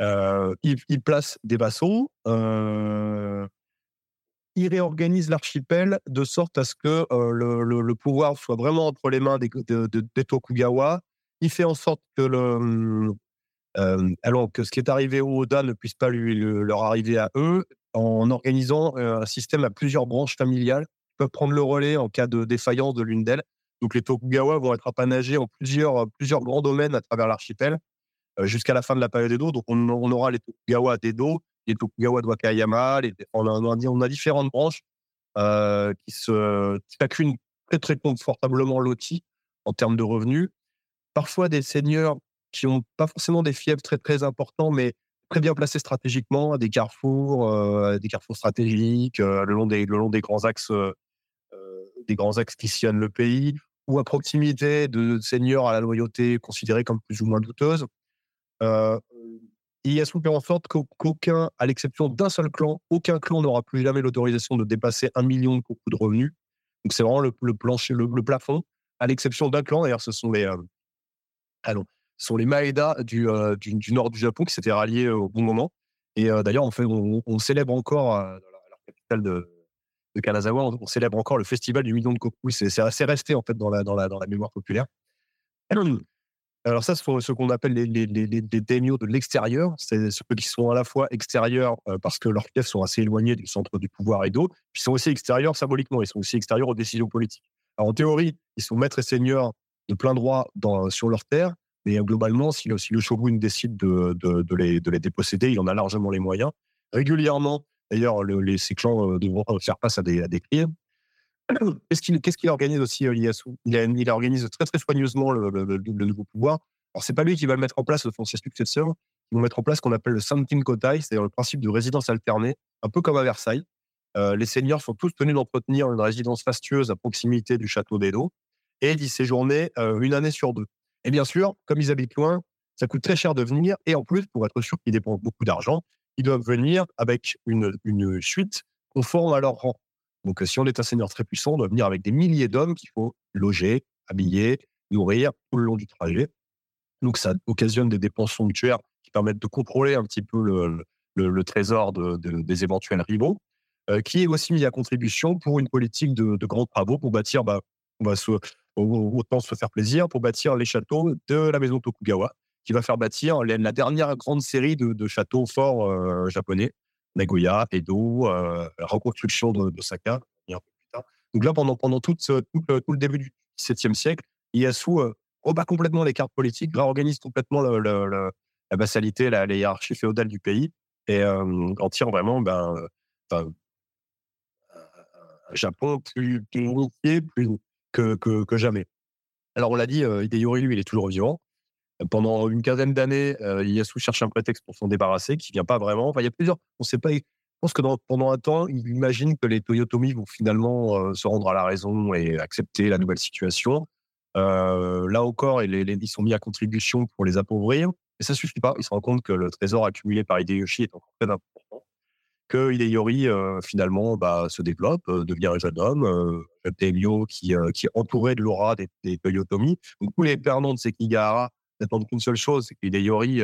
il, place des vassaux. Il réorganise l'archipel de sorte à ce que le, le, pouvoir soit vraiment entre les mains des, de, de, de Tokugawa. Il fait en sorte que le alors que ce qui est arrivé aux Oda ne puisse pas lui, leur arriver à eux en organisant un système à plusieurs branches familiales qui peuvent prendre le relais en cas de défaillance de l'une d'elles. Donc les Tokugawa vont être apanagés en plusieurs, plusieurs grands domaines à travers l'archipel jusqu'à la fin de la période Edo. Donc on, aura les Tokugawa d'Edo, les Tokugawa de Wakayama, on, a, on, différentes branches euh, qui se chacune très très confortablement loties en termes de revenus. Parfois des seigneurs qui n'ont pas forcément des fiefs très très importants, mais très bien placés stratégiquement, à des carrefours, euh, des carrefours stratégiques, euh, le long des le long des grands axes, euh, des grands axes qui sillonnent le pays, ou à proximité de seigneurs à la loyauté considérée comme plus ou moins douteuse. Euh, il a fait en sorte qu'aucun, à l'exception d'un seul clan, aucun clan n'aura plus jamais l'autorisation de dépasser un million de coups de revenus. Donc c'est vraiment le, plancher, le, plafond, à l'exception d'un clan. D'ailleurs, ce sont les, euh, allons, sont les Maeda du, euh, du, du, nord du Japon qui s'étaient ralliés au bon moment. Et euh, d'ailleurs, on, fait, on, célèbre encore, euh, dans la, capitale de, de Kanazawa, on, célèbre encore le festival du million de koku. C'est assez resté en fait dans la, dans la, dans la mémoire populaire. Alors ça, c'est ce qu'on appelle les, les, les, les daimyo de l'extérieur. C'est ceux qui sont à la fois extérieurs euh, parce que leurs fiefs sont assez éloignés du centre du pouvoir et d'eau, ils sont aussi extérieurs symboliquement, ils sont aussi extérieurs aux décisions politiques. Alors en théorie, ils sont maîtres et seigneurs de plein droit sur leur terre, mais globalement, si le, shogun décide de, les, de les déposséder, il en a largement les moyens. Régulièrement, d'ailleurs, le, ces clans euh, devront faire face à des, à. Qu'est-ce qu'il organise aussi, Ieyasu il, organise très soigneusement le, le, le, nouveau pouvoir. Alors, c'est pas lui qui va le mettre en place, son ses successeurs. Ils vont mettre en place ce qu'on appelle le Santin Kotai, c'est-à-dire le principe de résidence alternée, un peu comme à Versailles. Euh, les seigneurs sont tous tenus d'entretenir une résidence fastueuse à proximité du château d'Edo et d'y séjourner euh, une année sur deux. Et bien sûr, comme ils habitent loin, ça coûte très cher de venir. Et en plus, pour être sûr qu'ils dépensent beaucoup d'argent, ils doivent venir avec une, une suite conforme à leur rang. Donc, si on est un seigneur très puissant, on doit venir avec des milliers d'hommes qu'il faut loger, habiller, nourrir tout le long du trajet. Donc, ça occasionne des dépenses somptuaires qui permettent de contrôler un petit peu le, le, trésor de, de, des éventuels rivaux. euh, qui est aussi mis à contribution pour une politique de, de grands travaux pour bâtir, bah, on va se, autant se faire plaisir, pour bâtir les châteaux de la maison Tokugawa, qui va faire bâtir la, dernière grande série de, de châteaux forts euh, japonais, Nagoya, Edo, euh, la reconstruction d'Osaka. Donc là, pendant, pendant tout, le, début du XVIIe siècle, Ieyasu euh, rebat complètement les cartes politiques, réorganise complètement la vassalité, la, hiérarchie féodale du pays, et euh, en tire vraiment ben, un Japon plus unifié plus que, jamais. Alors, on l'a dit, euh, Hideyori, lui, il est toujours vivant. Pendant une quinzaine d'années, euh, Ieyasu cherche un prétexte pour s'en débarrasser, qui vient pas vraiment. Enfin, il y a plusieurs. On sait pas. Je pense que pendant un temps, il imagine que les Toyotomi vont finalement euh, se rendre à la raison et accepter la nouvelle situation. Euh, là encore, ils, les, ils sont mis à contribution pour les appauvrir. Mais ça suffit pas. Ils se rendent compte que le trésor accumulé par Hideyoshi est encore très important. Que Hideyori, euh, finalement, bah, se développe, euh, devient un jeune homme, euh, un Daimyo qui, euh, qui est entouré de l'aura des, des Toyotomi. Donc, tous les perdants de Sekigahara n'attendent qu'une seule chose, c'est qu'Hideyori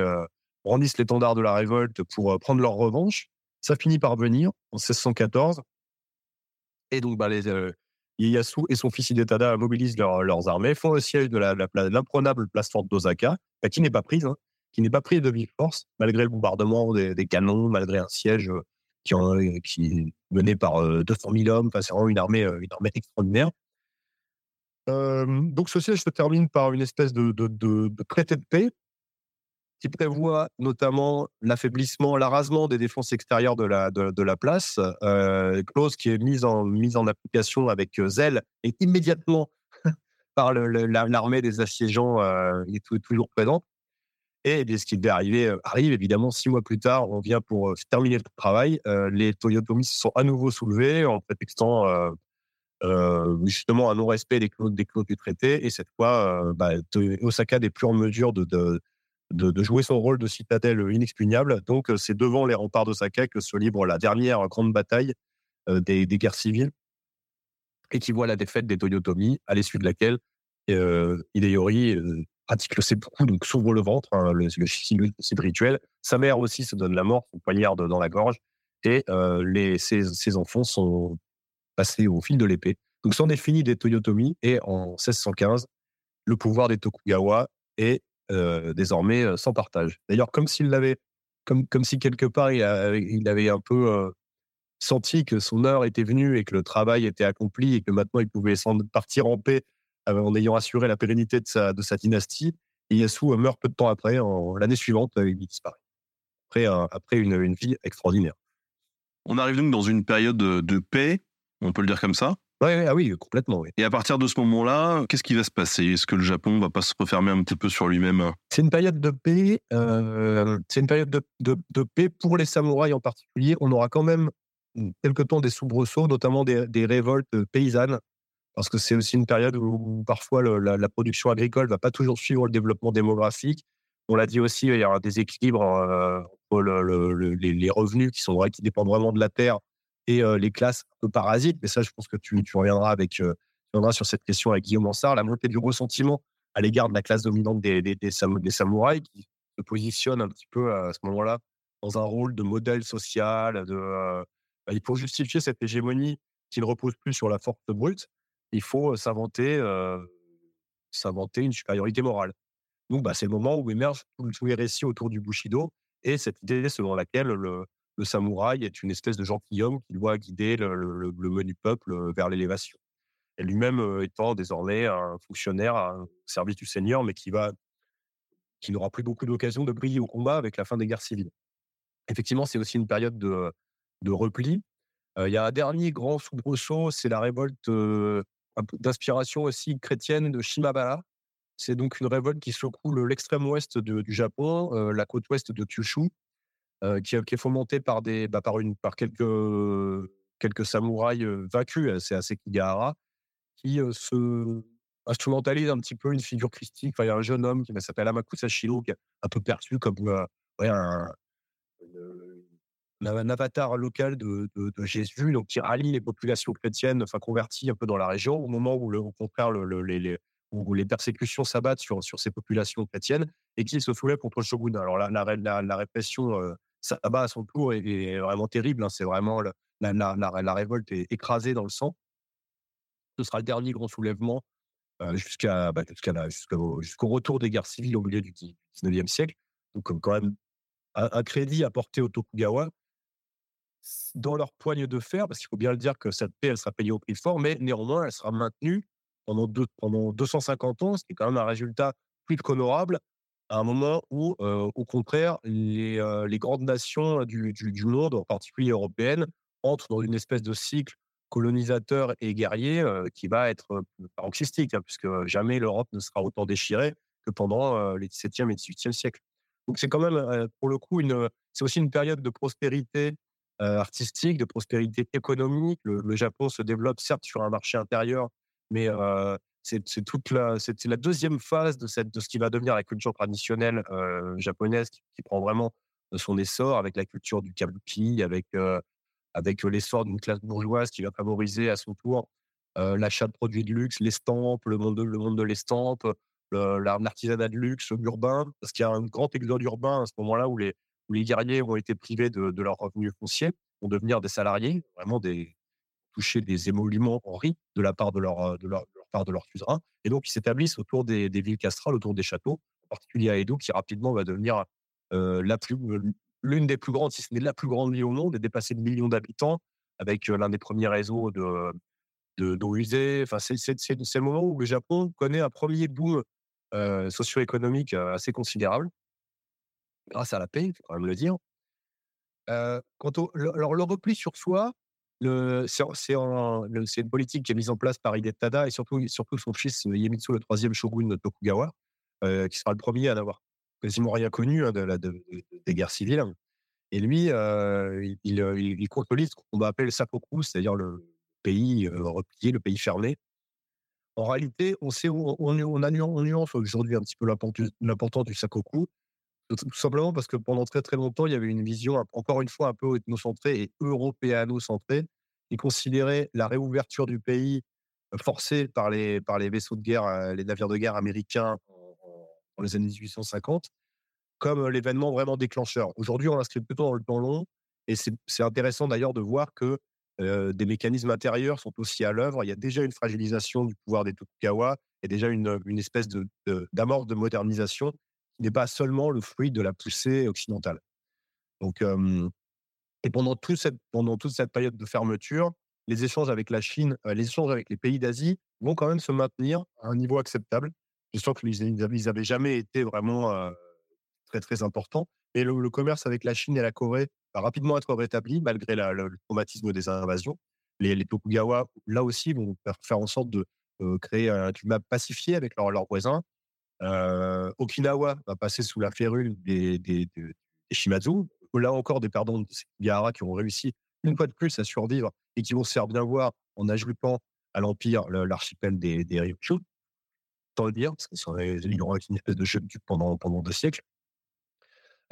brandisse l'étendard de la révolte pour prendre leur revanche. Ça finit par venir en 1614. Et donc, bah, les, Ieyasu et son fils Hidetada mobilisent leur- leurs armées, font le siège de l'imprenable place forte d'Osaka, bah, qui n'est pas prise, hein, qui n'est pas prise de vive force, malgré le bombardement des, canons, malgré un siège qui, en, qui est mené par euh, 200 000 hommes. C'est vraiment une armée, euh, une armée extraordinaire. Euh, donc, ce siège se termine par une espèce de, traité de paix qui prévoit notamment l'affaiblissement, l'arasement des défenses extérieures de la, place, euh, clause qui est mise en, application avec euh, zèle et immédiatement par l'armée des assiégeants euh, est tou- toujours présente. Et bien, ce qui devait arriver euh, arrive évidemment six mois plus tard. On vient pour euh, terminer le travail. Euh, les Toyotomi se sont à nouveau soulevés en prétextant justement un non-respect des clauses, du traité. Et cette fois, bah, Osaka n'est plus en mesure de, de, jouer son rôle de citadelle inexpugnable. Donc, c'est devant les remparts d'Osaka que se livre la dernière grande bataille des, guerres civiles et qui voit la défaite des Toyotomi, à l'issue de laquelle Hideyori pratique le seppuku, donc s'ouvre le ventre, hein, le, le rituel. Sa mère aussi se donne la mort, son poignarde dans la gorge, et euh, les, ses, enfants sont passés au fil de l'épée. Donc, c'en est fini des Toyotomi, et en 1615, le pouvoir des Tokugawa est euh, désormais euh, sans partage. D'ailleurs, comme s'il l'avait, comme, comme si quelque part il, il avait un peu senti que son heure était venue et que le travail était accompli et que maintenant il pouvait partir en paix en ayant assuré la pérennité de sa, de sa dynastie. Et Yasu euh, meurt peu de temps après, en, l'année suivante, euh, il disparaît. Après, euh, après une, une vie extraordinaire. On arrive donc dans une période de, de paix, on peut le dire comme ça? Ouais, ah oui, complètement. Oui. Et à partir de ce moment-là, qu'est-ce qui va se passer? Est-ce que le Japon va pas se refermer un petit peu sur lui-même? C'est une période de paix. Euh, c'est une période de, de, de, paix pour les samouraïs en particulier. On aura quand même quelque temps des soubresauts, notamment des, des révoltes paysannes, parce que c'est aussi une période où, parfois la, production agricole va pas toujours suivre le développement démographique. On l'a dit aussi, il y a un déséquilibre euh, entre le, le, les, revenus qui dépendent vraiment de la terre et euh, les classes un peu parasites. Mais ça, je pense que tu, reviendras avec, euh, tu reviendras sur cette question avec Guillaume Ansard, la montée du ressentiment à l'égard de la classe dominante des, des, des, sam des samouraïs qui se positionne un petit peu à ce moment-là dans un rôle de modèle social. De, pour justifier cette hégémonie qui ne repose plus sur la force brute, il faut s'inventer, s'inventer une supériorité morale. Donc, bah, c'est le moment où émergent tous les récits autour du Bushido et cette idée selon laquelle le, samouraï est une espèce de gentilhomme qui doit guider le, le, le menu peuple vers l'élévation. Et lui-même étant désormais un fonctionnaire un service du Seigneur, mais qui qui n'aura plus beaucoup d'occasion de briller au combat avec la fin des guerres civiles. Effectivement, c'est aussi une période de, de repli. Il y a un dernier grand soubresaut, c'est la révolte d'inspiration aussi chrétienne de Shimabara. C'est donc une révolte qui secoue l'extrême ouest du Japon, euh, la côte ouest de Kyushu, euh, qui, qui, est fomentée par, des, bah, par, une, par quelques, quelques samouraïs euh, vaincus, c'est à Sekigahara, qui euh, se instrumentalise un petit peu une figure christique. Il y a un jeune homme qui s'appelle Amaku Sashiro, qui est un peu perçu comme euh, un, un, avatar local de, Jésus, donc qui rallie les populations chrétiennes, enfin converties un peu dans la région, au moment où, au contraire, le, le, les, où les persécutions s'abattent sur, ces populations chrétiennes et qui se soulèvent contre le shogunat. Alors la, la, répression euh, Saba, à son tour, est, vraiment terrible. Hein. C'est vraiment la, révolte est écrasée dans le sang. Ce sera le dernier grand soulèvement euh, jusqu'à bah, jusqu'au retour des guerres civiles au milieu du 19e siècle. Donc, quand même un, crédit apporté au Tokugawa dans leur poigne de fer, parce qu'il faut bien le dire que cette paix, elle sera payée au prix fort, mais néanmoins, elle sera maintenue pendant, deux, pendant 250 ans, ce qui est quand même un résultat plus qu'honorable, à un moment où, euh, au contraire, les, euh, les grandes nations du, du, monde, en particulier européennes, entrent dans une espèce de cycle colonisateur et guerrier euh, qui va être paroxystique, hein, puisque jamais l'Europe ne sera autant déchirée que pendant les 17e et 18e siècles. Donc c'est quand même, pour le coup, c'est aussi une période de prospérité artistique, de prospérité économique. Le, Japon se développe certes sur un marché intérieur, mais euh, c'est toute la, c'est la deuxième phase de cette, de ce qui va devenir la culture traditionnelle euh, japonaise, qui, prend vraiment son essor avec la culture du kabuki, avec euh, avec l'essor d'une classe bourgeoise qui va favoriser à son tour euh, l'achat de produits de luxe, l'estampe, le monde de, le monde de l'estampe, l'artisanat de luxe urbain, parce qu'il y a un grand exode urbain à ce moment-là où les où les guerriers ont été privés de, leurs revenus fonciers, vont devenir des salariés, vraiment des toucher des émoluments en riz de la part de leur, euh, de part de. Et donc, ils s'établissent autour des, villes castrales, autour des châteaux, en particulier à Edo, qui rapidement va devenir euh, euh, l'une des plus grandes, si ce n'est la plus grande ville au monde, et dépasser le million d'habitants, avec l'un des premiers réseaux de, de d'eau usée. Enfin, c'est, le moment où le Japon connaît un premier boom socio-économique assez considérable, grâce à la paix, il faut quand même le dire. Euh, quant au, alors, le repli sur soi, c'est une politique qui est mise en place par Hidetada et surtout, surtout son fils Iemitsu, le troisième shogun de Tokugawa, euh, qui sera le premier à n'avoir quasiment rien connu hein, de, des guerres civiles. Et lui, euh, il, il, il, contrôle ce qu'on va appeler le Sakoku, c'est-à-dire le pays euh, replié, le pays fermé. En réalité, on sait, on, on a nuance aujourd'hui un petit peu l'importance du Sakoku, tout simplement parce que pendant très très longtemps, il y avait une vision, encore une fois, un peu ethnocentrée et européano-centrée, qui considérait la réouverture du pays euh, forcée par les, par les vaisseaux de guerre, euh, les navires de guerre américains dans les années 1850, comme euh, l'événement vraiment déclencheur. Aujourd'hui, on l'inscrit plutôt dans le temps long, et c'est intéressant d'ailleurs de voir que des mécanismes intérieurs sont aussi à l'œuvre. Il y a déjà une fragilisation du pouvoir des Tokugawa et déjà une, une espèce d'amorce de, de modernisation n'est pas seulement le fruit de la poussée occidentale. Donc, et pendant, toute cette période de fermeture, les échanges avec la Chine, les échanges avec les pays d'Asie vont quand même se maintenir à un niveau acceptable. Je sens qu'ils n'avaient jamais été vraiment très, très importants. Et le, commerce avec la Chine et la Corée va rapidement être rétabli malgré le, traumatisme des invasions. Les, Tokugawa, là aussi, vont faire en sorte de créer un climat pacifié avec leurs leur voisins. Euh, Okinawa va passer sous la férule des, Shimazu. Là encore, des perdants de Sekigahara qui ont réussi une fois de plus à survivre et qui vont se faire bien voir en ajoutant à l'empire l'archipel des, Ryukyu. Tant le dire, parce qu'ils aura une espèce de chute pendant, pendant deux siècles.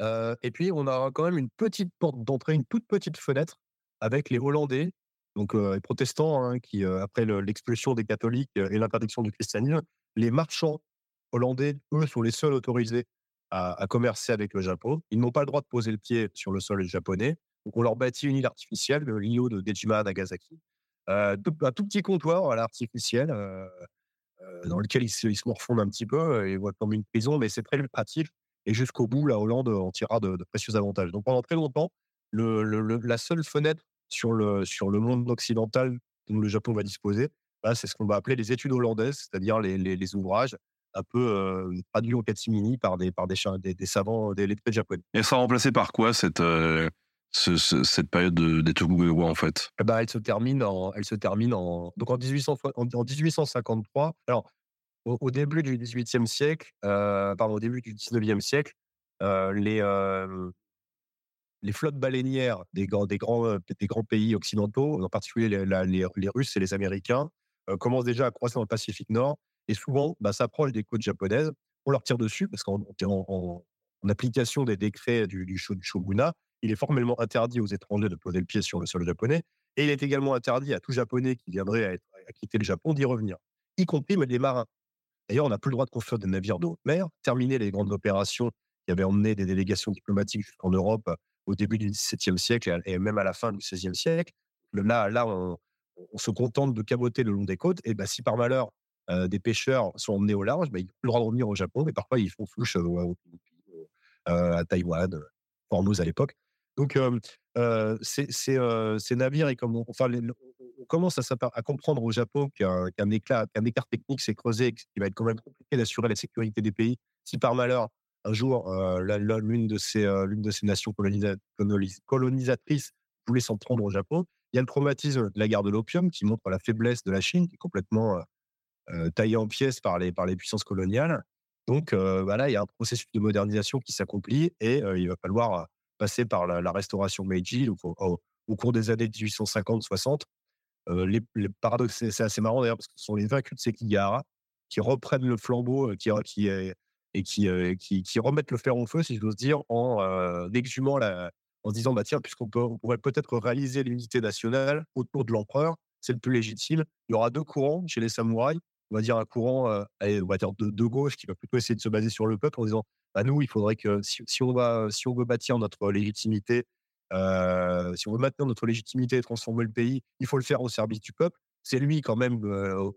Euh, et puis, on a quand même une petite porte d'entrée, une toute petite fenêtre avec les Hollandais, donc euh, les protestants, hein, qui, après l'expulsion des catholiques et l'interdiction du christianisme, les marchands hollandais, eux, sont les seuls autorisés à, commercer avec le Japon. Ils n'ont pas le droit de poser le pied sur le sol japonais. Donc, on leur bâtit une île artificielle, l'îlot de Dejima à Nagasaki. Euh, un tout petit comptoir à l'artificiel euh, euh, dans lequel ils ils se, morfondent un petit peu et voient comme une prison, mais c'est très lucratif. Et jusqu'au bout, la Hollande en tirera de, précieux avantages. Donc, pendant très longtemps, la seule fenêtre sur le, monde occidental dont le Japon va disposer, bah, c'est ce qu'on va appeler les études hollandaises, c'est-à-dire les ouvrages un peu traduit en catimini par des par des, des, des savants, des lettrés japonais. Et sera remplacé par quoi cette euh, ce, ce, cette période de, des Tokugawa en fait? Ben, elle se termine en elle se termine en donc en 1800 en, en 1853. Alors au, au, début du 18e siècle, euh, pardon au début du 19e siècle, euh, les euh, les flottes baleinières des grands, des grands, des grands pays occidentaux, en particulier les, les, les Russes et les Américains, commencent déjà à croître dans le Pacifique Nord et souvent bah, s'approchent des côtes japonaises. On leur tire dessus parce qu'en en, en, application des décrets du, du, shogunat, il est formellement interdit aux étrangers de poser le pied sur le sol japonais. Et il est également interdit à tout japonais qui viendrait à, quitter le Japon d'y revenir, y compris les marins. D'ailleurs, on n'a plus le droit de construire des navires de mer, terminer les grandes opérations qui avaient emmené des délégations diplomatiques jusqu'en Europe au début du XVIIe siècle et, même à la fin du XVIe siècle. Là, là on, on, se contente de caboter le long des côtes. Et ben, si par malheur des pêcheurs sont emmenés au large, ben, ils ont le droit de revenir au Japon, mais parfois ils font flouche à Taïwan, Formose à l'époque. Donc, euh, ces navires, et comme on, commence à, comprendre au Japon qu'un éclat, qu'un écart technique s'est creusé, qu'il va être quand même compliqué d'assurer la sécurité des pays. Si par malheur, un jour, l'une de ces, l'une de ces nations colonisatrices voulait s'en prendre au Japon, il y a le traumatisme de la guerre de l'opium qui montre la faiblesse de la Chine, qui est complètement taillée en pièces par les, par les puissances coloniales. Donc, voilà, il y a un processus de modernisation qui s'accomplit et il va falloir passer par la, restauration Meiji au, cours des années 1850-60. Euh, les, paradoxes, c'est assez marrant d'ailleurs parce que ce sont les vaincus de Sekigahara qui reprennent le flambeau, euh, qui, qui, et qui, euh, qui, remettent le fer au feu, si j'ose dire, en exhumant la, en se disant bah tiens, puisqu'on peut, pourrait peut-être réaliser l'unité nationale autour de l'empereur, c'est le plus légitime. Il y aura deux courants chez les samouraïs. On va dire un courant, on va dire de, gauche qui va plutôt essayer de se baser sur le peuple en disant bah, nous, il faudrait que si, on va, si on veut bâtir notre légitimité, euh, si on veut maintenir notre légitimité et transformer le pays, il faut le faire au service du peuple. C'est lui quand même euh,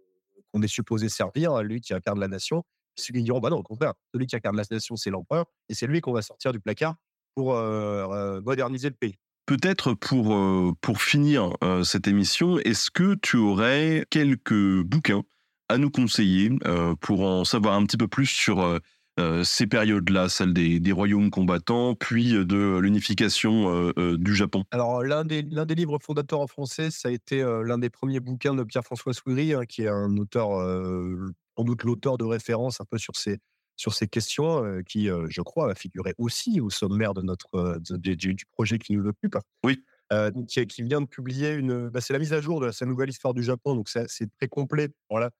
qu'on est supposé servir, hein, lui qui incarne la nation. Ceux qui diront, bah non, au contraire, celui qui incarne la nation, c'est l'empereur, et c'est lui qu'on va sortir du placard pour euh, moderniser le pays. Peut-être pour, pour finir cette émission, est-ce que tu aurais quelques bouquins à nous conseiller pour en savoir un petit peu plus sur euh, ces périodes-là, celle des, des, royaumes combattants, puis euh, de l'unification euh, du Japon Alors, l'un des, l'un des livres fondateurs en français, ça a été l'un des premiers bouquins de Pierre-François Souiri, hein, qui est un auteur, sans doute l'auteur de référence un peu sur ces, sur ces questions, qui, je crois, a figuré aussi au sommaire de notre, du, projet qui nous occupe. Oui. qui, qui, vient de publier une. Bah, c'est la mise à jour de sa nouvelle histoire du Japon, donc c'est, très complet. Voilà.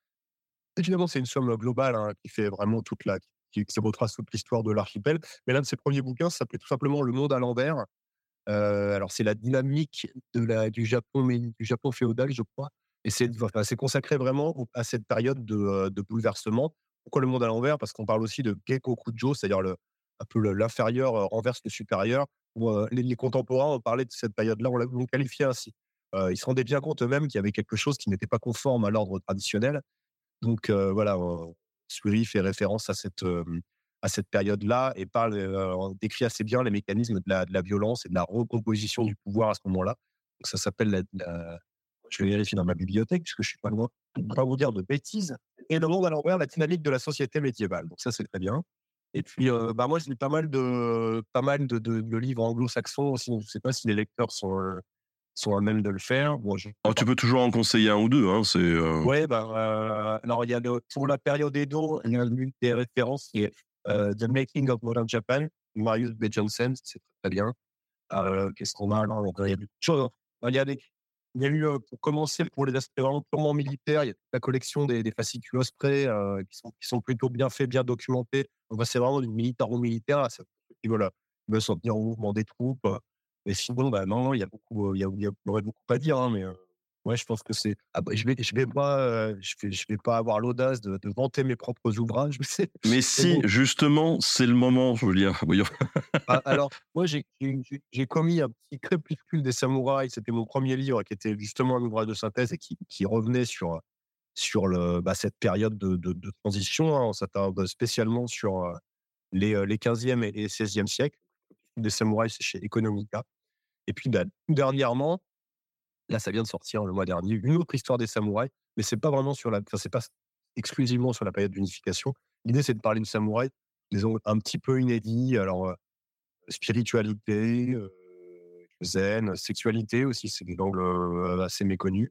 Évidemment, c'est une somme globale hein, qui fait vraiment toute la, qui, qui retrace toute l'histoire de l'archipel. Mais l'un de ses premiers bouquins s'appelait tout simplement Le monde à l'envers. Alors, c'est la dynamique du, Japon, mais, du Japon féodal, je crois. Et c'est enfin, consacré vraiment à cette période de, bouleversement. Pourquoi le monde à l'envers? Parce qu'on parle aussi de Kujo, c'est-à-dire un peu l'inférieur renverse le supérieur. Les, contemporains ont parlé de cette période-là, on l'a qualifié ainsi. Ils se rendaient bien compte eux-mêmes qu'il y avait quelque chose qui n'était pas conforme à l'ordre traditionnel. Donc voilà, Souris fait référence à cette, à cette période-là et parle, décrit assez bien les mécanismes de la, violence et de la recomposition du pouvoir à ce moment-là. Ça s'appelle je vais vérifier dans ma bibliothèque puisque je suis pas loin. Pas vous dire de bêtises. Et le à l'envers, la dynamique de la société médiévale. Donc ça, c'est très bien. Et puis, bah moi, j'ai pas mal de, pas mal de livres anglo-saxons aussi. Je ne sais pas si les lecteurs sont, sont à même de le faire. Bon, oh, tu peux toujours en conseiller un ou deux. Hein, c'est, euh... Ouais, bah, euh, alors, il y a le, pour la période Edo, il y a une des références qui est euh, The Making of Modern Japan, Marius B. Johnson, c'est très, bien. Euh, qu'est-ce qu'on a là Il y a des choses. Il y a, des, il y a eu, pour commencer, pour les aspects vraiment purement militaires, il y a la collection des, des fascicules Osprey qui, sont, qui sont plutôt bien faits, bien documentés. Donc, bah, c'est vraiment du militaro-militaire. Ils veulent, ils veulent s'en tenir au mouvement des troupes. Mais sinon, bah non, il y a beaucoup, il y, a, il y aurait beaucoup à dire, hein, mais ouais, je pense que c'est. Ah bah, je vais, je vais pas, euh, je vais, je vais pas avoir l'audace de, de, vanter mes propres ouvrages. Mais, mais si, justement, c'est le moment. Voyons. ah, alors, moi, j'ai, j'ai commis un petit crépuscule des samouraïs. C'était mon premier livre, qui était justement un ouvrage de synthèse et qui, qui revenait sur sur le, bah, cette période de, de, de transition. Hein. On s'attarde spécialement sur les, les 15e et 16e siècles. Des samouraïs, c'est chez Economica. Et puis, bah, dernièrement, là, ça vient de sortir le mois dernier, une autre histoire des samouraïs, mais c'est pas vraiment sur la, enfin, c'est pas exclusivement sur la période d'unification. L'idée, c'est de parler de samouraïs, disons, un petit peu inédit. Alors, spiritualité, zen, sexualité aussi, c'est des angles assez méconnus.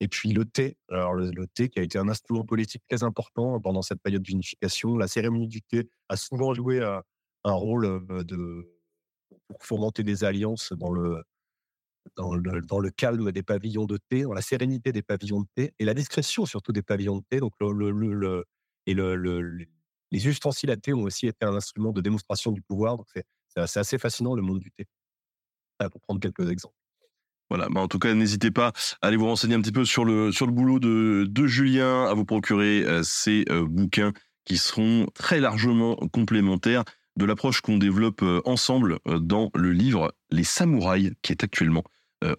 Et puis le thé, alors le, thé qui a été un instrument politique très important pendant cette période d'unification. La cérémonie du thé a souvent joué un rôle de pour fomenter des alliances dans le, dans le, dans le calme des pavillons de thé, dans la sérénité des pavillons de thé et la discrétion surtout des pavillons de thé. Donc le, le, le et le, les ustensiles à thé ont aussi été un instrument de démonstration du pouvoir. Donc c'est assez fascinant le monde du thé. Pour prendre quelques exemples. Voilà, bah en tout cas, n'hésitez pas à aller vous renseigner un petit peu sur le sur le boulot de, de Julien, à vous procurer euh, ces euh, bouquins qui seront très largement complémentaires de l'approche qu'on développe ensemble dans le livre Les Samouraïs, qui est actuellement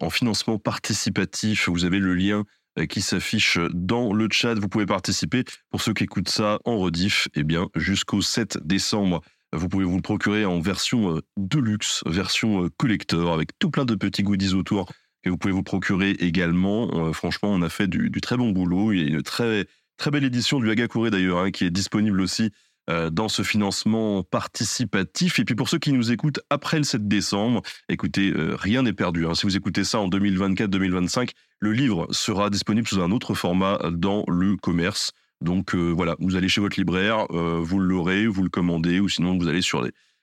en financement participatif. Vous avez le lien qui s'affiche dans le chat. Vous pouvez participer. Pour ceux qui écoutent ça en rediff, eh bien, jusqu'au 7 décembre, vous pouvez vous le procurer en version de luxe, version collector, avec tout plein de petits goodies autour que vous pouvez vous procurer également. franchement, on a fait du, très bon boulot. Il y a une très, très belle édition du Hagakure d'ailleurs, hein, qui est disponible aussi euh, dans ce financement participatif. Et puis pour ceux qui nous écoutent après le 7 décembre, écoutez, euh, rien n'est perdu. Hein. Si vous écoutez ça en 2024-2025, le livre sera disponible sous un autre format dans le commerce. Donc euh, voilà, vous allez chez votre libraire, vous l'aurez, vous le commandez, ou sinon vous allez sur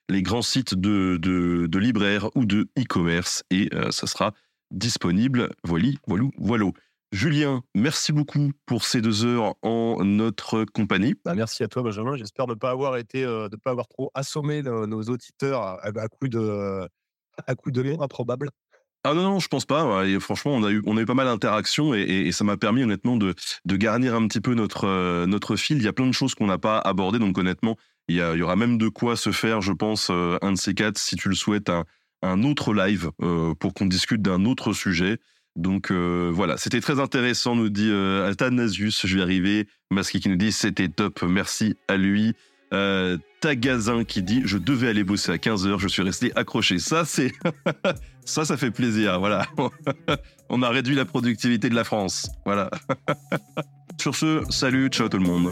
les, grands sites de, de, libraires ou de e-commerce et ça sera disponible. Voilà, voilà, voilà. Julien, merci beaucoup pour ces deux heures en notre compagnie. Bah, merci à toi, Benjamin. J'espère ne pas avoir été, euh, de pas avoir trop assommé nos, auditeurs à, à, coup de, à coup de improbables. Ah non, non, je pense pas. Et franchement, on a eu, on a eu pas mal d'interactions et, ça m'a permis honnêtement de, de garnir un petit peu notre, euh, notre fil. Il y a plein de choses qu'on n'a pas abordées, donc honnêtement, il y, y, aura même de quoi se faire, je pense, euh, un de ces quatre, si tu le souhaites, un, un autre live pour qu'on discute d'un autre sujet. Donc euh, voilà, c'était très intéressant, nous dit euh, Athanasius, je vais arriver. Maski qui nous dit c'était top, merci à lui. Euh, Tagazin qui dit je devais aller bosser à 15h, je suis resté accroché. Ça, c'est. ça, ça fait plaisir. Voilà. On a réduit la productivité de la France. Voilà. Sur ce, salut, ciao tout le monde.